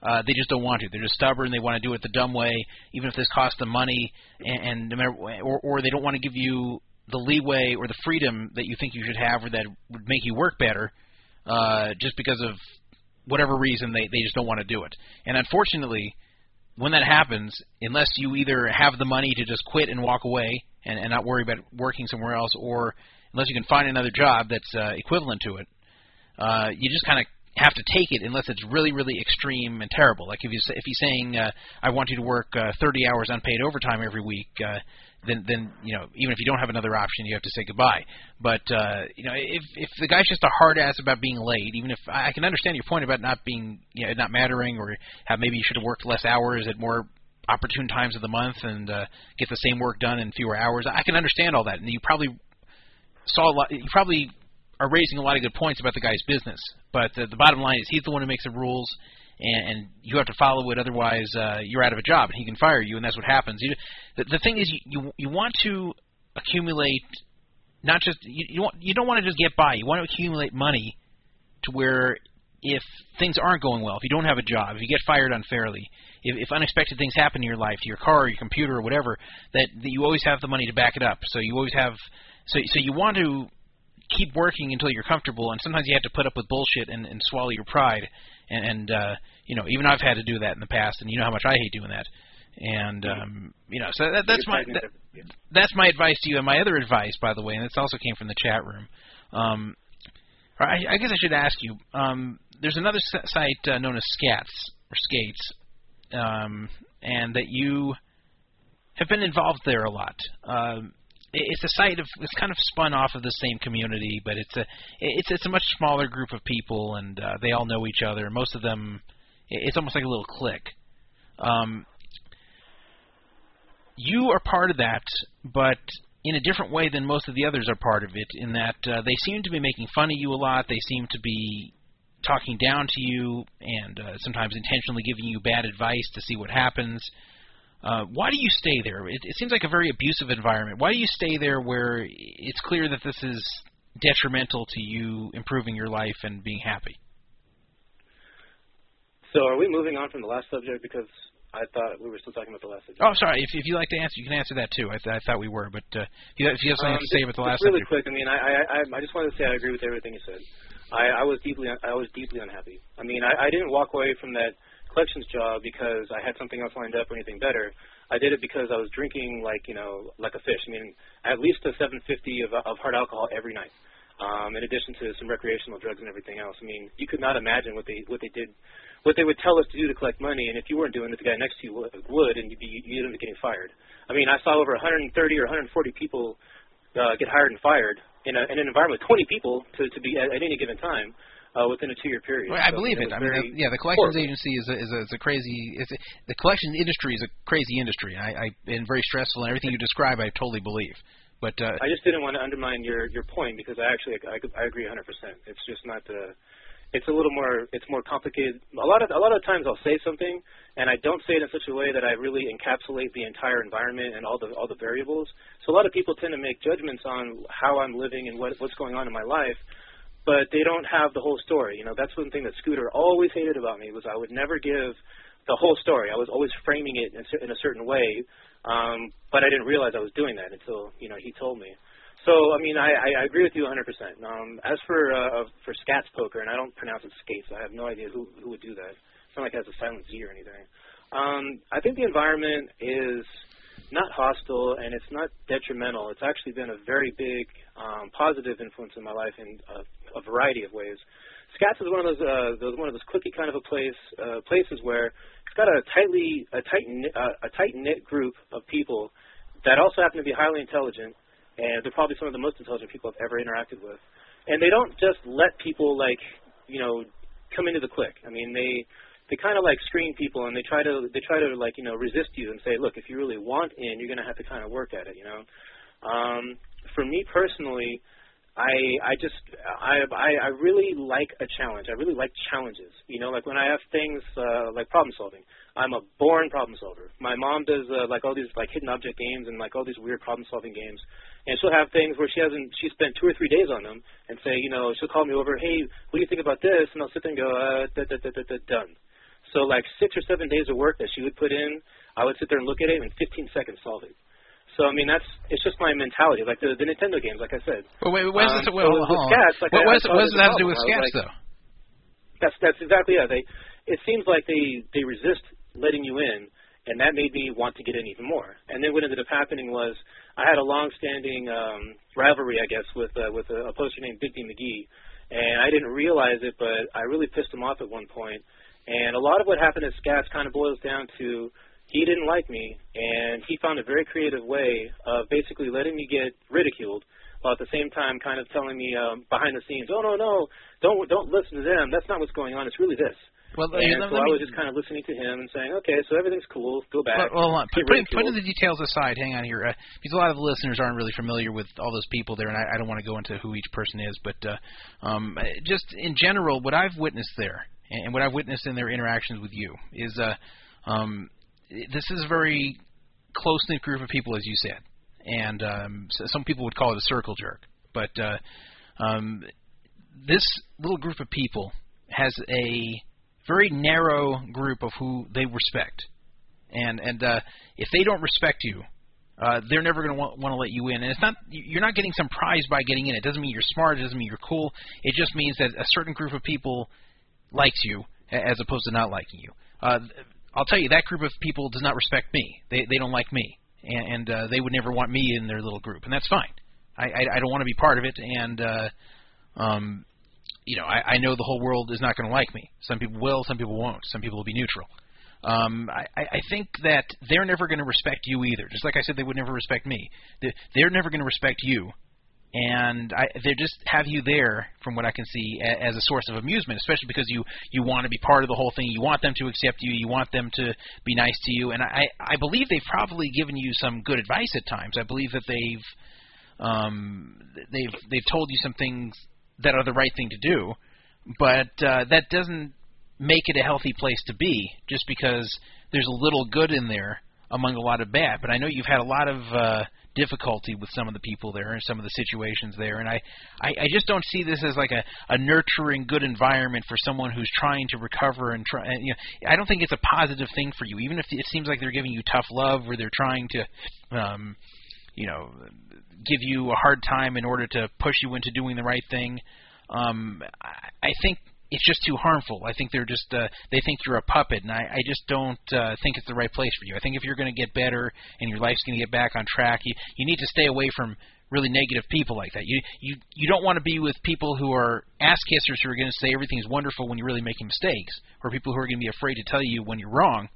uh, they just don't want to. They're just stubborn. They want to do it the dumb way, even if this costs them money, and, and no matter, or or they don't want to give you the leeway or the freedom that you think you should have, or that would make you work better, uh, just because of whatever reason they they just don't want to do it. And unfortunately, when that happens, unless you either have the money to just quit and walk away and, and not worry about working somewhere else, or unless you can find another job that's uh, equivalent to it, uh, you just kind of have to take it unless it's really, really extreme and terrible. Like if he's if he's saying, uh, "I want you to work uh, 30 hours unpaid overtime every week," uh, then then you know even if you don't have another option, you have to say goodbye. But uh, you know if if the guy's just a hard ass about being late, even if I can understand your point about not being you know not mattering or how maybe you should have worked less hours at more opportune times of the month and uh, get the same work done in fewer hours. I can understand all that, and you probably saw a lot. You probably are raising a lot of good points about the guy's business, but uh, the bottom line is he's the one who makes the rules, and, and you have to follow it. Otherwise, uh, you're out of a job, and he can fire you, and that's what happens. You, the, the thing is, you, you you want to accumulate, not just you you, want, you don't want to just get by. You want to accumulate money to where if things aren't going well, if you don't have a job, if you get fired unfairly, if, if unexpected things happen in your life, to your car, or your computer, or whatever, that, that you always have the money to back it up. So you always have, so so you want to keep working until you're comfortable, and sometimes you have to put up with bullshit and, and swallow your pride. And, and uh, you know, even I've had to do that in the past, and you know how much I hate doing that. And um, you know, so that, that's my that, that's my advice to you. And my other advice, by the way, and this also came from the chat room. Um, I, I guess I should ask you. Um, there's another site uh, known as Scats or Skates, um, and that you have been involved there a lot. Um, it's a site of it's kind of spun off of the same community, but it's a it's it's a much smaller group of people, and uh, they all know each other. Most of them, it's almost like a little clique. Um, you are part of that, but in a different way than most of the others are part of it. In that uh, they seem to be making fun of you a lot. They seem to be talking down to you, and uh, sometimes intentionally giving you bad advice to see what happens. Uh, why do you stay there? It, it seems like a very abusive environment. Why do you stay there where it's clear that this is detrimental to you improving your life and being happy? So are we moving on from the last subject because I thought we were still talking about the last subject. Oh, sorry. If, if you like to answer, you can answer that too. I, th- I thought we were, but uh, if, you, if you have something Um, to say about the last really subject, quick. I mean, I, I I I just wanted to say I agree with everything you said. I, I was deeply I was deeply unhappy. I mean, I, I didn't walk away from that collections job because I had something else lined up or anything better. I did it because I was drinking like you know like a fish. I mean, at least a 750 of, of hard alcohol every night. Um, in addition to some recreational drugs and everything else. I mean, you could not imagine what they what they did, what they would tell us to do to collect money, and if you weren't doing it, the guy next to you would, would and you'd be you'd end up getting fired. I mean, I saw over 130 or 140 people uh, get hired and fired in, a, in an environment with 20 people to, to be at, at any given time uh, within a two-year period. Well, I So, believe it. it. I mean, yeah, the collections horrible. agency is a, is a, is a crazy. Is a, the collection industry is a crazy industry. I, I and very stressful, and everything you describe, I totally believe. But uh, I just didn't want to undermine your your point because I actually I, I agree 100%. It's just not the it's a little more it's more complicated. A lot of a lot of times I'll say something and I don't say it in such a way that I really encapsulate the entire environment and all the all the variables. So a lot of people tend to make judgments on how I'm living and what what's going on in my life, but they don't have the whole story. You know, that's one thing that Scooter always hated about me was I would never give the whole story. I was always framing it in, in a certain way, um, but I didn't realize I was doing that until you know he told me. So I mean, I, I agree with you 100%. Um, as for uh, for Scats poker, and I don't pronounce it skates. I have no idea who who would do that. It's not like it has a silent Z or anything. Um, I think the environment is not hostile and it's not detrimental. It's actually been a very big um, positive influence in my life in a, a variety of ways. Scats is one of those, uh, those one of those clicky kind of a place uh, places where it's got a tightly a tight uh, a tight knit group of people that also happen to be highly intelligent, and they're probably some of the most intelligent people I've ever interacted with. And they don't just let people like you know come into the clique. I mean they they kind of like screen people and they try to they try to like you know resist you and say look if you really want in you're to have to kind of work at it you know? Um for me personally i i just i i i really like a challenge. I really like challenges you know? Like when i have things uh like problem solving i'm a born problem solver. My mom does uh, like all these like hidden object games and like all these weird problem solving games. And she'll have things where she hasn't she spent two or three days on them and say you know she'll call me over hey what do you think about this? And i'll sit there and go uh da, da, da, da, da, done so like six or seven days of work that she would put in, I would sit there and look at it and 15 seconds solve it. So I mean that's it's just my mentality, like the, the Nintendo games, like I said. well, wait, what does Um, this, well, so with. Scats, like what, I- what, I what does that have to do with. Scats, like- though? That's that's exactly yeah. They it seems like they they resist letting you in, and that made me want to get in even more. And then what ended up happening was I had a long-standing um, rivalry, I guess, with uh, with a, a poster named Big D McGee, and I didn't realize it, but I really pissed him off at one point. And a lot of what happened at Scats kind of boils down to he didn't like me, and he found a very creative way of basically letting me get ridiculed, while at the same time kind of telling me um, behind the scenes, "Oh no, no, don't don't listen to them. That's not what's going on. It's really this." Well, And let, so let I me, was just kind of listening to him and saying, "Okay, so everything's cool. Go back." Well, hold on. Put, putting, putting the details aside, hang on here, uh, because a lot of the listeners aren't really familiar with all those people there, and I, I don't want to go into who each person is, but uh, um, just in general, what I've witnessed there, and, and what I've witnessed in their interactions with you, is uh, um, this is a very close knit group of people, as you said, and um, so some people would call it a circle jerk, but uh, um, this little group of people has a very narrow group of who they respect, and and uh, if they don't respect you, uh, they're never going to want, want to let you in. And it's not you're not getting some prize by getting in. It doesn't mean you're smart. It doesn't mean you're cool. It just means that a certain group of people likes you as opposed to not liking you. Uh, I'll tell you that group of people does not respect me. They they don't like me, and, and uh, they would never want me in their little group, and that's fine. I I, I don't want to be part of it, and uh, um, you know I, I know the whole world is not going to like me. Some people will, some people won't. Some people will be neutral. Um, I, I think that they're never going to respect you either. Just like I said, they would never respect me. They- They're never going to respect you, and I, they just have you there, from what I can see, a, as a source of amusement. Especially because you you want to be part of the whole thing. You want them to accept you. You want them to be nice to you. And I I believe they've probably given you some good advice at times. I believe that they've um, they've they've told you some things that are the right thing to do, but uh, that doesn't make it a healthy place to be just because there's a little good in there among a lot of bad. But I know you've had a lot of uh, difficulty with some of the people there and some of the situations there, and I, I, I just don't see this as like a, a nurturing, good environment for someone who's trying to recover and try. And, you know, I don't think it's a positive thing for you, even if it seems like they're giving you tough love or they're trying to. Um, you know, give you a hard time in order to push you into doing the right thing. Um, I I think it's just too harmful. I think they're just uh, they think you're a puppet, and I, I just don't uh, think it's the right place for you. I think if you're going to get better and your life's going to get back on track, you you need to stay away from really negative people like that. You you you don't want to be with people who are ass kissers who are going to say everything's wonderful when you're really making mistakes, or people who are going to be afraid to tell you when you're wrong.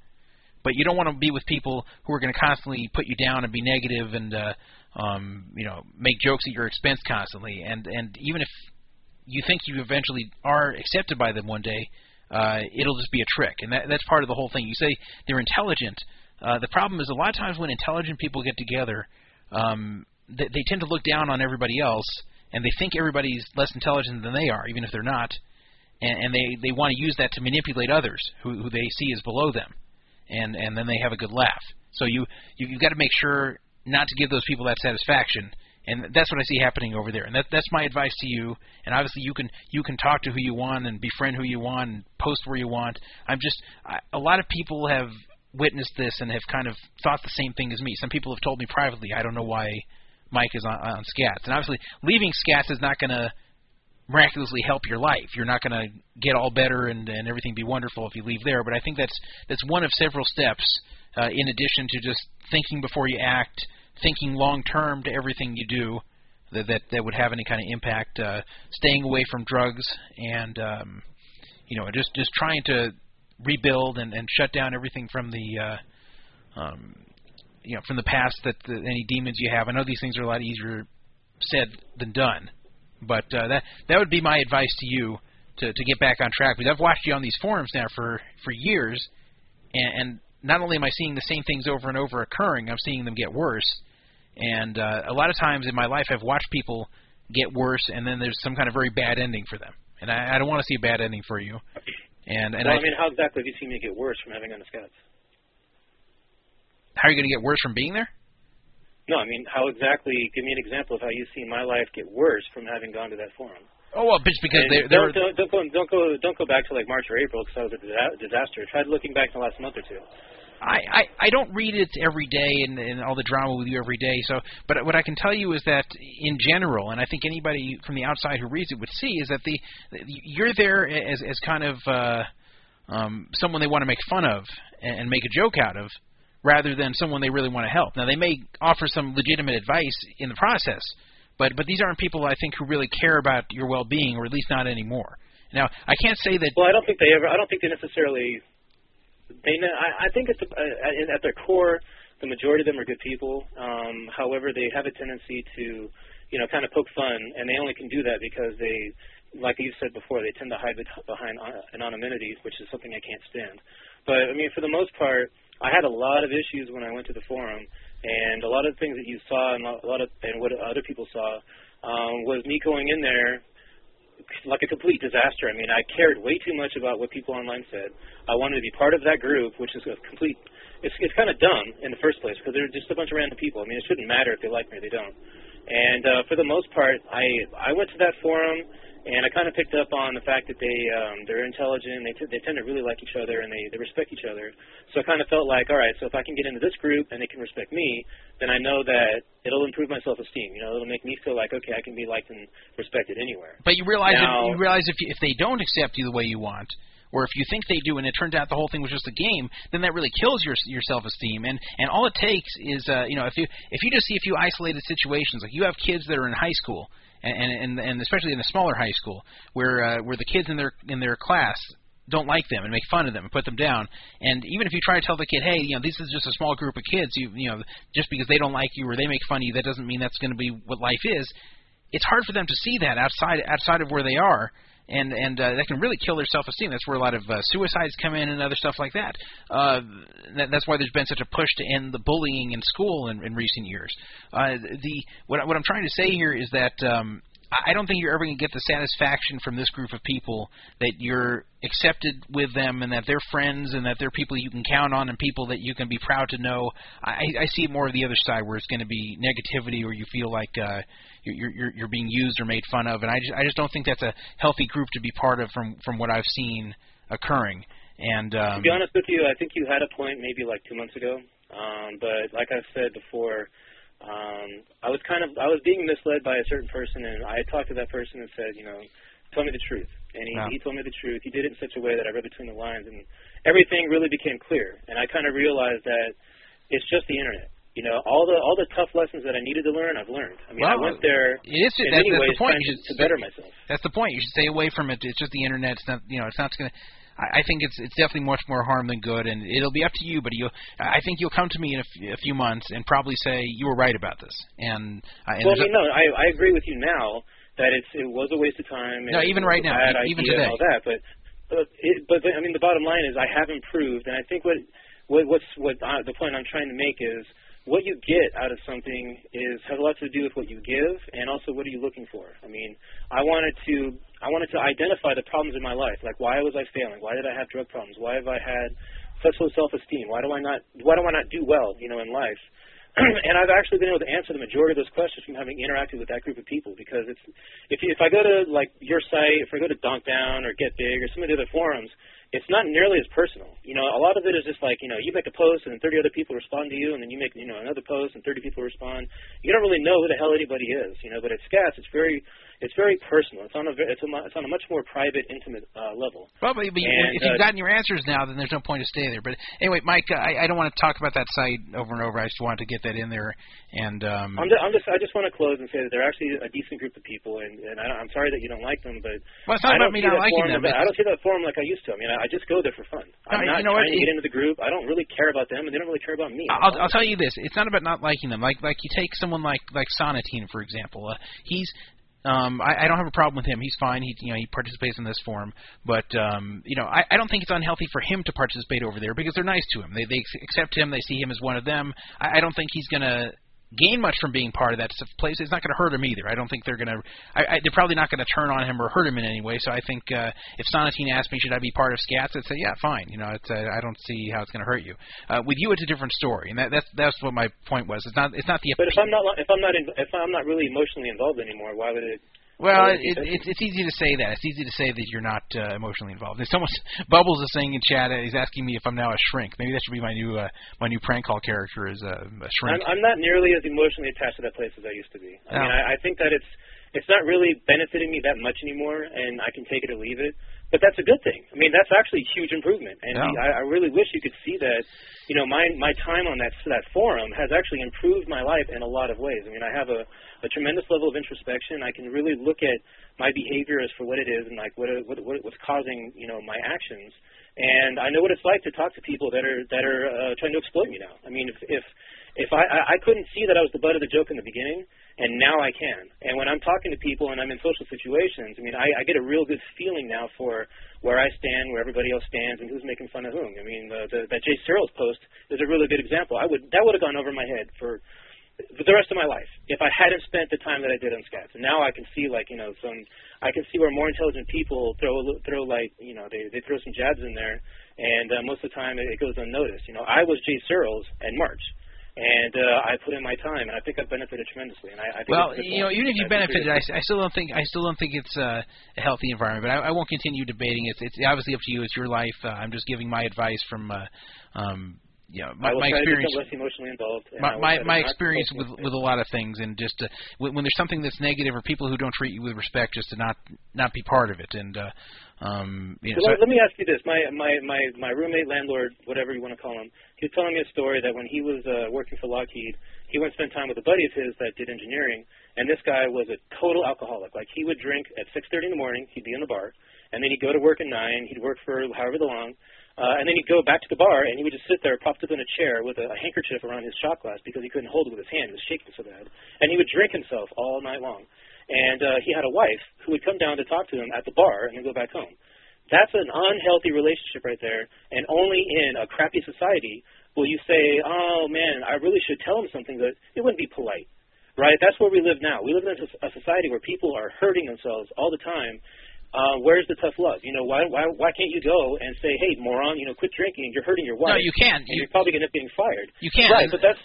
But you don't want to be with people who are going to constantly put you down and be negative and uh, um, you know make jokes at your expense constantly. And and even if you think you eventually are accepted by them one day, uh, it'll just be a trick, and that, that's part of the whole thing. You say they're intelligent. Uh, the problem is a lot of times when intelligent people get together, um, they, they tend to look down on everybody else, and they think everybody's less intelligent than they are, even if they're not, and, and they they want to use that to manipulate others who, who they see as below them, and and then they have a good laugh. So you, you you've got to make sure not to give those people that satisfaction and that's what I see happening over there. And that that's my advice to you. And obviously, you can you can talk to who you want and befriend who you want and post where you want. I'm just I, a lot of people have witnessed this and have kind of thought the same thing as me. Some people have told me privately, I don't know why Mike is on, on Scats. And obviously, leaving Scats is not going to miraculously help your life. You're not going to get all better and, and everything be wonderful if you leave there. But I think that's that's one of several steps uh, in addition to just thinking before you act thinking long term to everything you do that that, that would have any kind of impact. Uh, staying away from drugs and um, you know just just trying to rebuild and, and shut down everything from the uh, um, you know from the past that the, any demons you have. I know these things are a lot easier said than done, but uh, that that would be my advice to you to to get back on track. Because I've watched you on these forums now for for years, and, and not only am I seeing the same things over and over occurring, I'm seeing them get worse. And uh, a lot of times in my life, I've watched people get worse, and then there's some kind of very bad ending for them. And I, I don't want to see a bad ending for you. And and well, I, I mean, how exactly have you seen me get worse from having gone to Scats? how are you going to get worse from being there? No, I mean, how exactly? Give me an example of how you've seen my life get worse from having gone to that forum. Oh well, it's because And they they don't, don't, don't go don't go don't go back to like March or April because that was a disa- disaster. Try looking back in the last month or two. I, I I don't read it every day and, and all the drama with you every day. So, but what I can tell you is that in general, and I think anybody from the outside who reads it would see, is that the you're there as as kind of uh, um, someone they want to make fun of and, make a joke out of, rather than someone they really want to help. Now, they may offer some legitimate advice in the process, but but these aren't people I think who really care about your well-being, or at least not anymore. Now, I can't say that. Well, I don't think they ever. I don't think they necessarily. They. know- I, I think the, uh, at their core, the majority of them are good people. Um, however, they have a tendency to, you know, kind of poke fun, and they only can do that because they, like you said before, they tend to hide behind uh, anonymity, which is something I can't stand. But I mean, for the most part, I had a lot of issues when I went to the forum, and a lot of things that you saw and a lot of and what other people saw um, was me going in there like a complete disaster. I mean, I cared way too much about what people online said. I wanted to be part of that group, which is a complete. It's it's kind of dumb in the first place because they're just a bunch of random people. I mean, it shouldn't matter if they like me or they don't. And uh, for the most part, I I went to that forum and I kind of picked up on the fact that they um, they're intelligent. They t- they tend to really like each other and they they respect each other. So I kind of felt like, all right, so if I can get into this group and they can respect me, then I know that it'll improve my self-esteem. You know, it'll make me feel like okay, I can be liked and respected anywhere. But you realize Now- if, you realize if you, if they don't accept you the way you want, or if you think they do and it turns out the whole thing was just a game, then that really kills your your self-esteem. And and all it takes is uh, you know if you if you just see a few isolated situations, like you have kids that are in high school, and and and especially in a smaller high school where uh, where the kids in their in their class don't like them and make fun of them and put them down. And even if you try to tell the kid, hey, you know, this is just a small group of kids, you you know, just because they don't like you or they make fun of you, that doesn't mean that's going to be what life is. It's hard for them to see that outside outside of where they are. And and uh, that can really kill their self-esteem. That's where a lot of uh, suicides come in and other stuff like that. Uh, that. That's why there's been such a push to end the bullying in school in, in recent years. Uh, the what, what I'm trying to say here is that um, I don't think you're ever going to get the satisfaction from this group of people that you're accepted with them and that they're friends and that they're people you can count on and people that you can be proud to know. I, I see more of the other side where it's going to be negativity or you feel like uh, you're, you're you're being used or made fun of, and I just I just don't think that's a healthy group to be part of from from what I've seen occurring. And um, To be honest with you, I think you had a point maybe like two months ago. Um, but like I've said before, um, I was kind of I was being misled by a certain person, and I talked to that person and said, you know, tell me the truth. and he, Wow. he told me the truth. He did it in such a way that I read between the lines, and everything really became clear. And I kind of realized that it's just the internet. You know, all the all the tough lessons that I needed to learn, I've learned. I mean, I went there It is. in That's, many that's ways the point. You to, should to better myself. That's the point. You should stay away from it. It's just the internet. It's not. You know. It's not going to. I I think it's it's definitely much more harm than good, and it'll be up to you. But you, I think you'll come to me in a, f- a few months and probably say you were right about this. And, uh, and Well, I mean, no, I, I agree with you now that it's it was a waste of time. No, even right now, even today. and all that. But but, it, but I mean, the bottom line is I have improved, and I think what what what's what uh, the point I'm trying to make is what you get out of something is has a lot to do with what you give, and also what are you looking for. I mean, I wanted to I wanted to identify the problems in my life, like why was I failing? Why did I have drug problems? Why have I had such low self-esteem? Why do I not why do I not do well, you know, in life? and I've actually been able to answer the majority of those questions from having interacted with that group of people because it's if you, if I go to like your site, if I go to Donkdown or Get Big or some of the other forums, it's not nearly as personal. You know, a lot of it is just like you know you make a post and then 30 other people respond to you, and then you make you know another post and 30 people respond. You don't really know who the hell anybody is. You know, but at Scats, it's very it's very personal. It's on a it's, a, it's on a much more private, intimate uh, level. Well, but, but And, if you've uh, gotten your answers now, then there's no point to stay there. But anyway, Mike, uh, I, I don't want to talk about that site over and over. I just wanted to get that in there. And um, I'm just, I'm just I just want to close and say that they're actually a decent group of people, and, and I, I'm sorry that you don't like them, but well, it's not I about don't me not liking them. I don't see that forum like I used to. I mean, I, I just go there for fun. No, I'm not you know what, trying to get into the group. I don't really care about them, and they don't really care about me. I'll, I'll tell you this: it's not about not liking them. Like like you take someone like like Sonatine for example. Uh, he's um, I, I don't have a problem with him. He's fine. He you know he participates in this forum, but um, you know I, I don't think it's unhealthy for him to participate over there because they're nice to him. They they accept him. They see him as one of them. I, I don't think he's gonna gain much from being part of that place. It's not going to hurt him either. I don't think they're going to. I, I, they're probably not going to turn on him or hurt him in any way. So I think uh, if Sonatine asked me, should I be part of Scats, I'd say, yeah, fine. You know, it's, uh, I don't see how it's going to hurt you. Uh, with you, it's a different story, and that, that's that's what my point was. It's not it's not the. But if I'm not if I'm not in, if I'm not really emotionally involved anymore, why would it? Well, it, it, it's it's easy to say that. It's easy to say that you're not uh, emotionally involved. There's someone Bubbles is saying in chat. Uh, he's asking me if I'm now a shrink. Maybe that should be my new uh, my new prank call character is uh, a shrink. I'm, I'm not nearly as emotionally attached to that place as I used to be. I No. mean, I, I think that it's it's not really benefiting me that much anymore, and I can take it or leave it. But that's a good thing. I mean, that's actually a huge improvement, and Yeah. I, I really wish you could see that. You know, my my time on that that forum has actually improved my life in a lot of ways. I mean, I have a a tremendous level of introspection. I can really look at my behavior as for what it is and like what what, what what's causing you know my actions. And I know what it's like to talk to people that are that are uh, trying to exploit me now. I mean, if if if I, I I couldn't see that I was the butt of the joke in the beginning, and now I can. And when I'm talking to people and I'm in social situations, I mean, I, I get a real good feeling now for where I stand, where everybody else stands, and who's making fun of whom. I mean, the, the, that Jay Searles post is a really good example. I would that would have gone over my head for for the rest of my life if I hadn't spent the time that I did on Scats. And now I can see like you know some I can see where more intelligent people throw throw like you know they they throw some jabs in there, and uh, most of the time it, it goes unnoticed. You know, I was Jay Searles and March. And uh, I put in my time, and I think I've benefited tremendously. And I, I think Well, you know, even if you I benefited, it I. I still don't think I still don't think it's uh, a healthy environment. But I, I won't continue debating. It's it's obviously up to you. It's your life. Uh, I'm just giving my advice from uh, um, know my, my experience. less emotionally involved. my my, my experience with with a lot of things and just uh, when, when there's something that's negative or people who don't treat you with respect just to not not be part of it and uh um you know So so, let, me ask you this: my my my my roommate, landlord, whatever you want to call him, he was telling me a story that when he was uh, working for Lockheed, he went to spend time with a buddy of his that did engineering, and this guy was a total alcoholic. Like he would drink at 6:30 in the morning, he'd be in the bar, and then he'd go to work at nine. He'd work for however long, uh, and then he'd go back to the bar, and he would just sit there, propped up in a chair with a, a handkerchief around his shot glass because he couldn't hold it with his hand; it was shaking so bad. And he would drink himself all night long. And uh, he had a wife who would come down to talk to him at the bar and then go back home. That's an unhealthy relationship right there, and only in a crappy society will you say, "Oh man, I really should tell him something," but it wouldn't be polite, right? That's where we live now. We live in a society where people are hurting themselves all the time. Uh, where's the tough love? You know, why why why can't you go and say, "Hey, moron, you know, quit drinking. You're hurting your wife." no you can't and you, you're probably going to end up getting fired. you can't Right, but that's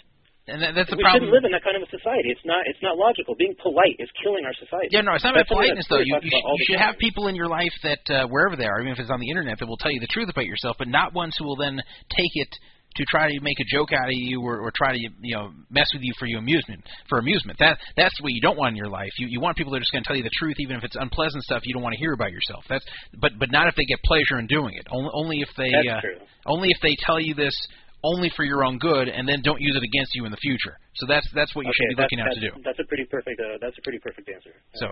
and that, that's the we problem shouldn't live in that kind of a society. It's not it's not logical. Being polite is killing our society. Yeah, no, it's not about politeness though. You, you, sh- you should time. have people in your life that uh, wherever they are, even if it's on the internet, that will tell you the truth about yourself, but not ones who will then take it to try to make a joke out of you or, or try to you know mess with you for your amusement for amusement. That that's what you don't want in your life. You you want people that are just going to tell you the truth, even if it's unpleasant stuff you don't want to hear about yourself. That's but but not if they get pleasure in doing it. Only only if they That's uh, true. only if they tell you this only for your own good and then don't use it against you in the future. So that's that's what you okay, should be looking out to do. That's a pretty perfect. Uh, that's a pretty perfect answer. So,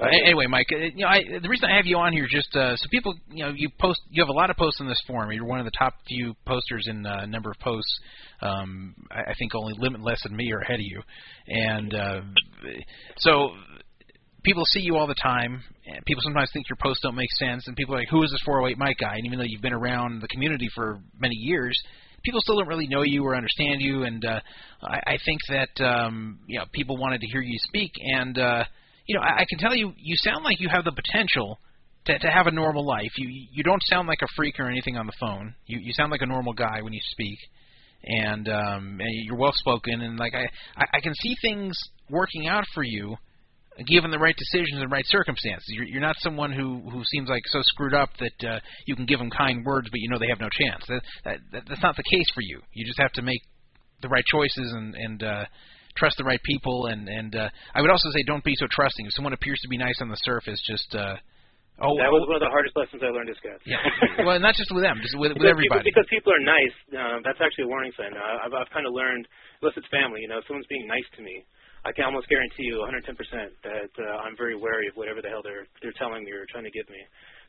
uh, anyway, Mike, uh, you know, I, the reason I have you on here is just uh, so people, you know, you post, you have a lot of posts on this forum. You're one of the top few posters in uh, number of posts. Um, I, I think only Limitless and me are ahead of you, and uh, so people see you all the time. People sometimes think your posts don't make sense, and people are like, "Who is this 408 Mike guy?" And even though you've been around the community for many years, people still don't really know you or understand you. And uh, I, I think that um, you know people wanted to hear you speak, and uh, you know I, I can tell you, you sound like you have the potential. To, to have a normal life, you you don't sound like a freak or anything on the phone. You you sound like a normal guy when you speak, and um, and you're well spoken, and like I I I can see things working out for you given the right decisions and right circumstances. You're, you're not someone who who seems like so screwed up that uh, you can give them kind words, but you know they have no chance. That, that, that that's not the case for you. You just have to make the right choices and and uh, trust the right people. And and uh, I would also say don't be so trusting. If someone appears to be nice on the surface, just uh, oh that was one of the hardest lessons I learned as Scott. yeah. well, not just with them, just with with because everybody. People, because people are nice, uh, that's actually a warning sign. Uh, I've, I've kind of learned, unless it's family, you know, if someone's being nice to me, I can almost guarantee you 110% that uh, I'm very wary of whatever the hell they're they're telling me or trying to give me.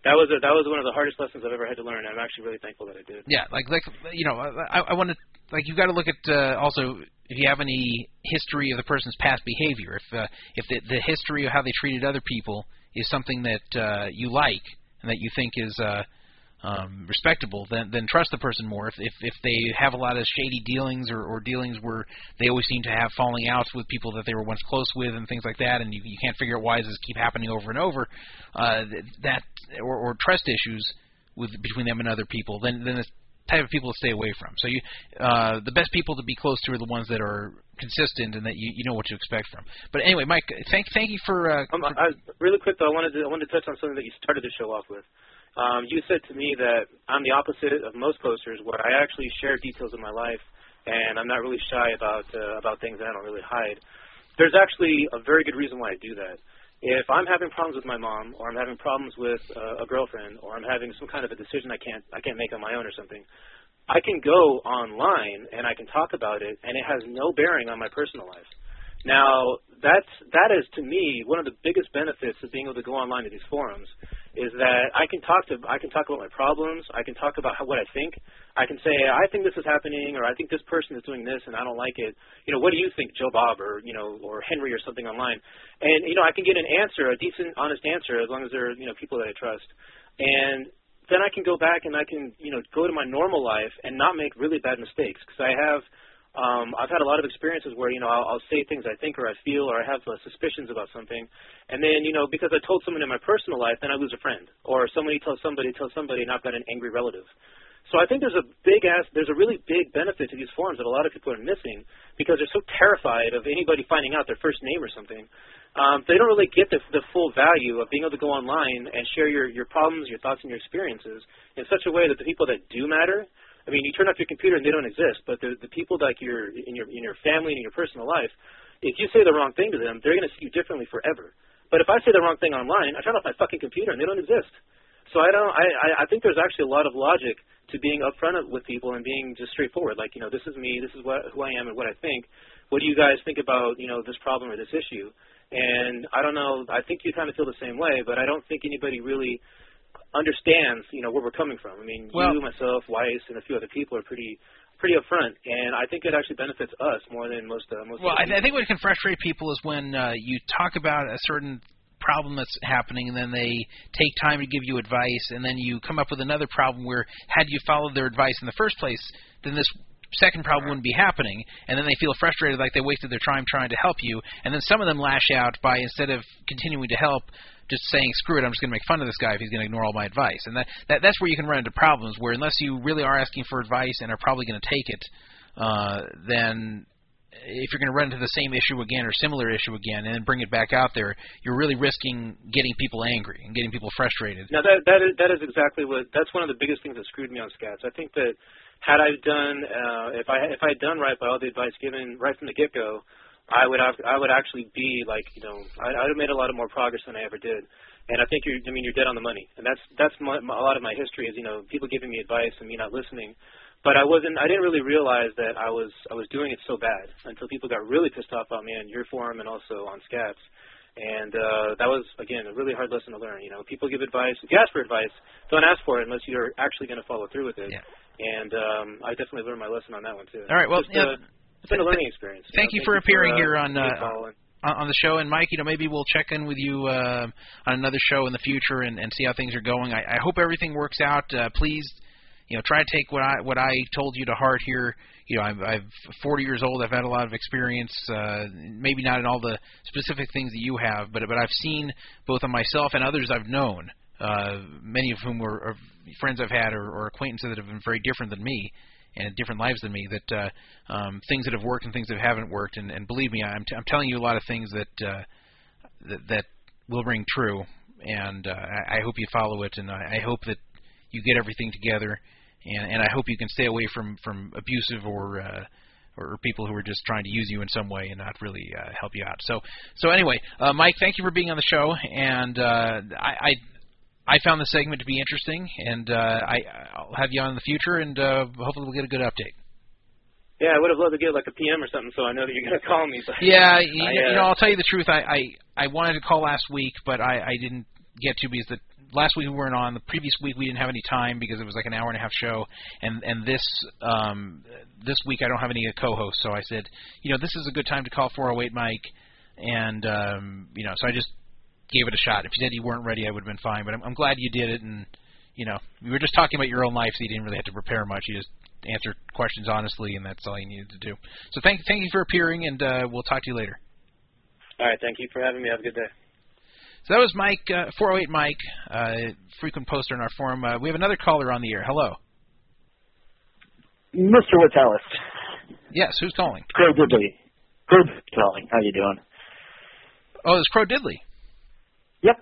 That was a, that was one of the hardest lessons I've ever had to learn. And I'm actually really thankful that I did. Yeah, like like you know, I, I want to like you've got to look at uh, also if you have any history of the person's past behavior. If uh, if the, the history of how they treated other people is something that uh, you like and that you think is uh, um, respectable, then then trust the person more. If if, if they have a lot of shady dealings or, or dealings where they always seem to have falling outs with people that they were once close with and things like that, and you you can't figure out why does this keep happening over and over, uh, that or, or trust issues with between them and other people, then then it's type of people to stay away from. So you uh, the best people to be close to are the ones that are consistent and that you you know what to expect from. But anyway, Mike, thank thank you for. Uh, Um, for I, really quick though, I wanted to I wanted to touch on something that you started the show off with. Um, you said to me that I'm the opposite of most posters, where I actually share details of my life, and I'm not really shy about uh, about things that I don't really hide. There's actually a very good reason why I do that. If I'm having problems with my mom, or I'm having problems with uh, a girlfriend, or I'm having some kind of a decision I can't I can't make on my own or something, I can go online and I can talk about it, and it has no bearing on my personal life. Now, that's that is to me one of the biggest benefits of being able to go online to these forums is that I can talk to I can talk about my problems, I can talk about how, what I think. I can say I think this is happening or I think this person is doing this and I don't like it. You know, what do you think, Joe Bob or you know or Henry or something online? And you know, I can get an answer, a decent honest answer as long as they're, you know, people that I trust. And then I can go back and I can, you know, go to my normal life and not make really bad mistakes because I have um, I've had a lot of experiences where you know I'll, I'll say things I think or I feel or I have uh, suspicions about something, and then you know because I told someone in my personal life, then I lose a friend, or somebody tells somebody tells somebody, and I've got an angry relative. So I think there's a big ass, there's a really big benefit to these forums that a lot of people are missing because they're so terrified of anybody finding out their first name or something. Um, they don't really get the, the full value of being able to go online and share your, your problems, your thoughts, and your experiences in such a way that the people that do matter I mean, you turn off your computer and they don't exist, but the the people like your in your in your family and in your personal life, if you say the wrong thing to them, they're going to see you differently forever. But if I say the wrong thing online, I turn off my fucking computer and they don't exist. So I don't. I I, think there's actually a lot of logic to being upfront with people and being just straightforward. Like you know, this is me. This is what who I am and what I think. What do you guys think about you know this problem or this issue? And I don't know. I think you kind of feel the same way, but I don't think anybody really understands, you know, where we're coming from. I mean, Well- you, myself, Weiss, and a few other people are pretty pretty upfront, and I think it actually benefits us more than most uh, most. Well, I, I think what can frustrate people is when uh, you talk about a certain problem that's happening, and then they take time to give you advice, and then you come up with another problem where, had you followed their advice in the first place, then this second problem wouldn't be happening, and then they feel frustrated, like they wasted their time trying to help you, and then some of them lash out by instead of continuing to help. Just saying, screw it, I'm just going to make fun of this guy if he's going to ignore all my advice, and that, that that's where you can run into problems. Where unless you really are asking for advice and are probably going to take it, uh, then if you're going to run into the same issue again or similar issue again and then bring it back out there, you're really risking getting people angry and getting people frustrated. Now that that is that is exactly what that's one of the biggest things that screwed me on Scats. I think that had I done uh, if I if I had done right by all the advice given right from the get go, I would have I would actually be like you know I, I would have made a lot of more progress than I ever did. And I think you're I mean you're dead on the money. And that's that's my, my, a lot of my history is you know people giving me advice and me not listening. But I wasn't I didn't really realize that I was I was doing it so bad until people got really pissed off on me on your forum and also on Scats. And uh, that was again a really hard lesson to learn. You know, people give advice. If you ask for advice, don't ask for it unless you're actually going to follow through with it. Yeah. And um, I definitely learned my lesson on that one too. All right. Well, Just, yeah, uh, it's been a learning experience. Thank know. you for appearing uh, here on, uh, on on the show. And Mike, you know, maybe we'll check in with you uh, on another show in the future and, and see how things are going. I, I hope everything works out. Uh, please, you know, try to take what I what I told you to heart here. You know, I'm, I'm 40 years old. I've had a lot of experience. Uh, maybe not in all the specific things that you have, but but I've seen both on myself and others I've known. Uh, many of whom were are friends I've had or, or acquaintances that have been very different than me and different lives than me that uh, um, things that have worked and things that haven't worked. And, and believe me I'm, t- I'm telling you a lot of things that uh, that, that will ring true. And uh, I, I hope you follow it. And I, I hope that you get everything together. And, and I hope you can stay away from from abusive or uh, or people who are just trying to use you in some way and not really uh, help you out. So so anyway, uh, Mike, thank you for being on the show, and uh, I, I I found the segment to be interesting, and uh, I I'll have you on in the future, and uh, hopefully we'll get a good update. Yeah, I would have loved to get like a PM or something, so I know that you're gonna call me. But Yeah, you, I, you uh, know, I'll tell you the truth. I, I I wanted to call last week, but I I didn't get to because the last week we weren't on. The previous week we didn't have any time because it was like an hour and a half show, and and this um this week I don't have any co-hosts, so I said, you know, this is a good time to call 408 Mike, and um you know, so I just gave it a shot. If you said you weren't ready, I would have been fine, but I'm, I'm glad you did it, and you know, we were just talking about your own life, so you didn't really have to prepare much. You just answered questions honestly, and that's all you needed to do. So thank thank you for appearing, and uh, we'll talk to you later. All right, thank you for having me. Have a good day. So that was Mike, uh, 408 Mike, uh, frequent poster in our forum. Uh, we have another caller on the air. Hello. Mr. Witteles. Yes, who's calling? Crow Diddley. Crow Diddley calling. How you doing? Oh, it's Crow Diddley. Yep.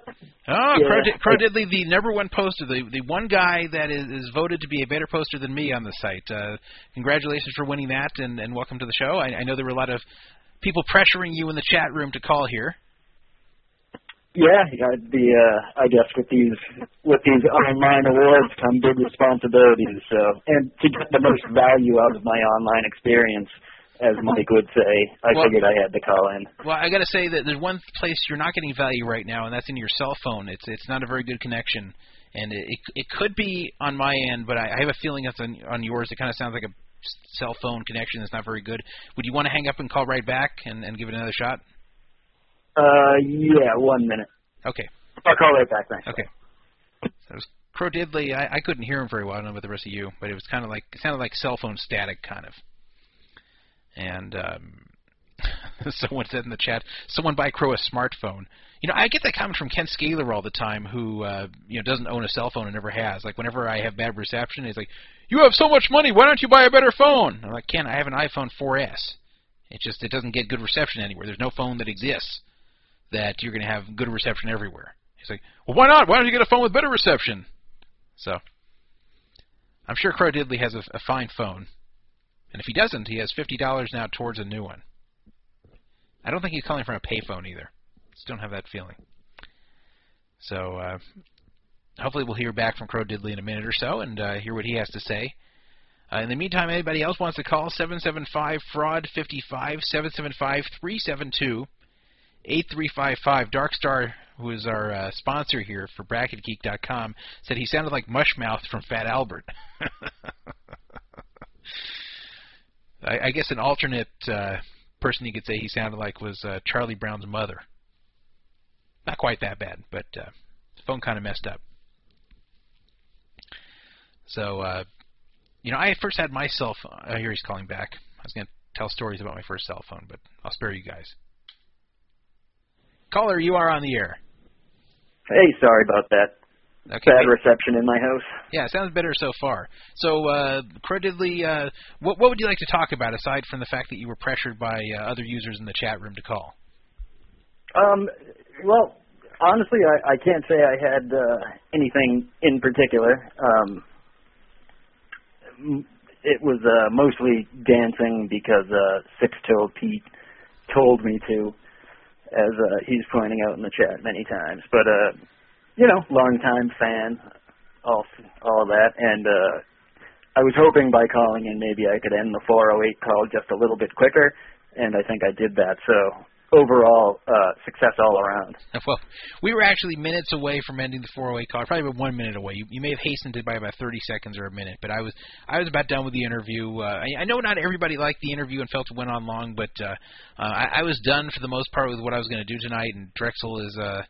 Oh, Yeah. Crow, Crow Diddley, the number one poster, the the one guy that is, is voted to be a better poster than me on the site. Uh, congratulations for winning that, and, and welcome to the show. I, I know there were a lot of people pressuring you in the chat room to call here. Yeah, yeah, the uh I guess with these with these online awards come big responsibilities. So and to get the most value out of my online experience, as Mike would say, I Well- figured I had to call in. Well, I got to say that there's one place you're not getting value right now, and that's in your cell phone. It's it's not a very good connection, and it it, it could be on my end, but I, I have a feeling it's on on yours. It kind of sounds like a cell phone connection that's not very good. Would you want to hang up and call right back and, and give it another shot? Uh yeah, one minute. Okay. I'll call right back, thanks. Okay. So it was Crow Diddley. I, I couldn't hear him very well. I don't know about the rest of you, but it was kind of like it sounded like cell phone static, kind of. And um, someone said in the chat, someone buy Crow a smartphone. You know, I get that comment from Ken Scaler all the time, who uh, you know doesn't own a cell phone and never has. Like whenever I have bad reception, he's like, "You have so much money, why don't you buy a better phone?" I'm like, "Ken, I have an iPhone 4S. It just it doesn't get good reception anywhere. There's no phone that exists that you're going to have good reception everywhere." He's like, "Well, why not? Why don't you get a phone with better reception?" So, I'm sure Crow Diddley has a, a fine phone, and if he doesn't, he has fifty dollars now towards a new one. I don't think he's calling from a payphone either. Just don't have that feeling. So, uh, hopefully, we'll hear back from Crow Diddley in a minute or so and uh, hear what he has to say. Uh, in the meantime, anybody else wants to call 775 fraud 55 775 372 8355. Darkstar, who is our uh, sponsor here for BracketGeek.com, said he sounded like Mushmouth from Fat Albert. I, I guess an alternate uh, person you could say he sounded like was uh, Charlie Brown's mother. Not quite that bad, but uh, his phone kind of messed up. So, uh, you know, I first had my cell phone. Uh, here he's calling back. I was going to tell stories about my first cell phone, but I'll spare you guys. Caller, you are on the air. Hey, sorry about that. Okay. Bad reception in my house. Yeah, sounds better so far. So, uh, Crow uh, what, what would you like to talk about aside from the fact that you were pressured by uh, other users in the chat room to call? Um, well, honestly, I, I can't say I had uh, anything in particular. Um, it was uh, mostly dancing because uh, Six Toed Pete told me to, as uh, he's pointing out in the chat many times. But uh, you know, long time fan, all all that, and uh, I was hoping by calling in maybe I could end the 408 call just a little bit quicker, and I think I did that. So overall, uh, success all around. Well, we were actually minutes away from ending the 408 call, probably about one minute away. You, you may have hastened it by about 30 seconds or a minute, but I was I was about done with the interview. Uh, I, I know not everybody liked the interview and felt it went on long, but uh, uh, I, I was done for the most part with what I was going to do tonight, and Drexel is. Uh,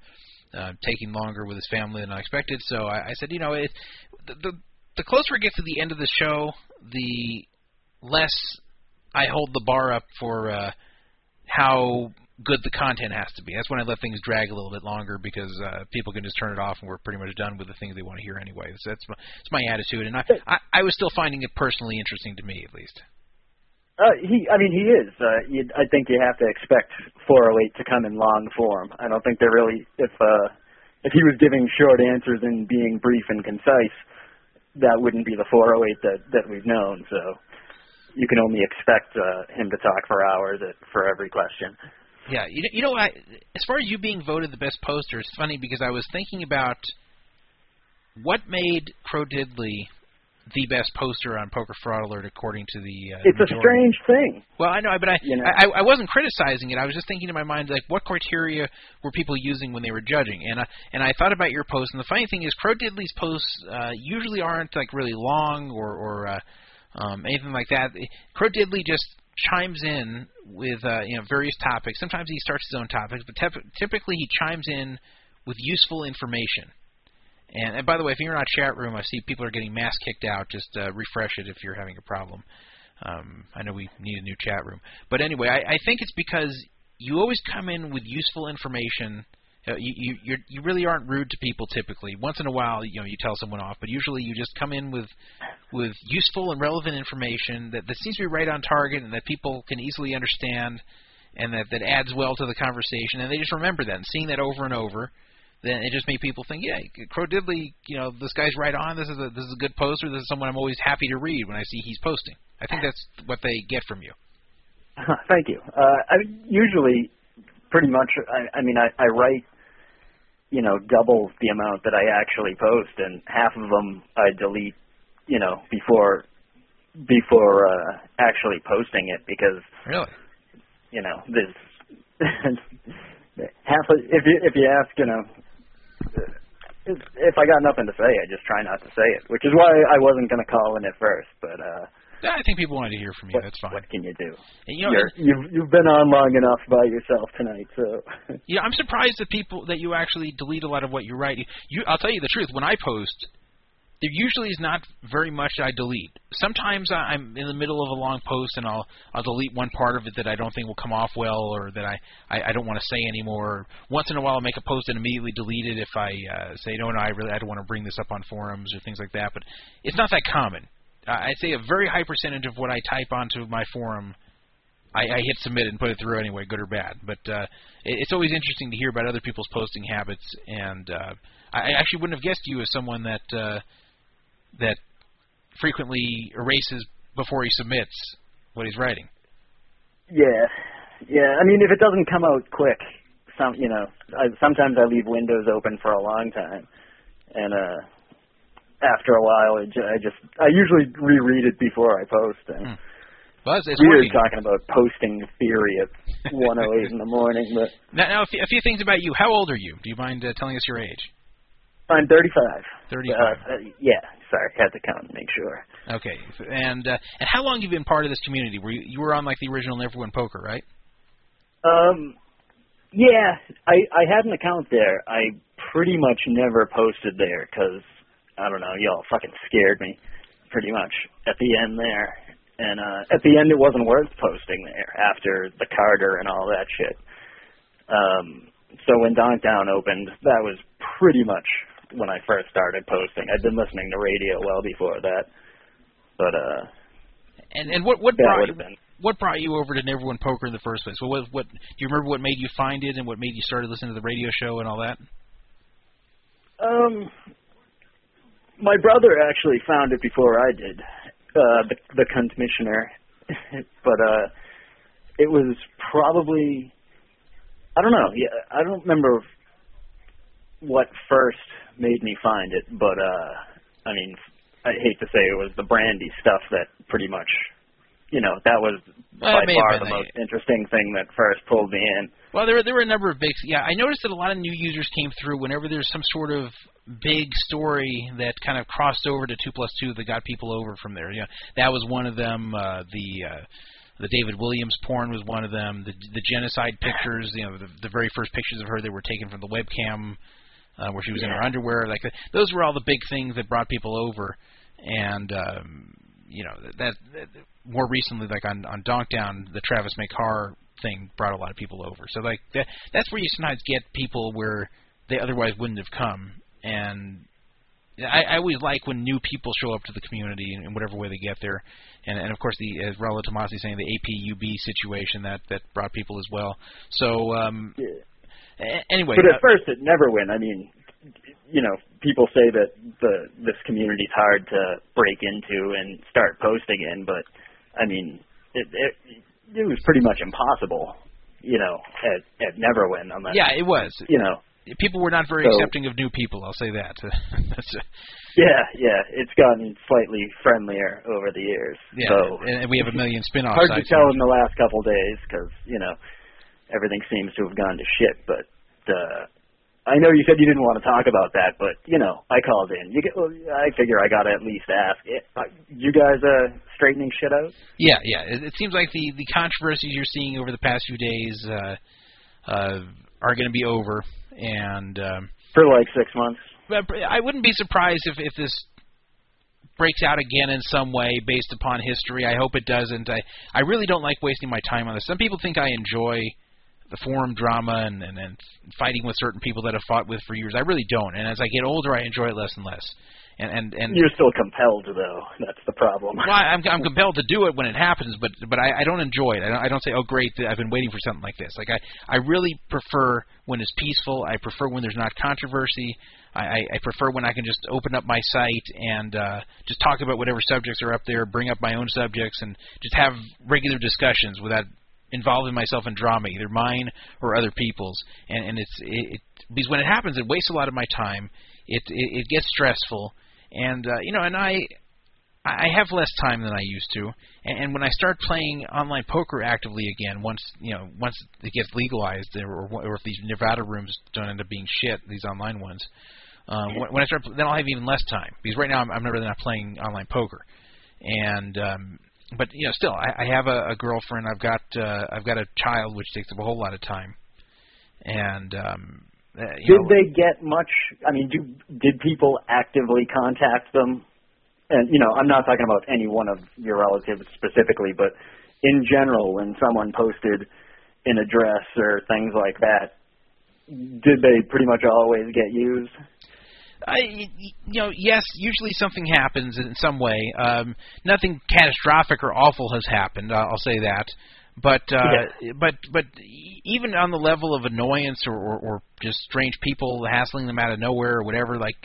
uh, taking longer with his family than I expected, so I, I said, you know, it, the, the the closer it gets to the end of the show, the less I hold the bar up for uh, how good the content has to be. That's when I let things drag a little bit longer because uh, people can just turn it off and we're pretty much done with the things they want to hear anyway. So that's my, that's my attitude, and I, I I was still finding it personally interesting to me at least. Uh, he, I mean, he is. Uh, you, I think you have to expect 408 to come in long form. I don't think they're really if uh, if he was giving short answers and being brief and concise, that wouldn't be the 408 that that we've known. So you can only expect uh, him to talk for hours at, for every question. Yeah, you know, you know, I, as far as you being voted the best poster, it's funny because I was thinking about what made Crow Diddley the best poster on Poker Fraud Alert according to the. Uh, It's a strange thing. Well, I know, but I, You know. I I wasn't criticizing it. I was just thinking in my mind like what criteria were people using when they were judging, and I and I thought about your post. And the funny thing is, Crow Diddley's posts uh, usually aren't like really long or or uh, um, anything like that. Crow Diddley just chimes in with uh, you know various topics. Sometimes he starts his own topics, but tep- typically he chimes in with useful information. And, and by the way, if you're in our chat room, I see people are getting mass kicked out. Just uh, refresh it if you're having a problem. Um, I know we need a new chat room, but anyway, I, I think it's because you always come in with useful information. Uh, you you you're, you really aren't rude to people typically. Once in a while, you know, you tell someone off, but usually you just come in with with useful and relevant information that, that seems to be right on target and that people can easily understand, and that that adds well to the conversation. And they just remember that. And seeing that over and over, then it just made people think, yeah, Crow Diddley, you know, this guy's right on. This is a this is a good poster. This is someone I'm always happy to read when I see he's posting. I think that's what they get from you. Thank you. Uh, I usually, pretty much. I, I mean, I, I write, you know, double the amount that I actually post, and half of them I delete, you know, before before uh, actually posting it because Really? you know there's half. Of, if you if you ask, you know. If, if I got nothing to say, I just try not to say it, which is why I wasn't going to call in at first. But uh, Yeah, I think people wanted to hear from you. what, That's fine. what can you do? And, you know, You're, you've you've been on long enough by yourself tonight, so Yeah, I'm surprised that people that you actually delete a lot of what you write. You, I'll tell you the truth. When I post, there usually is not very much I delete. Sometimes I- I'm in the middle of a long post and I'll I'll delete one part of it that I don't think will come off well or that I I, I don't want to say anymore. Once in a while, I'll make a post and immediately delete it if I uh, say no, no, I really I don't want to bring this up on forums or things like that. But it's not that common. I'd say a very high percentage of what I type onto my forum I, I hit submit and put it through anyway, good or bad. But uh, it, it's always interesting to hear about other people's posting habits, and uh, I, I actually wouldn't have guessed you as someone that uh, that frequently erases before he submits what he's writing. yeah, yeah. I mean, if it doesn't come out quick, some you know, I, sometimes I leave windows open for a long time, and uh, after a while, it, I just I usually reread it before I post. And Hmm. Well, it's, it's weird working. talking about posting theory at 108 in the morning, but Now, now a, few, a few things about you. How old are you? Do you mind uh, telling us your age? I'm 35. 35. Uh, uh, yeah, sorry, had to count and make sure. Okay. And uh, and how long have you been part of this community? Were you, you were on like the original Never Win Poker, right? Um, yeah, I I had an account there. I pretty much never posted there because I don't know, y'all fucking scared me pretty much at the end there. And uh at the end it wasn't worth posting there after the Carter and all that shit. Um so when Donkdown opened, that was pretty much when I first started posting. I'd been listening to radio well before that. But uh And and what what brought you, been what brought you over to Never Win Poker in the first place? Well, What what do you remember what made you find it and what made you start listening to the radio show and all that? Um, my brother actually found it before I did, uh, the the commissioner, but uh, it was probably I don't know. Yeah, I don't remember what first made me find it, but uh, I mean, I hate to say it was the Brandi stuff that pretty much, you know, that was Well, by it may have far the most interesting thing that first pulled me in. Well, there were there were a number of big. Yeah, I noticed that a lot of new users came through whenever there's some sort of big story that kind of crossed over to two plus two that got people over from there. Yeah, that was one of them. Uh, the uh, the David Williams porn was one of them. The the genocide pictures, you know, the, the very first pictures of her that were taken from the webcam uh, where she was in her underwear. Like those were all the big things that brought people over. And um, you know that, that more recently, like on on Donkdown, the Travis Makar thing brought a lot of people over. So like that that's where you sometimes get people where they otherwise wouldn't have come. And I, I always like when new people show up to the community in, in whatever way they get there. And, and of course, the as Raul Tomasi saying the APUB situation that that brought people as well. So um, a- anyway, But uh, at first, it never went. I mean, you know, people say that the this community's hard to break into and start posting in, but I mean, it it, it was pretty much impossible. You know, at at Neverwin, unless yeah, it was. you know, People were not very So- accepting of new people. I'll say that. Yeah, yeah, it's gotten slightly friendlier over the years. yeah, so and we have a million spin-off hard to tell in the last couple days because you know everything seems to have gone to shit. But uh, I know you said you didn't want to talk about that, but you know I called in. You get, well, I figure I got to at least ask. Uh, You guys uh, straightening shit out? Yeah, yeah. It, it seems like the the controversies you're seeing over the past few days uh, uh, are going to be over, and um, For like six months. I wouldn't be surprised if if this breaks out again in some way based upon history. I hope it doesn't. I I really don't like wasting my time on this. Some people think I enjoy the forum drama and, and and fighting with certain people that I've fought with for years. I really don't. And as I get older, I enjoy it less and less. And and and You're still compelled, though. That's the problem. well, I'm I'm compelled to do it when it happens, but but I, I don't enjoy it. I don't, I don't say, oh great, I've been waiting for something like this. Like I I really prefer when it's peaceful. I prefer when there's not controversy. I, I, I prefer when I can just open up my site and uh, just talk about whatever subjects are up there, bring up my own subjects, and just have regular discussions without involving myself in drama, either mine or other people's. And and it's it, it because when it happens, it wastes a lot of my time. It it, it gets stressful, and uh, you know, and I I have less time than I used to, and, and when I start playing online poker actively again, once you know, once it gets legalized, or, or if these Nevada rooms don't end up being shit, these online ones, um, when, when I start, then I'll have even less time. Because right now I'm, I'm really not playing online poker, and um, but you know, still I, I have a, a girlfriend, I've got uh, I've got a child, which takes up a whole lot of time, and um, uh, Did know, they get much? I mean, do did people actively contact them? And you know, I'm not talking about any one of your relatives specifically, but in general, when someone posted an address or things like that, did they pretty much always get used? I, you know, yes, usually something happens in some way. Um, nothing catastrophic or awful has happened. I'll say that. But uh, but but e- even on the level of annoyance or, or, or just strange people hassling them out of nowhere or whatever, like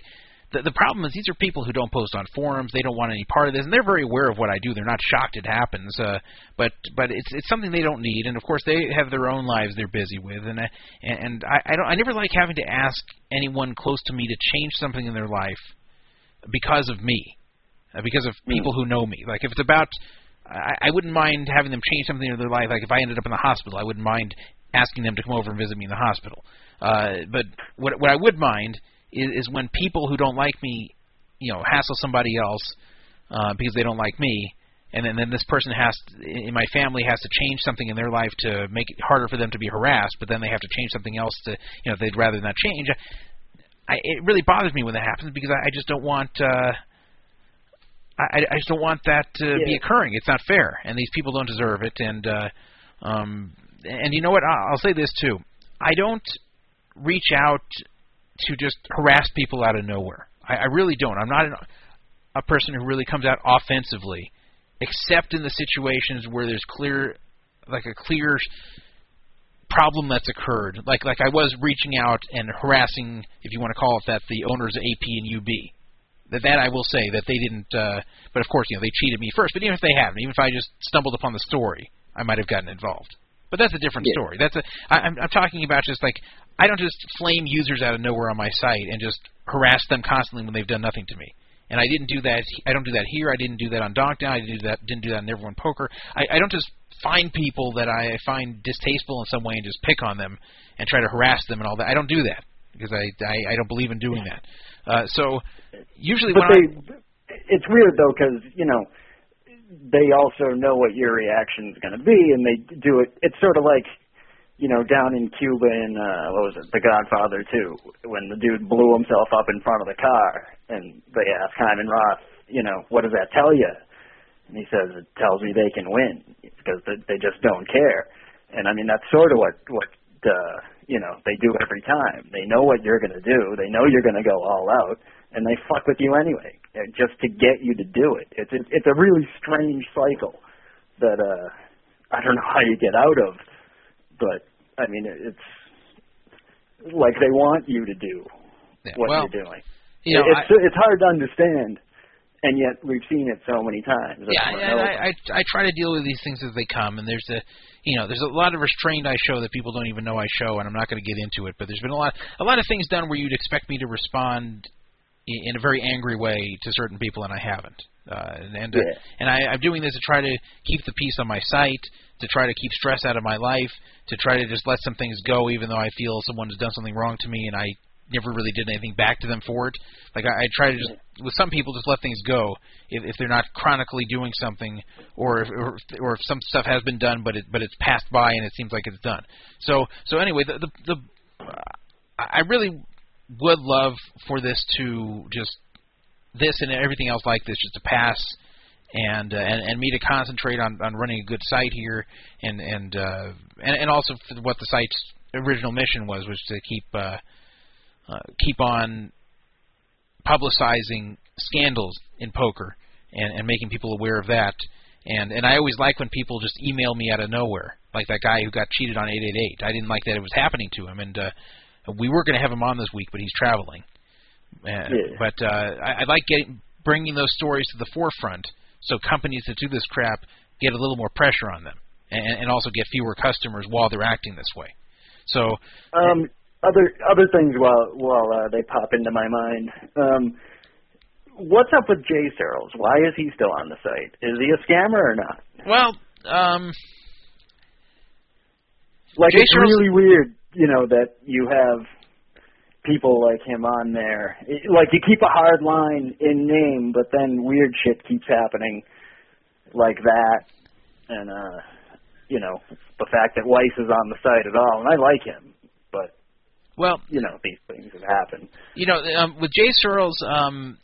the the problem is these are people who don't post on forums. They don't want any part of this, and they're very aware of what I do. They're not shocked it happens. Uh, but but it's it's something they don't need, and of course they have their own lives they're busy with, and I, and I I don't I never like having to ask anyone close to me to change something in their life because of me, uh, because of people who know me. Like if it's about, I, I wouldn't mind having them change something in their life. Like if I ended up in the hospital, I wouldn't mind asking them to come over and visit me in the hospital. Uh, but what what I would mind is, is when people who don't like me, you know, hassle somebody else uh, because they don't like me. And then, then this person has to, in my family has to change something in their life to make it harder for them to be harassed, but then they have to change something else to you know they'd rather not change. I, it really bothers me when that happens because I, I just don't want uh, I, I just don't want that to be occurring. It's not fair, and these people don't deserve it. And uh, um, and you know what? I'll say this too. I don't reach out to just harass people out of nowhere. I, I really don't. I'm not an, a person who really comes out offensively, except in the situations where there's clear, like a clear problem that's occurred. Like like I was reaching out and harassing, if you want to call it that, the owners of AP and UB. That that I will say that they didn't. Uh, but of course, you know, they cheated me first. But even if they haven't, even if I just stumbled upon the story, I might have gotten involved. But that's a different Yeah. story. That's a. I, I'm, I'm talking about just like I don't just flame users out of nowhere on my site and just harass them constantly when they've done nothing to me. And I didn't do that. I don't do that here. I didn't do that on Donkdown. I didn't do that. Didn't do that in Neverwin Poker. I, I don't just find people that I find distasteful in some way and just pick on them and try to harass them and all that. I don't do that because I I, I don't believe in doing that. Uh, so usually But when I it's weird though, because you know, they also know what your reaction is going to be, and they do it. It's sort of like, you know, down in Cuba in uh, what was it, The Godfather too, when the dude blew himself up in front of the car, and they ask Hyman Roth, you know, what does that tell you? And he says it tells me they can win because they, just don't care. And I mean that's sort of what what uh, you know they do every time. They know what you're going to do. They know you're going to go all out, and they fuck with you anyway, just to get you to do it. It's it's, it's a really strange cycle that uh, I don't know how you get out of, but I mean it's like they want you to do yeah, what well, you're doing. you know, it's I, it's hard to understand, and yet we've seen it so many times. yeah, and. I, I I try to deal with these things as they come, and there's a you know there's a lot of restraint I show that people don't even know I show, and I'm not going to get into it. But there's been a lot a lot of things done where you'd expect me to respond in a very angry way to certain people, and I haven't. Uh, and and, uh, and I, I'm doing this to try to keep the peace on my site, to try to keep stress out of my life, to try to just let some things go, even though I feel someone has done something wrong to me, and I never really did anything back to them for it. Like I, I try to just with some people just let things go if, if they're not chronically doing something, or if, or if, or if some stuff has been done but it but it's passed by and it seems like it's done. So so anyway, the the, the uh, I really would love for this to just this and everything else like this just to pass and uh, and and me to concentrate on on running a good site here and and uh and, and also for what the site's original mission was was to keep uh, uh keep on publicizing scandals in poker and and making people aware of that. And and I always like when people just email me out of nowhere like that guy who got cheated on 888 I didn't like that it was happening to him. And uh we were going to have him on this week but he's traveling uh, Yeah. But uh, I, I like getting bringing those stories to the forefront, so companies that do this crap get a little more pressure on them, and, and also get fewer customers while they're acting this way. So Um, other other things while while uh, they pop into my mind. Um, what's up with Jay Searles? Why is he still on the site? Is he a scammer or not? well, um, Like Jay it's Searles- really weird, you know, that you have people like him on there. It- Like you keep a hard line in name, but then weird shit keeps happening like that, and uh, you know, the fact that Weiss is on the site at all, and I like him, but well, you know, these things have happened. you know, um, with Jay Searles, um,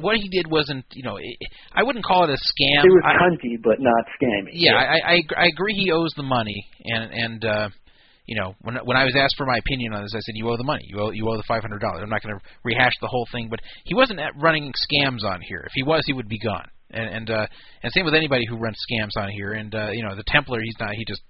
what he did wasn't, you know, it, I wouldn't call it a scam. It was I, but not scammy. yeah, I, I I agree he owes the money, and and uh, you know when when I was asked for my opinion on this, I said you owe the money, you owe you owe the five hundred dollars. I'm not going to rehash the whole thing, but he wasn't at running scams on here. If he was, he would be gone. And and uh, and same with anybody who runs scams on here. And uh, you know the Templar, he's not. He just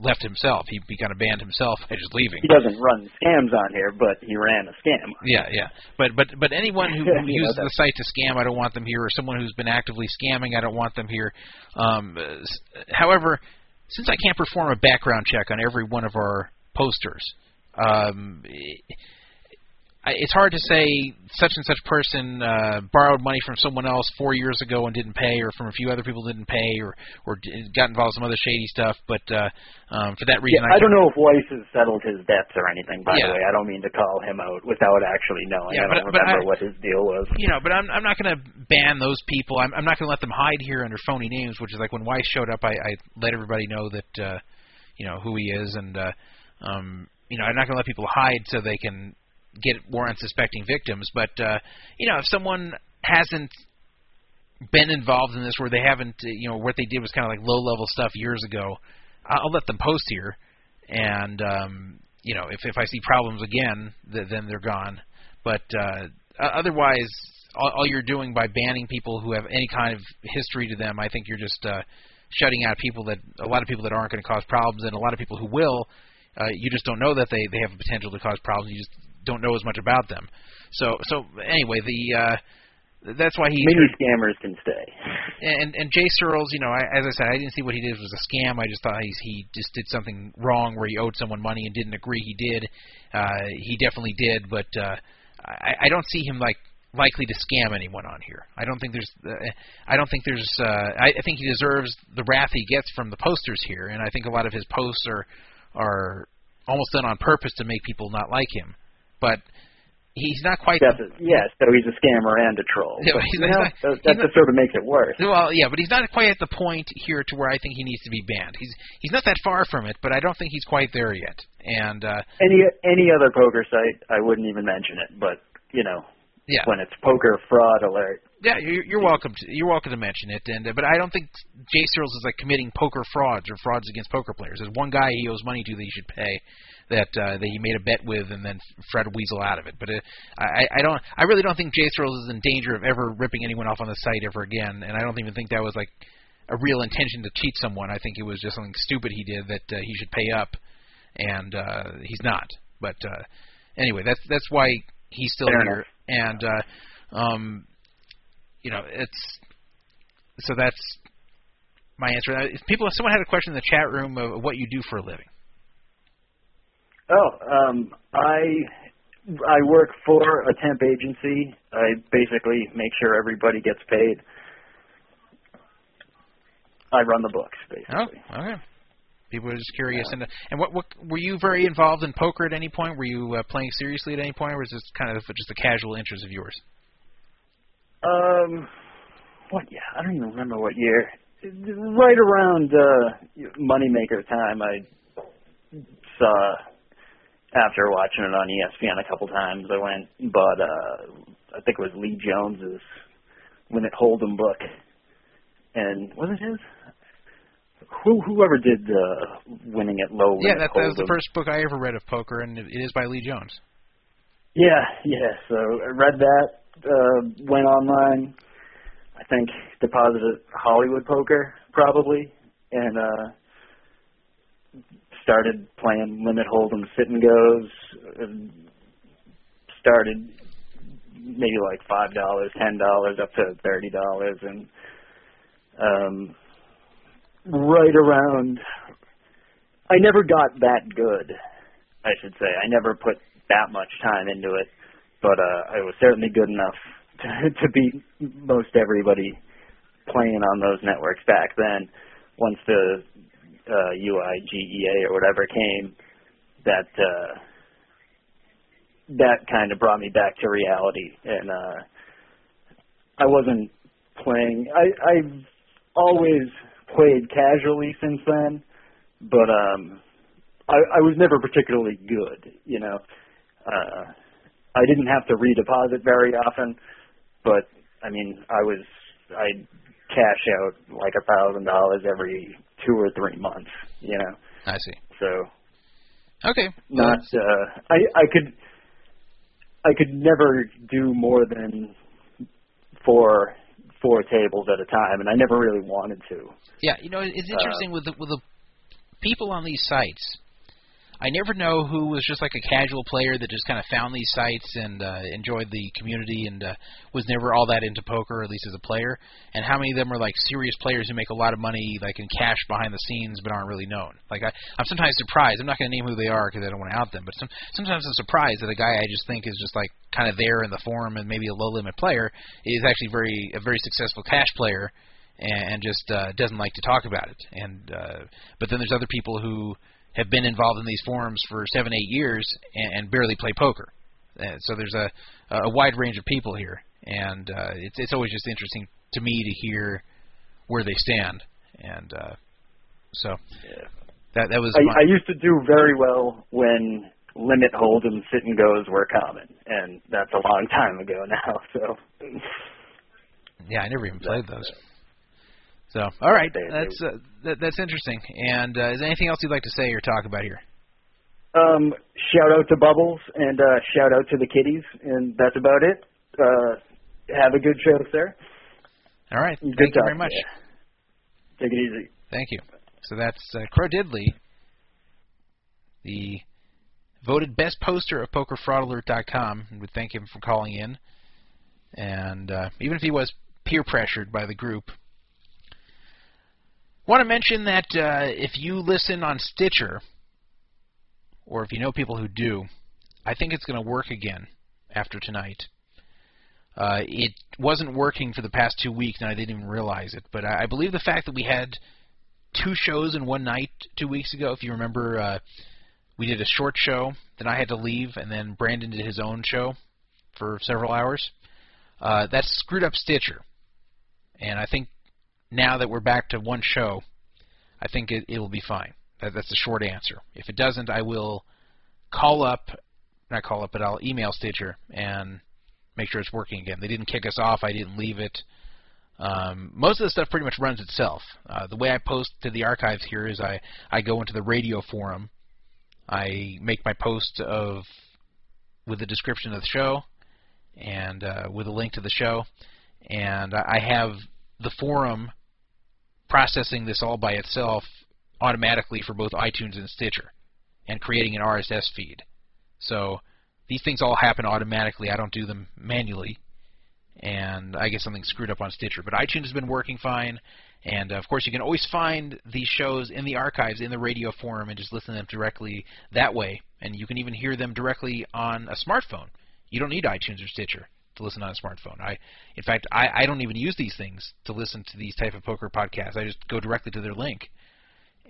left himself. He he kind of banned himself by just leaving. He doesn't run scams on here, but he ran a scam. Yeah, yeah. But but but anyone who, Yeah, who know uses the site to scam, I don't want them here. Or someone who's been actively scamming, I don't want them here. Um, however, since I can't perform a background check on every one of our posters, um, it's hard to say such and such person uh, borrowed money from someone else four years ago and didn't pay, or from a few other people didn't pay, or or got involved in some other shady stuff. But uh, um, for that reason, Yeah, I can't- don't know if Weiss has settled his debts or anything. By Yeah. the way, I don't mean to call him out without actually knowing. Yeah, I don't but- but remember I- what his deal was. you know, but I'm I'm not going to ban those people. I'm I'm not going to let them hide here under phony names, which is like when Weiss showed up, I, I let everybody know that uh, you know who he is, and uh, um, you know, I'm not going to let people hide so they can get more unsuspecting victims. But uh, you know, if someone hasn't been involved in this, where they haven't, uh, you know, what they did was kind of like low level stuff years ago, I'll let them post here, and um, you know, if if I see problems again, th- then they're gone. But uh, otherwise, all, all you're doing by banning people who have any kind of history to them, I think you're just uh, shutting out people that a lot of people that aren't going to cause problems, and a lot of people who will. Uh, you just don't know that they they have the potential to cause problems. You just don't know as much about them. So so anyway, the uh, that's why he Many scammers can stay. and and Jay Searles, you know, I, as I said, I didn't see what he did was a scam. I just thought he's, he just did something wrong where he owed someone money and didn't agree. He did. Uh, he definitely did, but uh, I, I don't see him like likely to scam anyone on here. I don't think there's. Uh, I don't think there's. Uh, I, I think he deserves the wrath he gets from the posters here, and I think a lot of his posts are are almost done on purpose to make people not like him. But he's not quite. Definitely. Yeah, so he's a scammer and a troll. Yeah, he's You know, he's that, not- that just sort of makes it worse. Well, yeah, but he's not quite at the point here to where I think he needs to be banned. He's he's not that far from it, but I don't think he's quite there yet. And uh, Any any other poker site, I wouldn't even mention it. But you know, yeah, when it's poker fraud alert, yeah, you're, you're welcome to you're welcome to mention it. And uh, but I don't think Jay Searles is like committing poker frauds or frauds against poker players. There's one guy he owes money to that he should pay. That uh, that he made a bet with and then to weasel out of it, but uh, I I don't I really don't think Jay Searles is in danger of ever ripping anyone off on the site ever again, and I don't even think that was like a real intention to cheat someone. I think it was just something stupid he did that uh, he should pay up, and uh, he's not. But uh, anyway, that's that's why he's still Fair here, and uh, um, you know it's so that's my answer. Uh, If people, someone had a question in the chat room of what you do for a living. Oh, um, I I work for a temp agency. I basically make sure everybody gets paid. I run the books, basically. Oh, okay. People are just curious. And and what what were you very involved in poker at any point? Were you uh, playing seriously at any point, or was this kind of just a casual interest of yours? Um, what? Yeah, I don't even remember what year. Right around uh, Moneymaker time, I saw after watching it on ESPN a couple times. I went, and bought uh, I think it was Lee Jones's Win It Hold'em book, and was it his? Who whoever did uh, winning at low? Yeah, that, that was the first book I ever read of poker, and it it is by Lee Jones. Yeah, yeah. So I read that, uh, went online, I think deposited Hollywood Poker probably, and uh, started playing limit hold'em sit and goes. Started maybe like five dollars, ten dollars, up to thirty dollars, and um, right around. I never got that good. I should say I never put that much time into it, but uh, I was certainly good enough to, to beat most everybody playing on those networks back then. Once the uh, UIGEA or whatever came, that uh, that kind of brought me back to reality, and uh, I wasn't playing. I I've always played casually since then, but um, I, I was never particularly good. You know, uh, I didn't have to redeposit very often, but I mean, I was I cash out like a thousand dollars every two or three months. You know, I see. so Okay. not uh, I I could I could never do more than four four tables at a time, and I never really wanted to. Yeah, you know, it's interesting with the, with the people on these sites. I never know who was just like a casual player that just kind of found these sites and uh, enjoyed the community and uh, was never all that into poker, at least as a player, and how many of them are like serious players who make a lot of money, like in cash behind the scenes, but aren't really known. Like I, I'm sometimes surprised. I'm not going to name who they are because I don't want to out them, but some, sometimes I'm surprised that a guy I just think is just like kind of there in the forum and maybe a low limit player is actually very a very successful cash player and, and just uh, doesn't like to talk about it. And uh, but then there's other people who have been involved in these forums for seven, eight years and, and barely play poker. Uh, so there's a a wide range of people here, and uh, it's it's always just interesting to me to hear where they stand. And uh, so that that was I, I used to do very well when limit hold'em and sit and goes were common, and that's a long time ago now. So Yeah, I never even played those. So, all right, They- they- that's uh, that, that's interesting. And uh, is there anything else you'd like to say or talk about here? Um, shout out to Bubbles and uh, shout out to the kiddies, and that's about it. Uh, have a good show, sir. All right, Good thank you very much. you. Take it easy. Thank you. So that's uh, Crow Diddley, the voted best poster of PokerFraudAlert.com. We thank him for calling in. and uh, even if he was peer pressured by the group. Want to mention that uh, if you listen on Stitcher, or if you know people who do, I think it's going to work again after tonight. Uh, it wasn't working for the past two weeks, and I didn't even realize it. But I, I believe the fact that we had two shows in one night two weeks ago, if you remember, uh, we did a short show, then I had to leave, and then Brandon did his own show for several hours. Uh, that screwed up Stitcher, and I think now that we're back to one show, I think it, it will be fine. That, that's the short answer. If it doesn't, I will call up, not call up, but I'll email Stitcher and make sure it's working again. They didn't kick us off. I didn't leave it. Um, most of the stuff pretty much runs itself. Uh, the way I post to the archives here is I, I go into the radio forum. I make my post of with the description of the show and uh, with a link to the show, and I have the forum processing this all by itself automatically for both iTunes and Stitcher, and creating an RSS feed. So these things all happen automatically. I don't do them manually. And I guess something screwed up on Stitcher. But iTunes has been working fine. And of course, you can always find these shows in the archives in the radio forum and just listen to them directly that way. And you can even hear them directly on a smartphone. You don't need iTunes or Stitcher to listen on a smartphone. I, in fact, I, I don't even use these things to listen to these type of poker podcasts. I just go directly to their link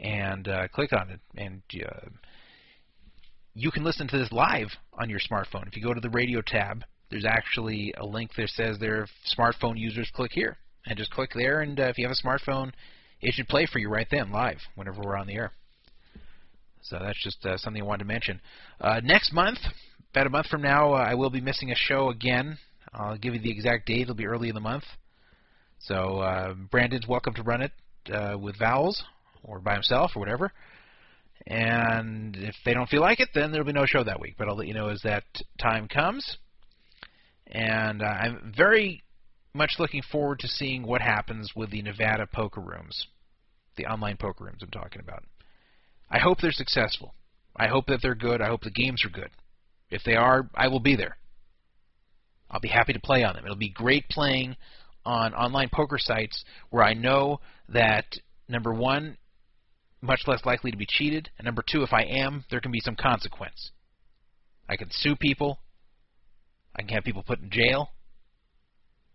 and uh, click on it, and uh, you can listen to this live on your smartphone. If you go to the radio tab, there's actually a link that says there smartphone users click here, and just click there. And uh, if you have a smartphone, it should play for you right then, live, whenever we're on the air. So that's just uh, something I wanted to mention. Uh, next month, about a month from now, uh, I will be missing a show again. I'll give you the exact date. It'll be early in the month. So uh, Brandon's welcome to run it uh, with Bowles or by himself or whatever. And if they don't feel like it, then there'll be no show that week. But I'll let you know as that time comes. And uh, I'm very much looking forward to seeing what happens with the Nevada poker rooms, the online poker rooms I'm talking about. I hope they're successful. I hope that they're good. I hope the games are good. If they are, I will be there. I'll be happy to play on them. It'll be great playing on online poker sites where I know that number one, much less likely to be cheated, and number two, if I am, there can be some consequence. I can sue people. I can have people put in jail.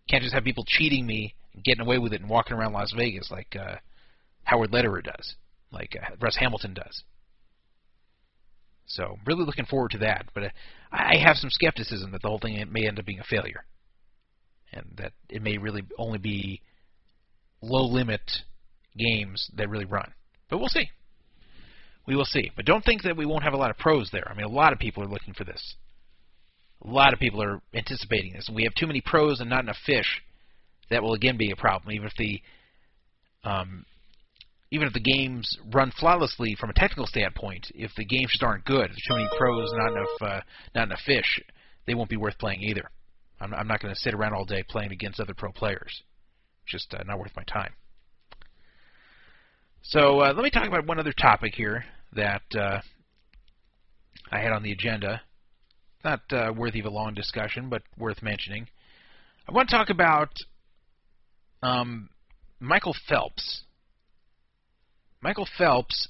Can't just have people cheating me and getting away with it and walking around Las Vegas like uh, Howard Lederer does, like uh, Russ Hamilton does. So, really looking forward to that. But uh, I have some skepticism that the whole thing may end up being a failure, and that it may really only be low limit games that really run. But we'll see. We will see. But don't think that we won't have a lot of pros there. I mean, a lot of people are looking for this. A lot of people are anticipating this. We have too many pros and not enough fish. That will again be a problem, even if the um, even if the games run flawlessly from a technical standpoint. If the games just aren't good, if too many pros, not enough, uh, not enough fish, they won't be worth playing either. I'm, I'm not going to sit around all day playing against other pro players. Just uh, not worth my time. So uh, let me talk about one other topic here that uh, I had on the agenda. Not uh, worthy of a long discussion, but worth mentioning. I want to talk about um, Michael Phelps. Michael Phelps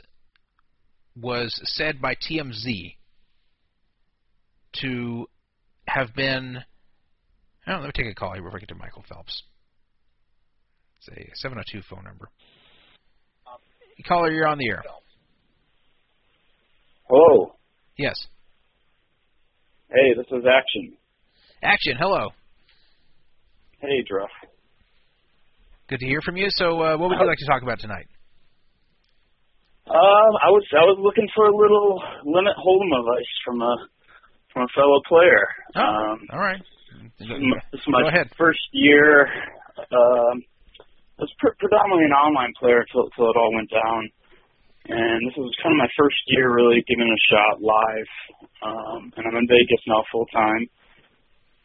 was said by TMZ to have been. Oh, let me take a call here before I get to Michael Phelps. It's a 702 phone number. Caller, you're on the air. Hello. Yes. Hey, this is Action. Action. Hello. Hey, Druff. Good to hear from you. So, uh, what would you like to talk about tonight? Um, I was I was looking for a little limit hold'em advice from a from a fellow player. Oh, um, all right. This is my, this is my Go ahead. first year. Um, I was pre- predominantly an online player till till it all went down, and this was kind of my first year really giving it a shot live. Um, and I'm in Vegas now full time,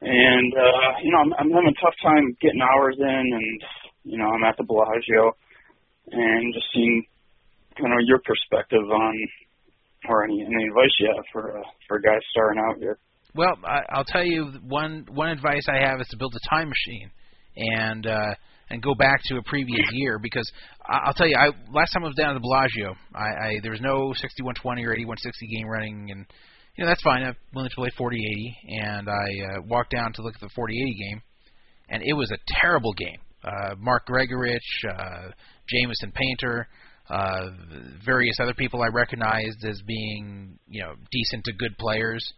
and uh, you know I'm, I'm having a tough time getting hours in, and you know I'm at the Bellagio, and just seeing kind of your perspective on or any any advice you have for uh, for guys starting out here. well, I, I'll tell you one one advice I have is to build a time machine and uh, and go back to a previous year because I- I'll tell you, I last time I was down at the Bellagio, I, I there was no 6120 or 8160 game running, and you know that's fine. I'm willing to play 4080, and I uh, walked down to look at the 4080 game, and it was a terrible game. Uh, Mark Gregorich, uh, Jameson Painter, uh, various other people I recognized as being you know decent to good players.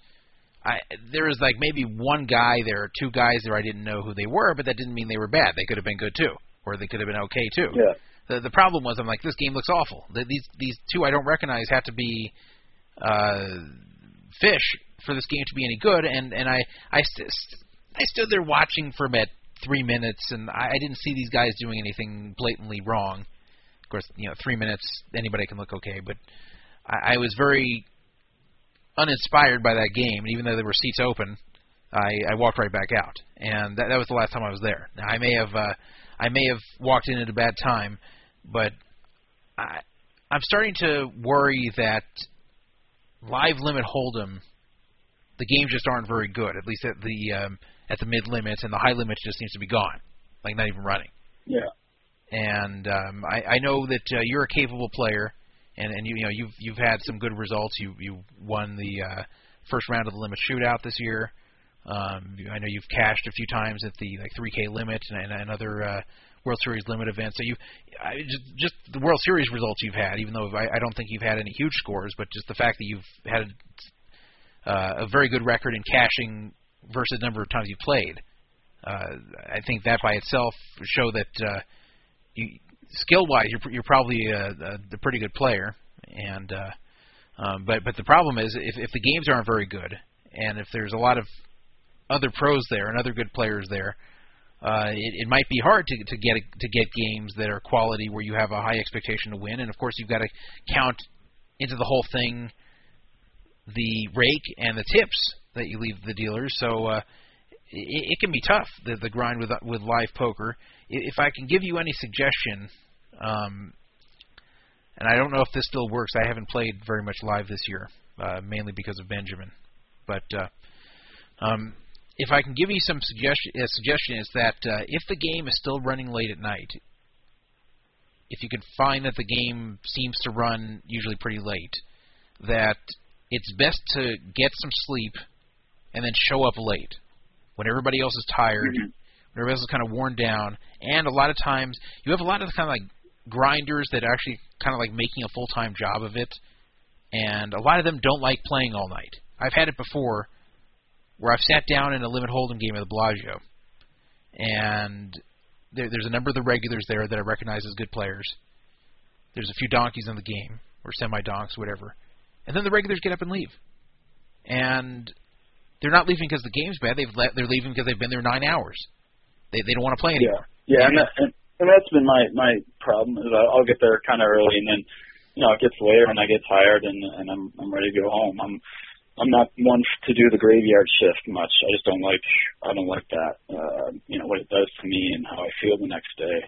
I there was like maybe one guy there, or two guys there I didn't know who they were, but that didn't mean they were bad. They could have been good too, or they could have been okay too. Yeah. The the problem was I'm like this game looks awful. The, these these two I don't recognize have to be uh, fish for this game to be any good, and and I I st- st- I stood there watching for about three minutes, and I, I didn't see these guys doing anything blatantly wrong. Of course, you know, three minutes anybody can look okay, but I, I was very uninspired by that game, and even though there were seats open, I, I walked right back out, and that, that was the last time I was there. Now I may have uh, I may have walked in at a bad time, but I I'm starting to worry that live limit hold'em, the games just aren't very good. At least at the um, at the mid limits, and the high limit just seems to be gone, like not even running. Yeah. And um, I, I know that uh, you're a capable player, and and you, you know you've you've had some good results. You you won the uh, first round of the limit shootout this year. Um, I know you've cashed a few times at the like 3K limit and, and other uh, World Series limit events. So you, I, just, just the World Series results you've had, even though I, I don't think you've had any huge scores, but just the fact that you've had uh, a very good record in cashing versus the number of times you played. Uh, I think that by itself show that uh, you, skill-wise you're, you're probably a, a, a pretty good player. And uh, um, but but the problem is if if the games aren't very good, and if there's a lot of other pros there and other good players there, uh, it, it might be hard to to get to get games that are quality where you have a high expectation to win. And of course, you've got to count into the whole thing the rake and the tips that you leave the dealers. So uh, it, it can be tough the, the grind with with live poker. If I can give you any suggestion, um, and I don't know if this still works. I haven't played very much live this year, uh, mainly because of Benjamin. But uh, um, if I can give you some suggestion, uh, suggestion is that uh, if the game is still running late at night, if you can find that the game seems to run usually pretty late, that it's best to get some sleep and then show up late when everybody else is tired, when else is kind of worn down, and a lot of times you have a lot of kind of like grinders that are actually kind of like making a full time job of it, and a lot of them don't like playing all night. I've had it before where I've sat down in a limit hold'em game at the Bellagio, and there, there's a number of the regulars there that I recognize as good players. There's a few donkeys in the game, or semi donks, whatever, and then the regulars get up and leave, and they're not leaving because the game's bad. They've le- they're leaving because they've been there nine hours. They they don't want to play anymore. Yeah, yeah, and, that, and and that's been my my problem is I'll get there kind of early and then you know it gets later and I get tired and and I'm I'm ready to go home. I'm I'm not one to do the graveyard shift much. I just don't like I don't like that. Uh, you know what it does to me and how I feel the next day.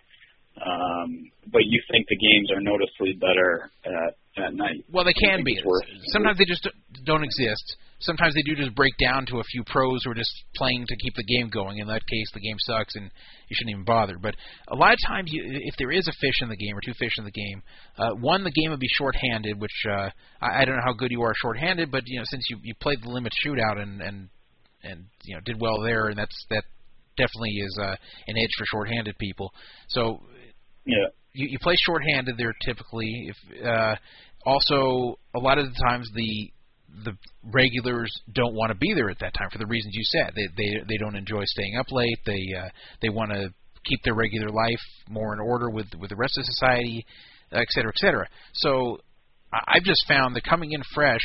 Um, but you think the games are noticeably better at at night? Well, they can be. Sometimes they just don't exist. Sometimes they do just break down to a few pros who are just playing to keep the game going. In that case, the game sucks and you shouldn't even bother. But a lot of times, you, if there is a fish in the game or two fish in the game, uh, one the game would be shorthanded, which uh, I, I don't know how good you are shorthanded, but you know since you you played the limit shootout and and and you know did well there, and that's that definitely is uh, an edge for shorthanded people. So yeah. you, you play shorthanded there typically. If uh, also a lot of the times the the regulars don't want to be there at that time for the reasons you said. They they they don't enjoy staying up late. They uh, they want to keep their regular life more in order with with the rest of society, et cetera, et cetera. So I've just found that coming in fresh,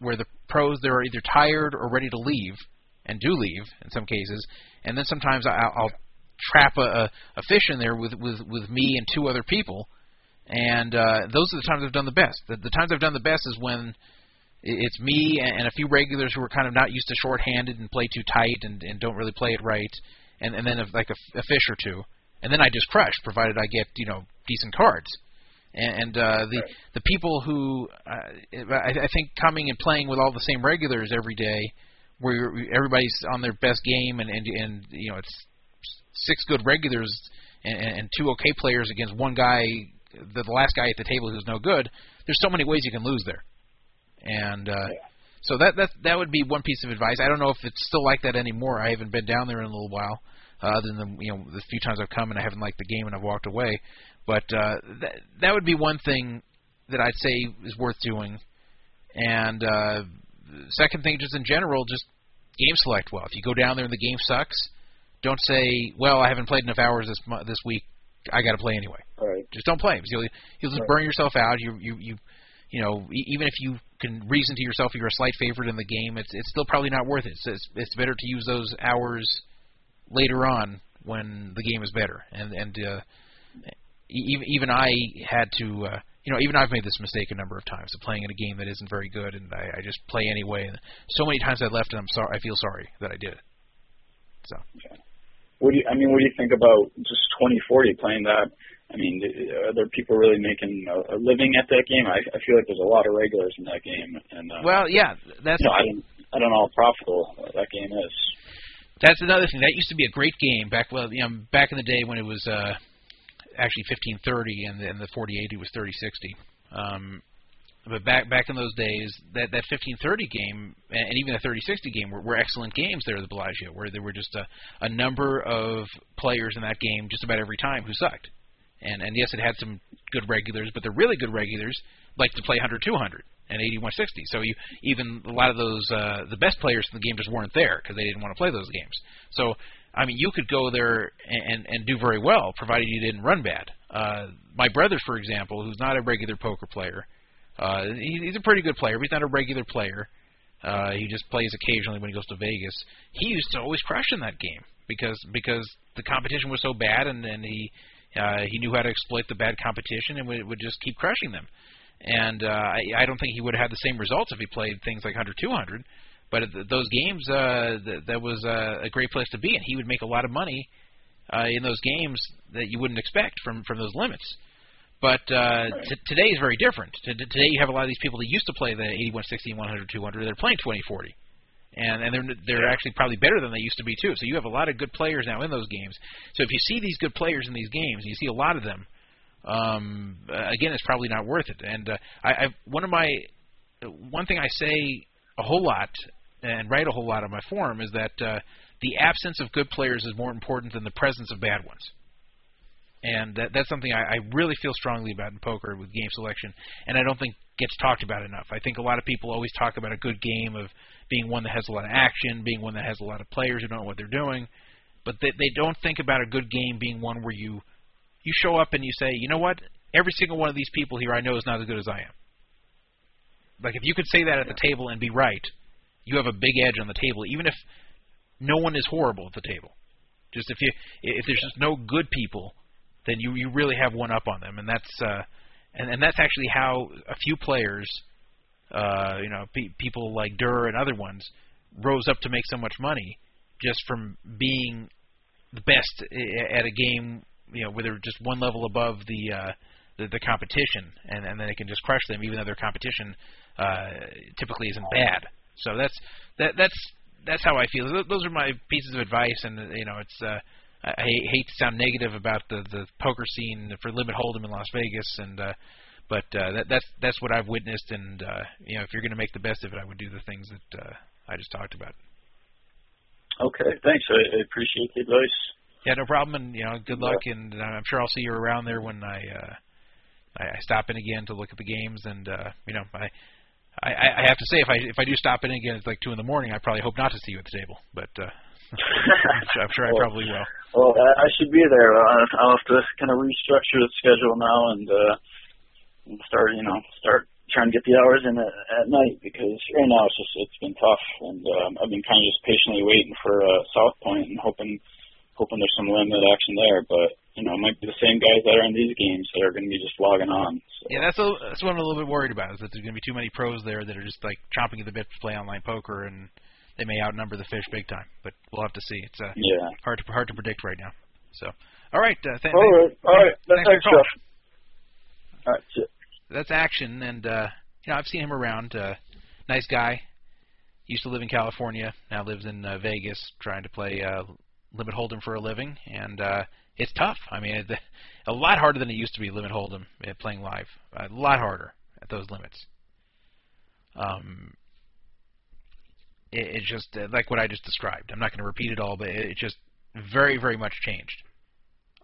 where the pros they're either tired or ready to leave, and do leave in some cases, and then sometimes I, I'll trap a, a, a fish in there with with with me and two other people, and uh, those are the times I've done the best. The, the times I've done the best is when it's me and and a few regulars who are kind of not used to shorthanded and play too tight and, and don't really play it right, and and then if, like a, a fish or two, and then I just crush, provided I get you know decent cards. And, and uh, the the people who uh, I, I think coming and playing with all the same regulars every day where everybody's on their best game, and and and you know it's six good regulars and, and two okay players against one guy, the, the last guy at the table who's no good. There's so many ways you can lose there, and uh, so that that that would be one piece of advice. I don't know if it's still like that anymore. I haven't been down there in a little while, uh, other than you know the few times I've come and I haven't liked the game and I've walked away. But uh, that that would be one thing that I'd say is worth doing. And uh, second thing, just in general, just game select well. If you go down there and the game sucks, don't say, "Well, I haven't played enough hours this mo- this week. I got to play anyway." Right. Just don't play you'll you'll just Right. burn yourself out. You you you you know e- even if you can reason to yourself you're a slight favorite in the game, it's it's still probably not worth it. It's it's, it's better to use those hours later on when the game is better. And and uh, even even I had to. Uh, you know, even I've made this mistake a number of times of playing in a game that isn't very good, and I, I just play anyway. And so many times I left, and I'm sorry. I feel sorry that I did it. So What do you, I mean, what do you think about just 2040 playing that? I mean, are there people really making a, a living at that game? I, I feel like there's a lot of regulars in that game, and uh, well, yeah, that's you know, I don't, I don't know how profitable that game is. That's another thing. That used to be a great game back well, you know, back in the day when it was uh, actually 1530 and the, and the 4080 was 3060. Um, but back back in those days, that that 1530 game and even the 3060 game were, were excellent games there at the Bellagio, where there were just a, a number of players in that game just about every time who sucked. And and yes, it had some good regulars, but the really good regulars like to play 100 200 and 8160. So you even a lot of those uh, the best players in the game just weren't there because they didn't want to play those games. So I mean, you could go there and and do very well provided you didn't run bad. Uh, my brother, for example, who's not a regular poker player, uh, he, he's a pretty good player, but he's not a regular player. Uh, he just plays occasionally when he goes to Vegas. He used to always crush in that game because because the competition was so bad, and and he uh, he knew how to exploit the bad competition and would, would just keep crushing them. And uh, I, I don't think he would have had the same results if he played things like 100 200. But th- those games, uh, th- that was uh, a great place to be, and he would make a lot of money uh, in those games that you wouldn't expect from from those limits. But uh, t- today is very different. T- today you have a lot of these people that used to play the 8160 and 100 200. They're playing 2040, and and they're they're actually probably better than they used to be too. So you have a lot of good players now in those games. So if you see these good players in these games, and you see a lot of them, um, again, it's probably not worth it. And uh, I, I one of my one thing I say a whole lot and write a whole lot on my forum is that uh, the absence of good players is more important than the presence of bad ones. And that, that's something I, I really feel strongly about in poker with game selection, and I don't think gets talked about enough. I think a lot of people always talk about a good game of being one that has a lot of action, being one that has a lot of players who don't know what they're doing, but they, they don't think about a good game being one where you you show up and you say, you know what, every single one of these people here I know is not as good as I am. Like if you could say that at the table and be right, you have a big edge on the table, even if no one is horrible at the table. Just if you if there's just no good people, then you you really have one up on them, and that's uh, and and that's actually how a few players, uh, you know, pe- people like Durr and other ones, rose up to make so much money just from being the best at a game, you know, where they're just one level above the uh, the, the competition, and and then they can just crush them, even though their competition uh, typically isn't bad. So that's that that's that's how I feel. Those are my pieces of advice, and you know, it's uh, I I hate to sound negative about the the poker scene for limit hold'em in Las Vegas, and uh, but uh, that that's that's what I've witnessed, and uh, you know, if you're going to make the best of it, I would do the things that uh, I just talked about. Okay, thanks. I, I appreciate the advice. Yeah, no problem, and you know, good luck, and uh, I'm sure I'll see you around there when I uh, I, I stop in again to look at the games, and uh, you know, I. I, I have to say, if I if I do stop in again, it's like two in the morning. I probably hope not to see you at the table, but uh, I'm sure, I'm sure I probably will. Well, I should be there. Uh, I'll have to kind of restructure the schedule now and uh, start, you know, start trying to get the hours in at, at night because right now it's just it's been tough, and um, I've been kind of just patiently waiting for uh, South Point and hoping hoping there's some limited action there. But you know, it might be the same guys that are in these games that are going to be just logging on. So, Yeah, that's a, that's what I'm a little bit worried about is that there's going to be too many pros there that are just like chomping at the bit to play online poker, and they may outnumber the fish big time. But we'll have to see. It's uh, yeah. hard to hard to predict right now. So, all right, uh, th- All right, all right. thanks Thanks. All right. That's action, and uh, you know I've seen him around. Uh, nice guy. Used to live in California, now lives in uh, Vegas, trying to play uh, limit hold'em for a living, and uh, it's tough. I mean, it, a lot harder than it used to be limit hold'em uh, playing live. A lot harder at those limits. Um, it, it just uh, like what I just described. I'm not going to repeat it all, but it, it just very, very much changed.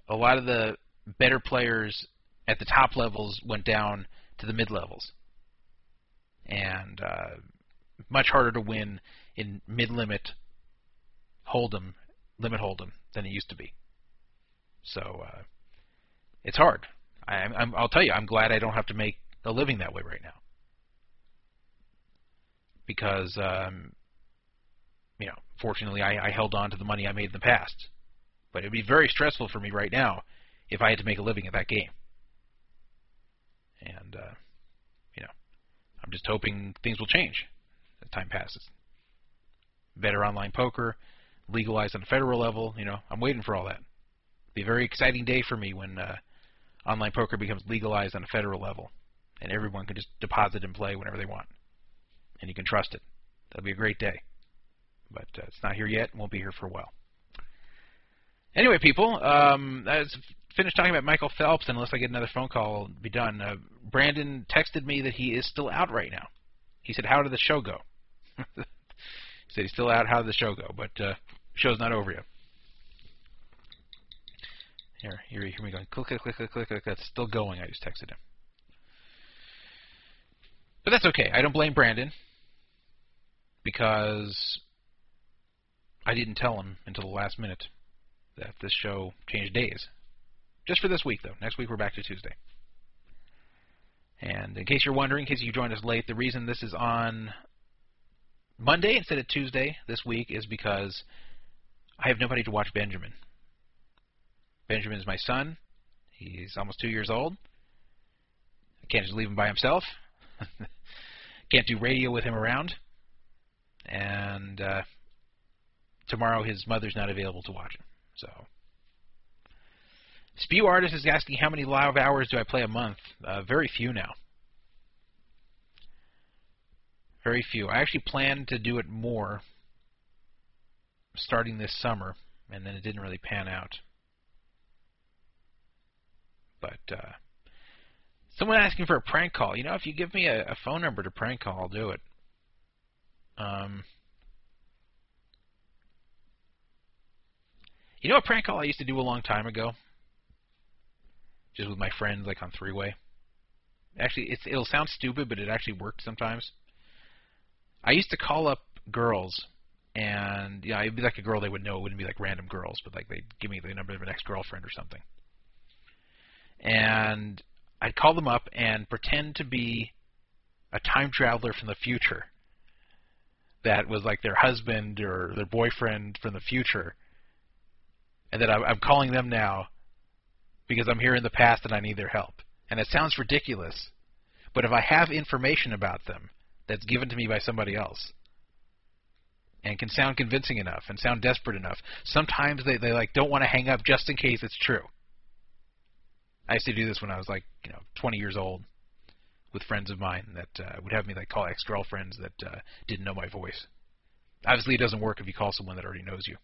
A lot of the better players at the top levels went down to the mid levels, and uh, much harder to win in mid limit hold'em, limit hold'em than it used to be. So uh, it's hard. I, I'm, I'll tell you, I'm glad I don't have to make a living that way right now because um, you know, fortunately, I, I held on to the money I made in the past. But it'd be very stressful for me right now if I had to make a living at that game. And uh, you know, I'm just hoping things will change as time passes. Better online poker, legalized on a federal level. You know, I'm waiting for all that. It'll be a very exciting day for me when uh, online poker becomes legalized on a federal level, and everyone can just deposit and play whenever they want, and you can trust it. That'll be a great day but uh, it's not here yet. And won't be here for a while. Anyway, people, um, was finished talking about Michael Phelps, and unless I get another phone call, be done. Uh, Brandon texted me that he is still out right now. He said, "How did the show go?" he said he's still out. How did the show go? But uh, show's not over yet. Here, here, here we go. Click, click, click, click, click, click. That's still going. I just texted him. But that's okay. I don't blame Brandon because I didn't tell him until the last minute that this show changed days. Just for this week, though. Next week we're back to Tuesday. And in case you're wondering, in case you joined us late, the reason this is on Monday instead of Tuesday this week is because I have nobody to watch Benjamin. Benjamin is my son. He's almost two years old. I can't just leave him by himself. can't do radio with him around. And uh, tomorrow his mother's not available to watch him. So. Spew Artist is asking how many live hours do I play a month? Uh, very few now. Very few. I actually planned to do it more starting this summer, and then it didn't really pan out. But uh, someone asking for a prank call. You know, if you give me a, a phone number to prank call, I'll do it. Um, You know a prank call I used to do a long time ago? Just with my friends, like on three way. Actually, it'll sound stupid, but it actually worked sometimes. I used to call up girls, and yeah, it'd be like a girl they would know. It wouldn't be like random girls, but like they'd give me the number of an ex-girlfriend or something. And I'd call them up and pretend to be a time traveler from the future that was like their husband or their boyfriend from the future and that I'm calling them now because I'm here in the past and I need their help. And it sounds ridiculous, but if I have information about them that's given to me by somebody else and can sound convincing enough and sound desperate enough, sometimes they, they like don't want to hang up just in case it's true. I used to do this when I was like, you know, 20 years old with friends of mine that uh, would have me like call ex-girlfriends that uh, didn't know my voice. Obviously, it doesn't work if you call someone that already knows you.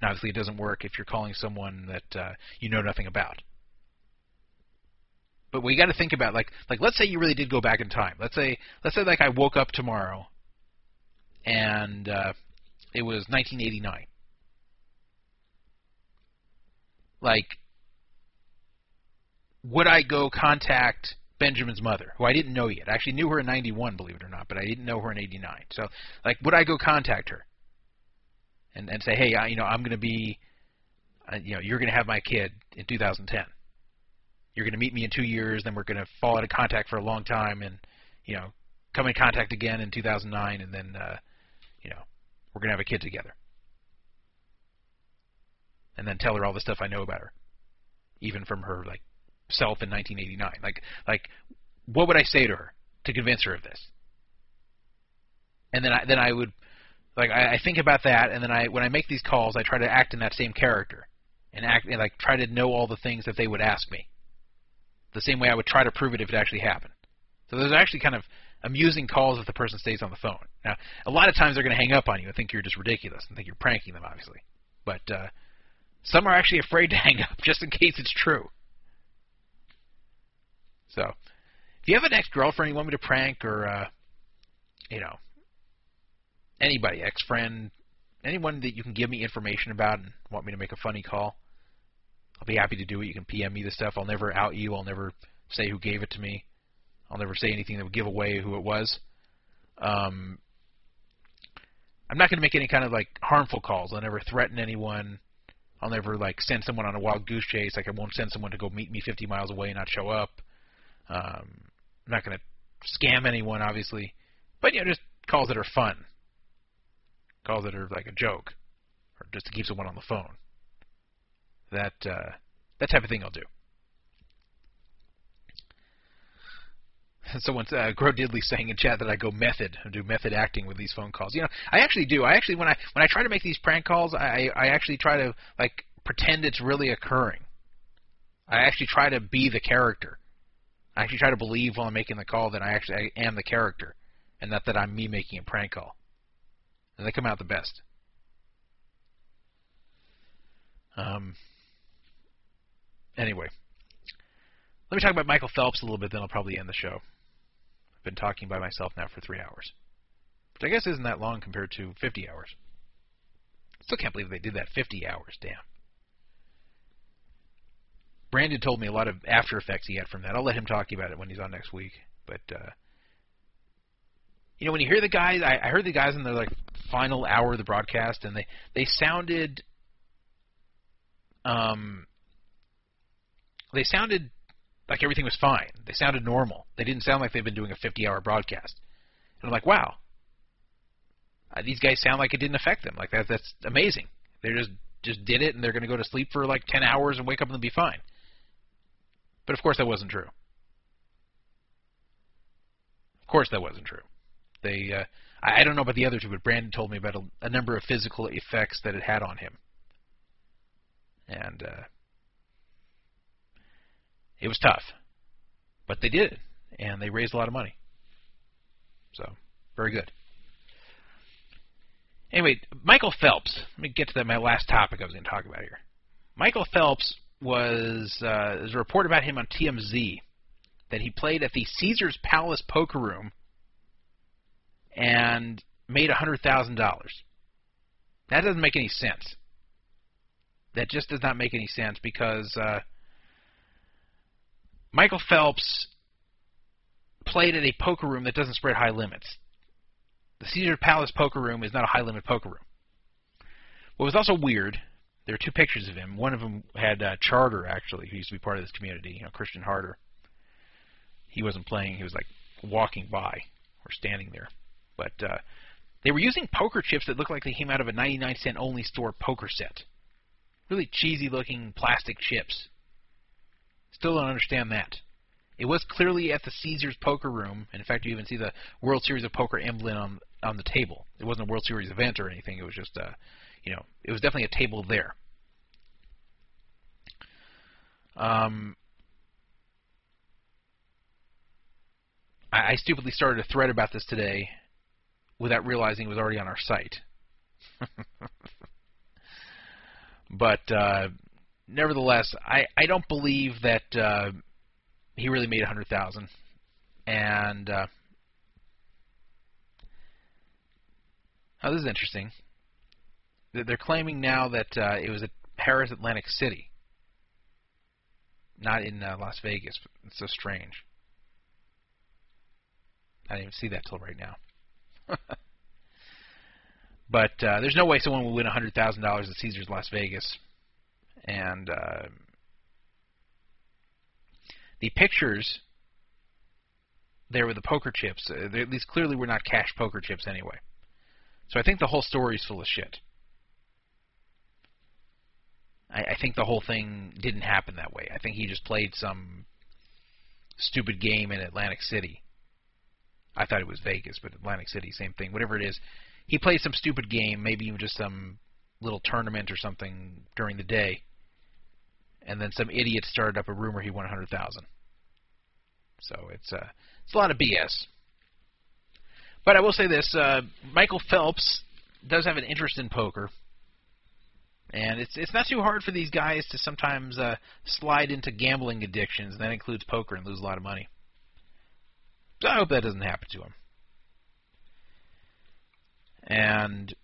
And obviously, it doesn't work if you're calling someone that uh, you know nothing about. But we got to think about like like let's say you really did go back in time. Let's say let's say like I woke up tomorrow, and uh, it was 1989. Like, would I go contact Benjamin's mother, who I didn't know yet? I actually knew her in 91, believe it or not, but I didn't know her in 89. So, like, would I go contact her? And and say, hey, I, you know, I'm going to be, uh, you know, you're going to have my kid in 2010. You're going to meet me in two years, then we're going to fall out of contact for a long time, and you know, come in contact again in 2009, and then, uh, you know, we're going to have a kid together. And then tell her all the stuff I know about her, even from her like self in 1989. Like, like, what would I say to her to convince her of this? And then I then I would like I, I think about that, and then I when I make these calls, I try to act in that same character, and act and like try to know all the things that they would ask me. The same way I would try to prove it if it actually happened. So there's actually kind of amusing calls if the person stays on the phone. Now, a lot of times they're going to hang up on you and think you're just ridiculous and think you're pranking them, obviously. But uh, some are actually afraid to hang up just in case it's true. So, if you have an ex-girlfriend you want me to prank, or uh, you know, anybody, ex-friend, anyone that you can give me information about and want me to make a funny call, I'll be happy to do it. You can PM me the stuff. I'll never out you. I'll never say who gave it to me. I'll never say anything that would give away who it was. Um, I'm not going to make any kind of like harmful calls. I'll never threaten anyone. I'll never like send someone on a wild goose chase. Like I won't send someone to go meet me 50 miles away and not show up. Um, I'm not going to scam anyone, obviously, but you know, just calls that are fun, calls that are like a joke, or just to keep someone on the phone. That uh, that type of thing I'll do. Someone, uh, Crow Diddley saying in chat that I go method, and do method acting with these phone calls. You know, I actually do. I actually, when I when I try to make these prank calls, I I actually try to like pretend it's really occurring. I actually try to be the character. I actually try to believe while I'm making the call that I actually I am the character, and not that I'm me making a prank call. And they come out the best. Um. Anyway, let me talk about Michael Phelps a little bit, then I'll probably end the show. I've been talking by myself now for three hours, which I guess isn't that long compared to 50 hours. Still can't believe they did that 50 hours. Damn. Brandon told me a lot of after effects he had from that. I'll let him talk about it when he's on next week. But uh, you know, when you hear the guys, I, I heard the guys in the like final hour of the broadcast, and they they sounded um they sounded like everything was fine. They sounded normal. They didn't sound like they've been doing a 50-hour broadcast. And I'm like, wow, uh, these guys sound like it didn't affect them. Like that, that's amazing. They just just did it, and they're going to go to sleep for like 10 hours and wake up and be fine. But of course, that wasn't true. Of course, that wasn't true. They, uh, I, don't know about the other two, but Brandon told me about a, a number of physical effects that it had on him, and uh, it was tough. But they did and they raised a lot of money. So, very good. Anyway, Michael Phelps. Let me get to that, my last topic I was going to talk about here. Michael Phelps was uh, there's a report about him on TMZ that he played at the Caesars Palace Poker Room and made a hundred thousand dollars. That doesn't make any sense. That just does not make any sense because uh, Michael Phelps played at a poker room that doesn't spread high limits. The Caesar Palace poker room is not a high limit poker room. What was also weird, there are two pictures of him. One of them had uh, Charder, actually, who used to be part of this community, you know, Christian Harder. He wasn't playing, he was like walking by or standing there. But uh, they were using poker chips that looked like they came out of a 99 cent only store poker set. Really cheesy looking plastic chips. Still don't understand that. It was clearly at the Caesars Poker Room, in fact, you even see the World Series of Poker emblem on on the table. It wasn't a World Series event or anything. It was just, uh, you know, it was definitely a table there. Um, I, I stupidly started a thread about this today without realizing it was already on our site. but uh, nevertheless, I, I don't believe that uh, he really made a hundred thousand, and uh, oh, this is interesting. They're claiming now that uh, it was at Paris Atlantic City, not in uh, Las Vegas. It's so strange. I didn't even see that till right now. but uh, there's no way someone will win hundred thousand dollars at Caesars Las Vegas and uh, the pictures there with the poker chips, uh, these clearly were not cash poker chips anyway. So I think the whole story is full of shit. I, I think the whole thing didn't happen that way. I think he just played some stupid game in Atlantic City. I thought it was Vegas, but Atlantic City, same thing. Whatever it is, he played some stupid game, maybe even just some little tournament or something during the day, and then some idiot started up a rumor he won a hundred thousand. So it's uh, it's a lot of BS. But I will say this: uh, Michael Phelps does have an interest in poker, and it's it's not too hard for these guys to sometimes uh, slide into gambling addictions. And that includes poker and lose a lot of money. So I hope that doesn't happen to him. And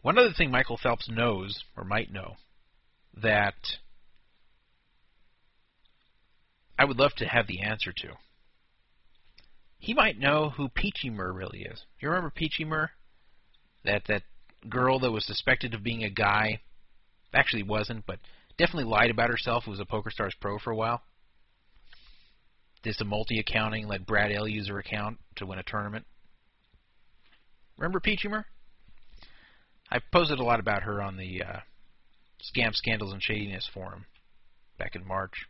one other thing Michael Phelps knows, or might know, that I would love to have the answer to. He might know who Peachy Mur really is. You remember Peachy Mur? That that girl that was suspected of being a guy, actually wasn't, but definitely lied about herself. Was a PokerStars pro for a while. Did some multi-accounting, let Brad L use her account to win a tournament. Remember Peachy Mur? I posted a lot about her on the uh, Scam, Scandals, and Shadiness forum back in March.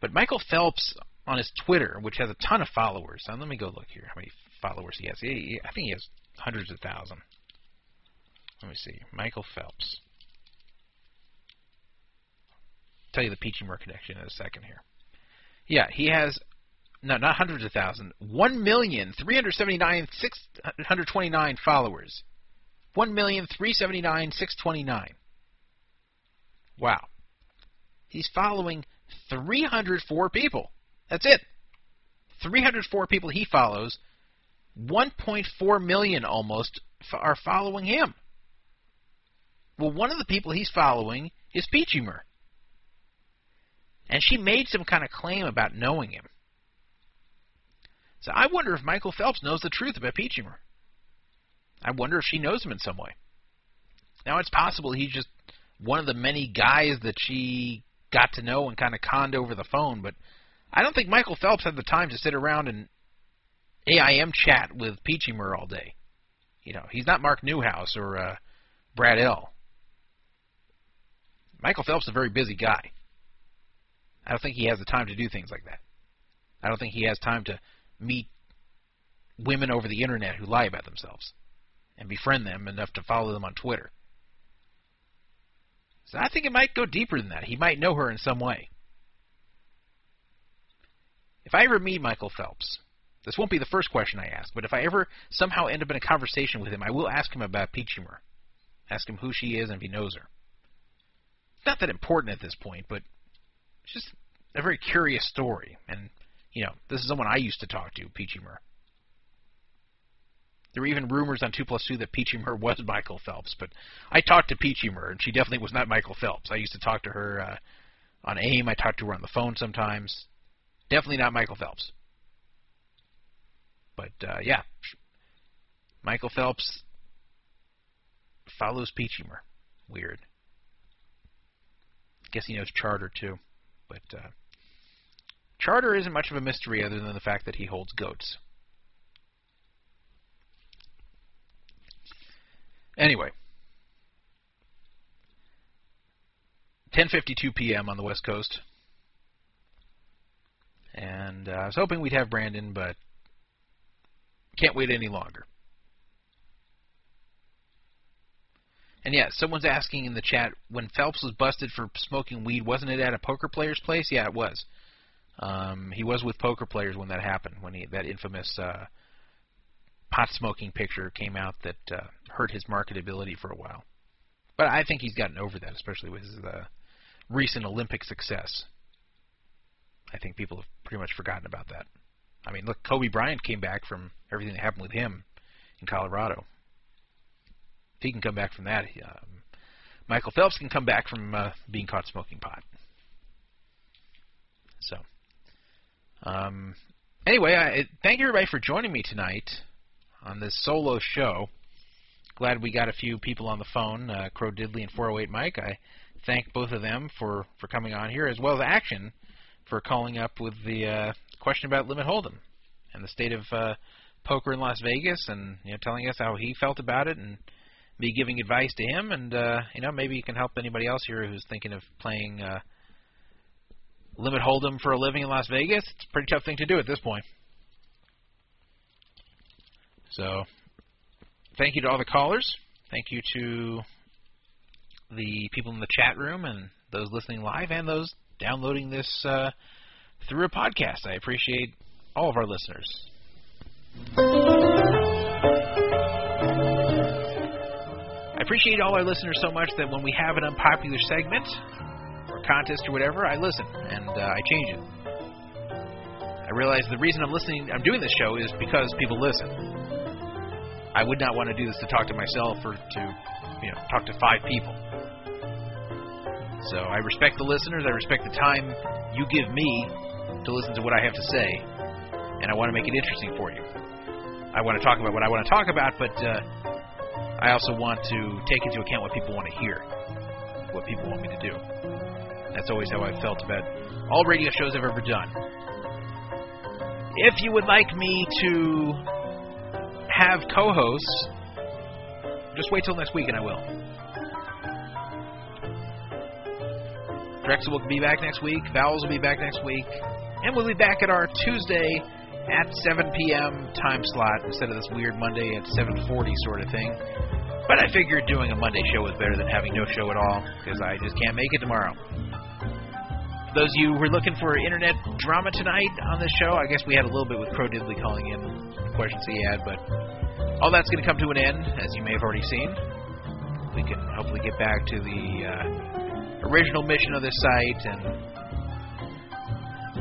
But Michael Phelps on his Twitter, which has a ton of followers. Let me go look here how many followers he has. I think he has hundreds of thousands. Let me see. Michael Phelps. tell you the Peachy Mur connection in a second here. Yeah, he has no, not hundreds of thousands. One million three hundred seventy nine six hundred twenty nine followers. One million three seventy nine six twenty nine. Wow. He's following 304 people. That's it. 304 people he follows. 1.4 million almost are following him. Well, one of the people he's following is Peachy Mur. And she made some kind of claim about knowing him. So I wonder if Michael Phelps knows the truth about Peachy Mur. I wonder if she knows him in some way. Now, it's possible he's just one of the many guys that she got to know and kind of conned over the phone, but I don't think Michael Phelps had the time to sit around and AIM chat with Peachy Mur all day. You know, he's not Mark Newhouse or uh, Brad L. Michael Phelps is a very busy guy. I don't think he has the time to do things like that. I don't think he has time to meet women over the internet who lie about themselves and befriend them enough to follow them on Twitter. So I think it might go deeper than that. He might know her in some way. If I ever meet Michael Phelps, this won't be the first question I ask, but if I ever somehow end up in a conversation with him, I will ask him about Peachy Mur. Ask him who she is and if he knows her. It's not that important at this point, but just a very curious story. And, you know, this is someone I used to talk to, Peachy Mur. There were even rumors on 2 plus 2 that Peachy Mur was Michael Phelps, but I talked to Peachy Mur, and she definitely was not Michael Phelps. I used to talk to her uh, on AIM. I talked to her on the phone sometimes. Definitely not Michael Phelps. But, uh, yeah. Michael Phelps follows Peachy Mur. Weird. Guess he knows Charder, too. But, uh, Charder isn't much of a mystery other than the fact that he holds goats. Anyway, 10:52 p.m. on the West Coast, and uh, I was hoping we'd have Brandon, but can't wait any longer. And yeah, someone's asking in the chat when Phelps was busted for smoking weed, wasn't it at a poker player's place? Yeah, it was. Um, he was with poker players when that happened, when he that infamous uh, pot smoking picture came out that uh, hurt his marketability for a while. But I think he's gotten over that, especially with his uh, recent Olympic success. I think people have pretty much forgotten about that. I mean, look, Kobe Bryant came back from everything that happened with him in Colorado. If he can come back from that, um, Michael Phelps can come back from uh, being caught smoking pot. So, um, anyway, I, thank everybody for joining me tonight on this solo show. Glad we got a few people on the phone, uh, Crow Diddley and 408 Mike. I thank both of them for, for coming on here, as well as Action for calling up with the uh, question about Limit Hold'em and the state of uh, poker in Las Vegas, and you know, telling us how he felt about it, and me giving advice to him, and uh, you know, maybe you can help anybody else here who's thinking of playing uh, Limit Hold'em for a living in Las Vegas. It's a pretty tough thing to do at this point. So, thank you to all the callers. Thank you to the people in the chat room and those listening live and those downloading this uh, through a podcast. I appreciate all of our listeners. I appreciate all our listeners so much that when we have an unpopular segment or contest or whatever, I listen and uh, I change it. I realize the reason I'm listening, I'm doing this show is because people listen. I would not want to do this to talk to myself or to, you know, talk to five people. So I respect the listeners. I respect the time you give me to listen to what I have to say, and I want to make it interesting for you. I want to talk about what I want to talk about, but uh, I also want to take into account what people want to hear, what people want me to do. That's always how I've felt about all radio shows I've ever done. If you would like me to have co hosts, just wait till next week and I will. Drexel will be back next week, Bowles will be back next week, and we'll be back at our Tuesday at 7 p.m. time slot instead of this weird Monday at 7:40 sort of thing. But I figured doing a Monday show was better than having no show at all because I just can't make it tomorrow. Those of you who were looking for internet drama tonight on this show, I guess we had a little bit with Crow Diddley calling in questions he had, but all that's going to come to an end, as you may have already seen. We can hopefully get back to the uh, original mission of this site and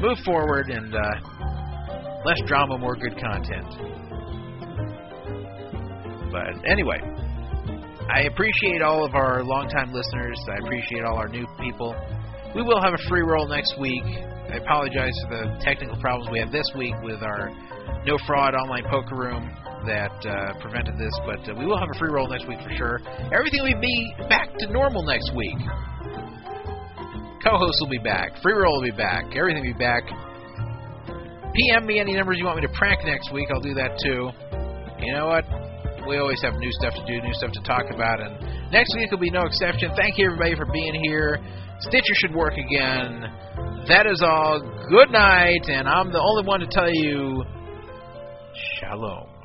move forward and uh, less drama, more good content. But anyway, I appreciate all of our longtime listeners. I appreciate all our new people. We will have a free roll next week. I apologize for the technical problems we had this week with our no fraud online poker room that uh, prevented this, but uh, we will have a free roll next week for sure. Everything will be back to normal next week. Co-hosts will be back. Free roll will be back. Everything will be back. PM me any numbers you want me to prank next week. I'll do that too. You know what? We always have new stuff to do, new stuff to talk about, and next week will be no exception. Thank you everybody for being here. Stitcher should work again. That is all. Good night, and I'm the only one to tell you shalom.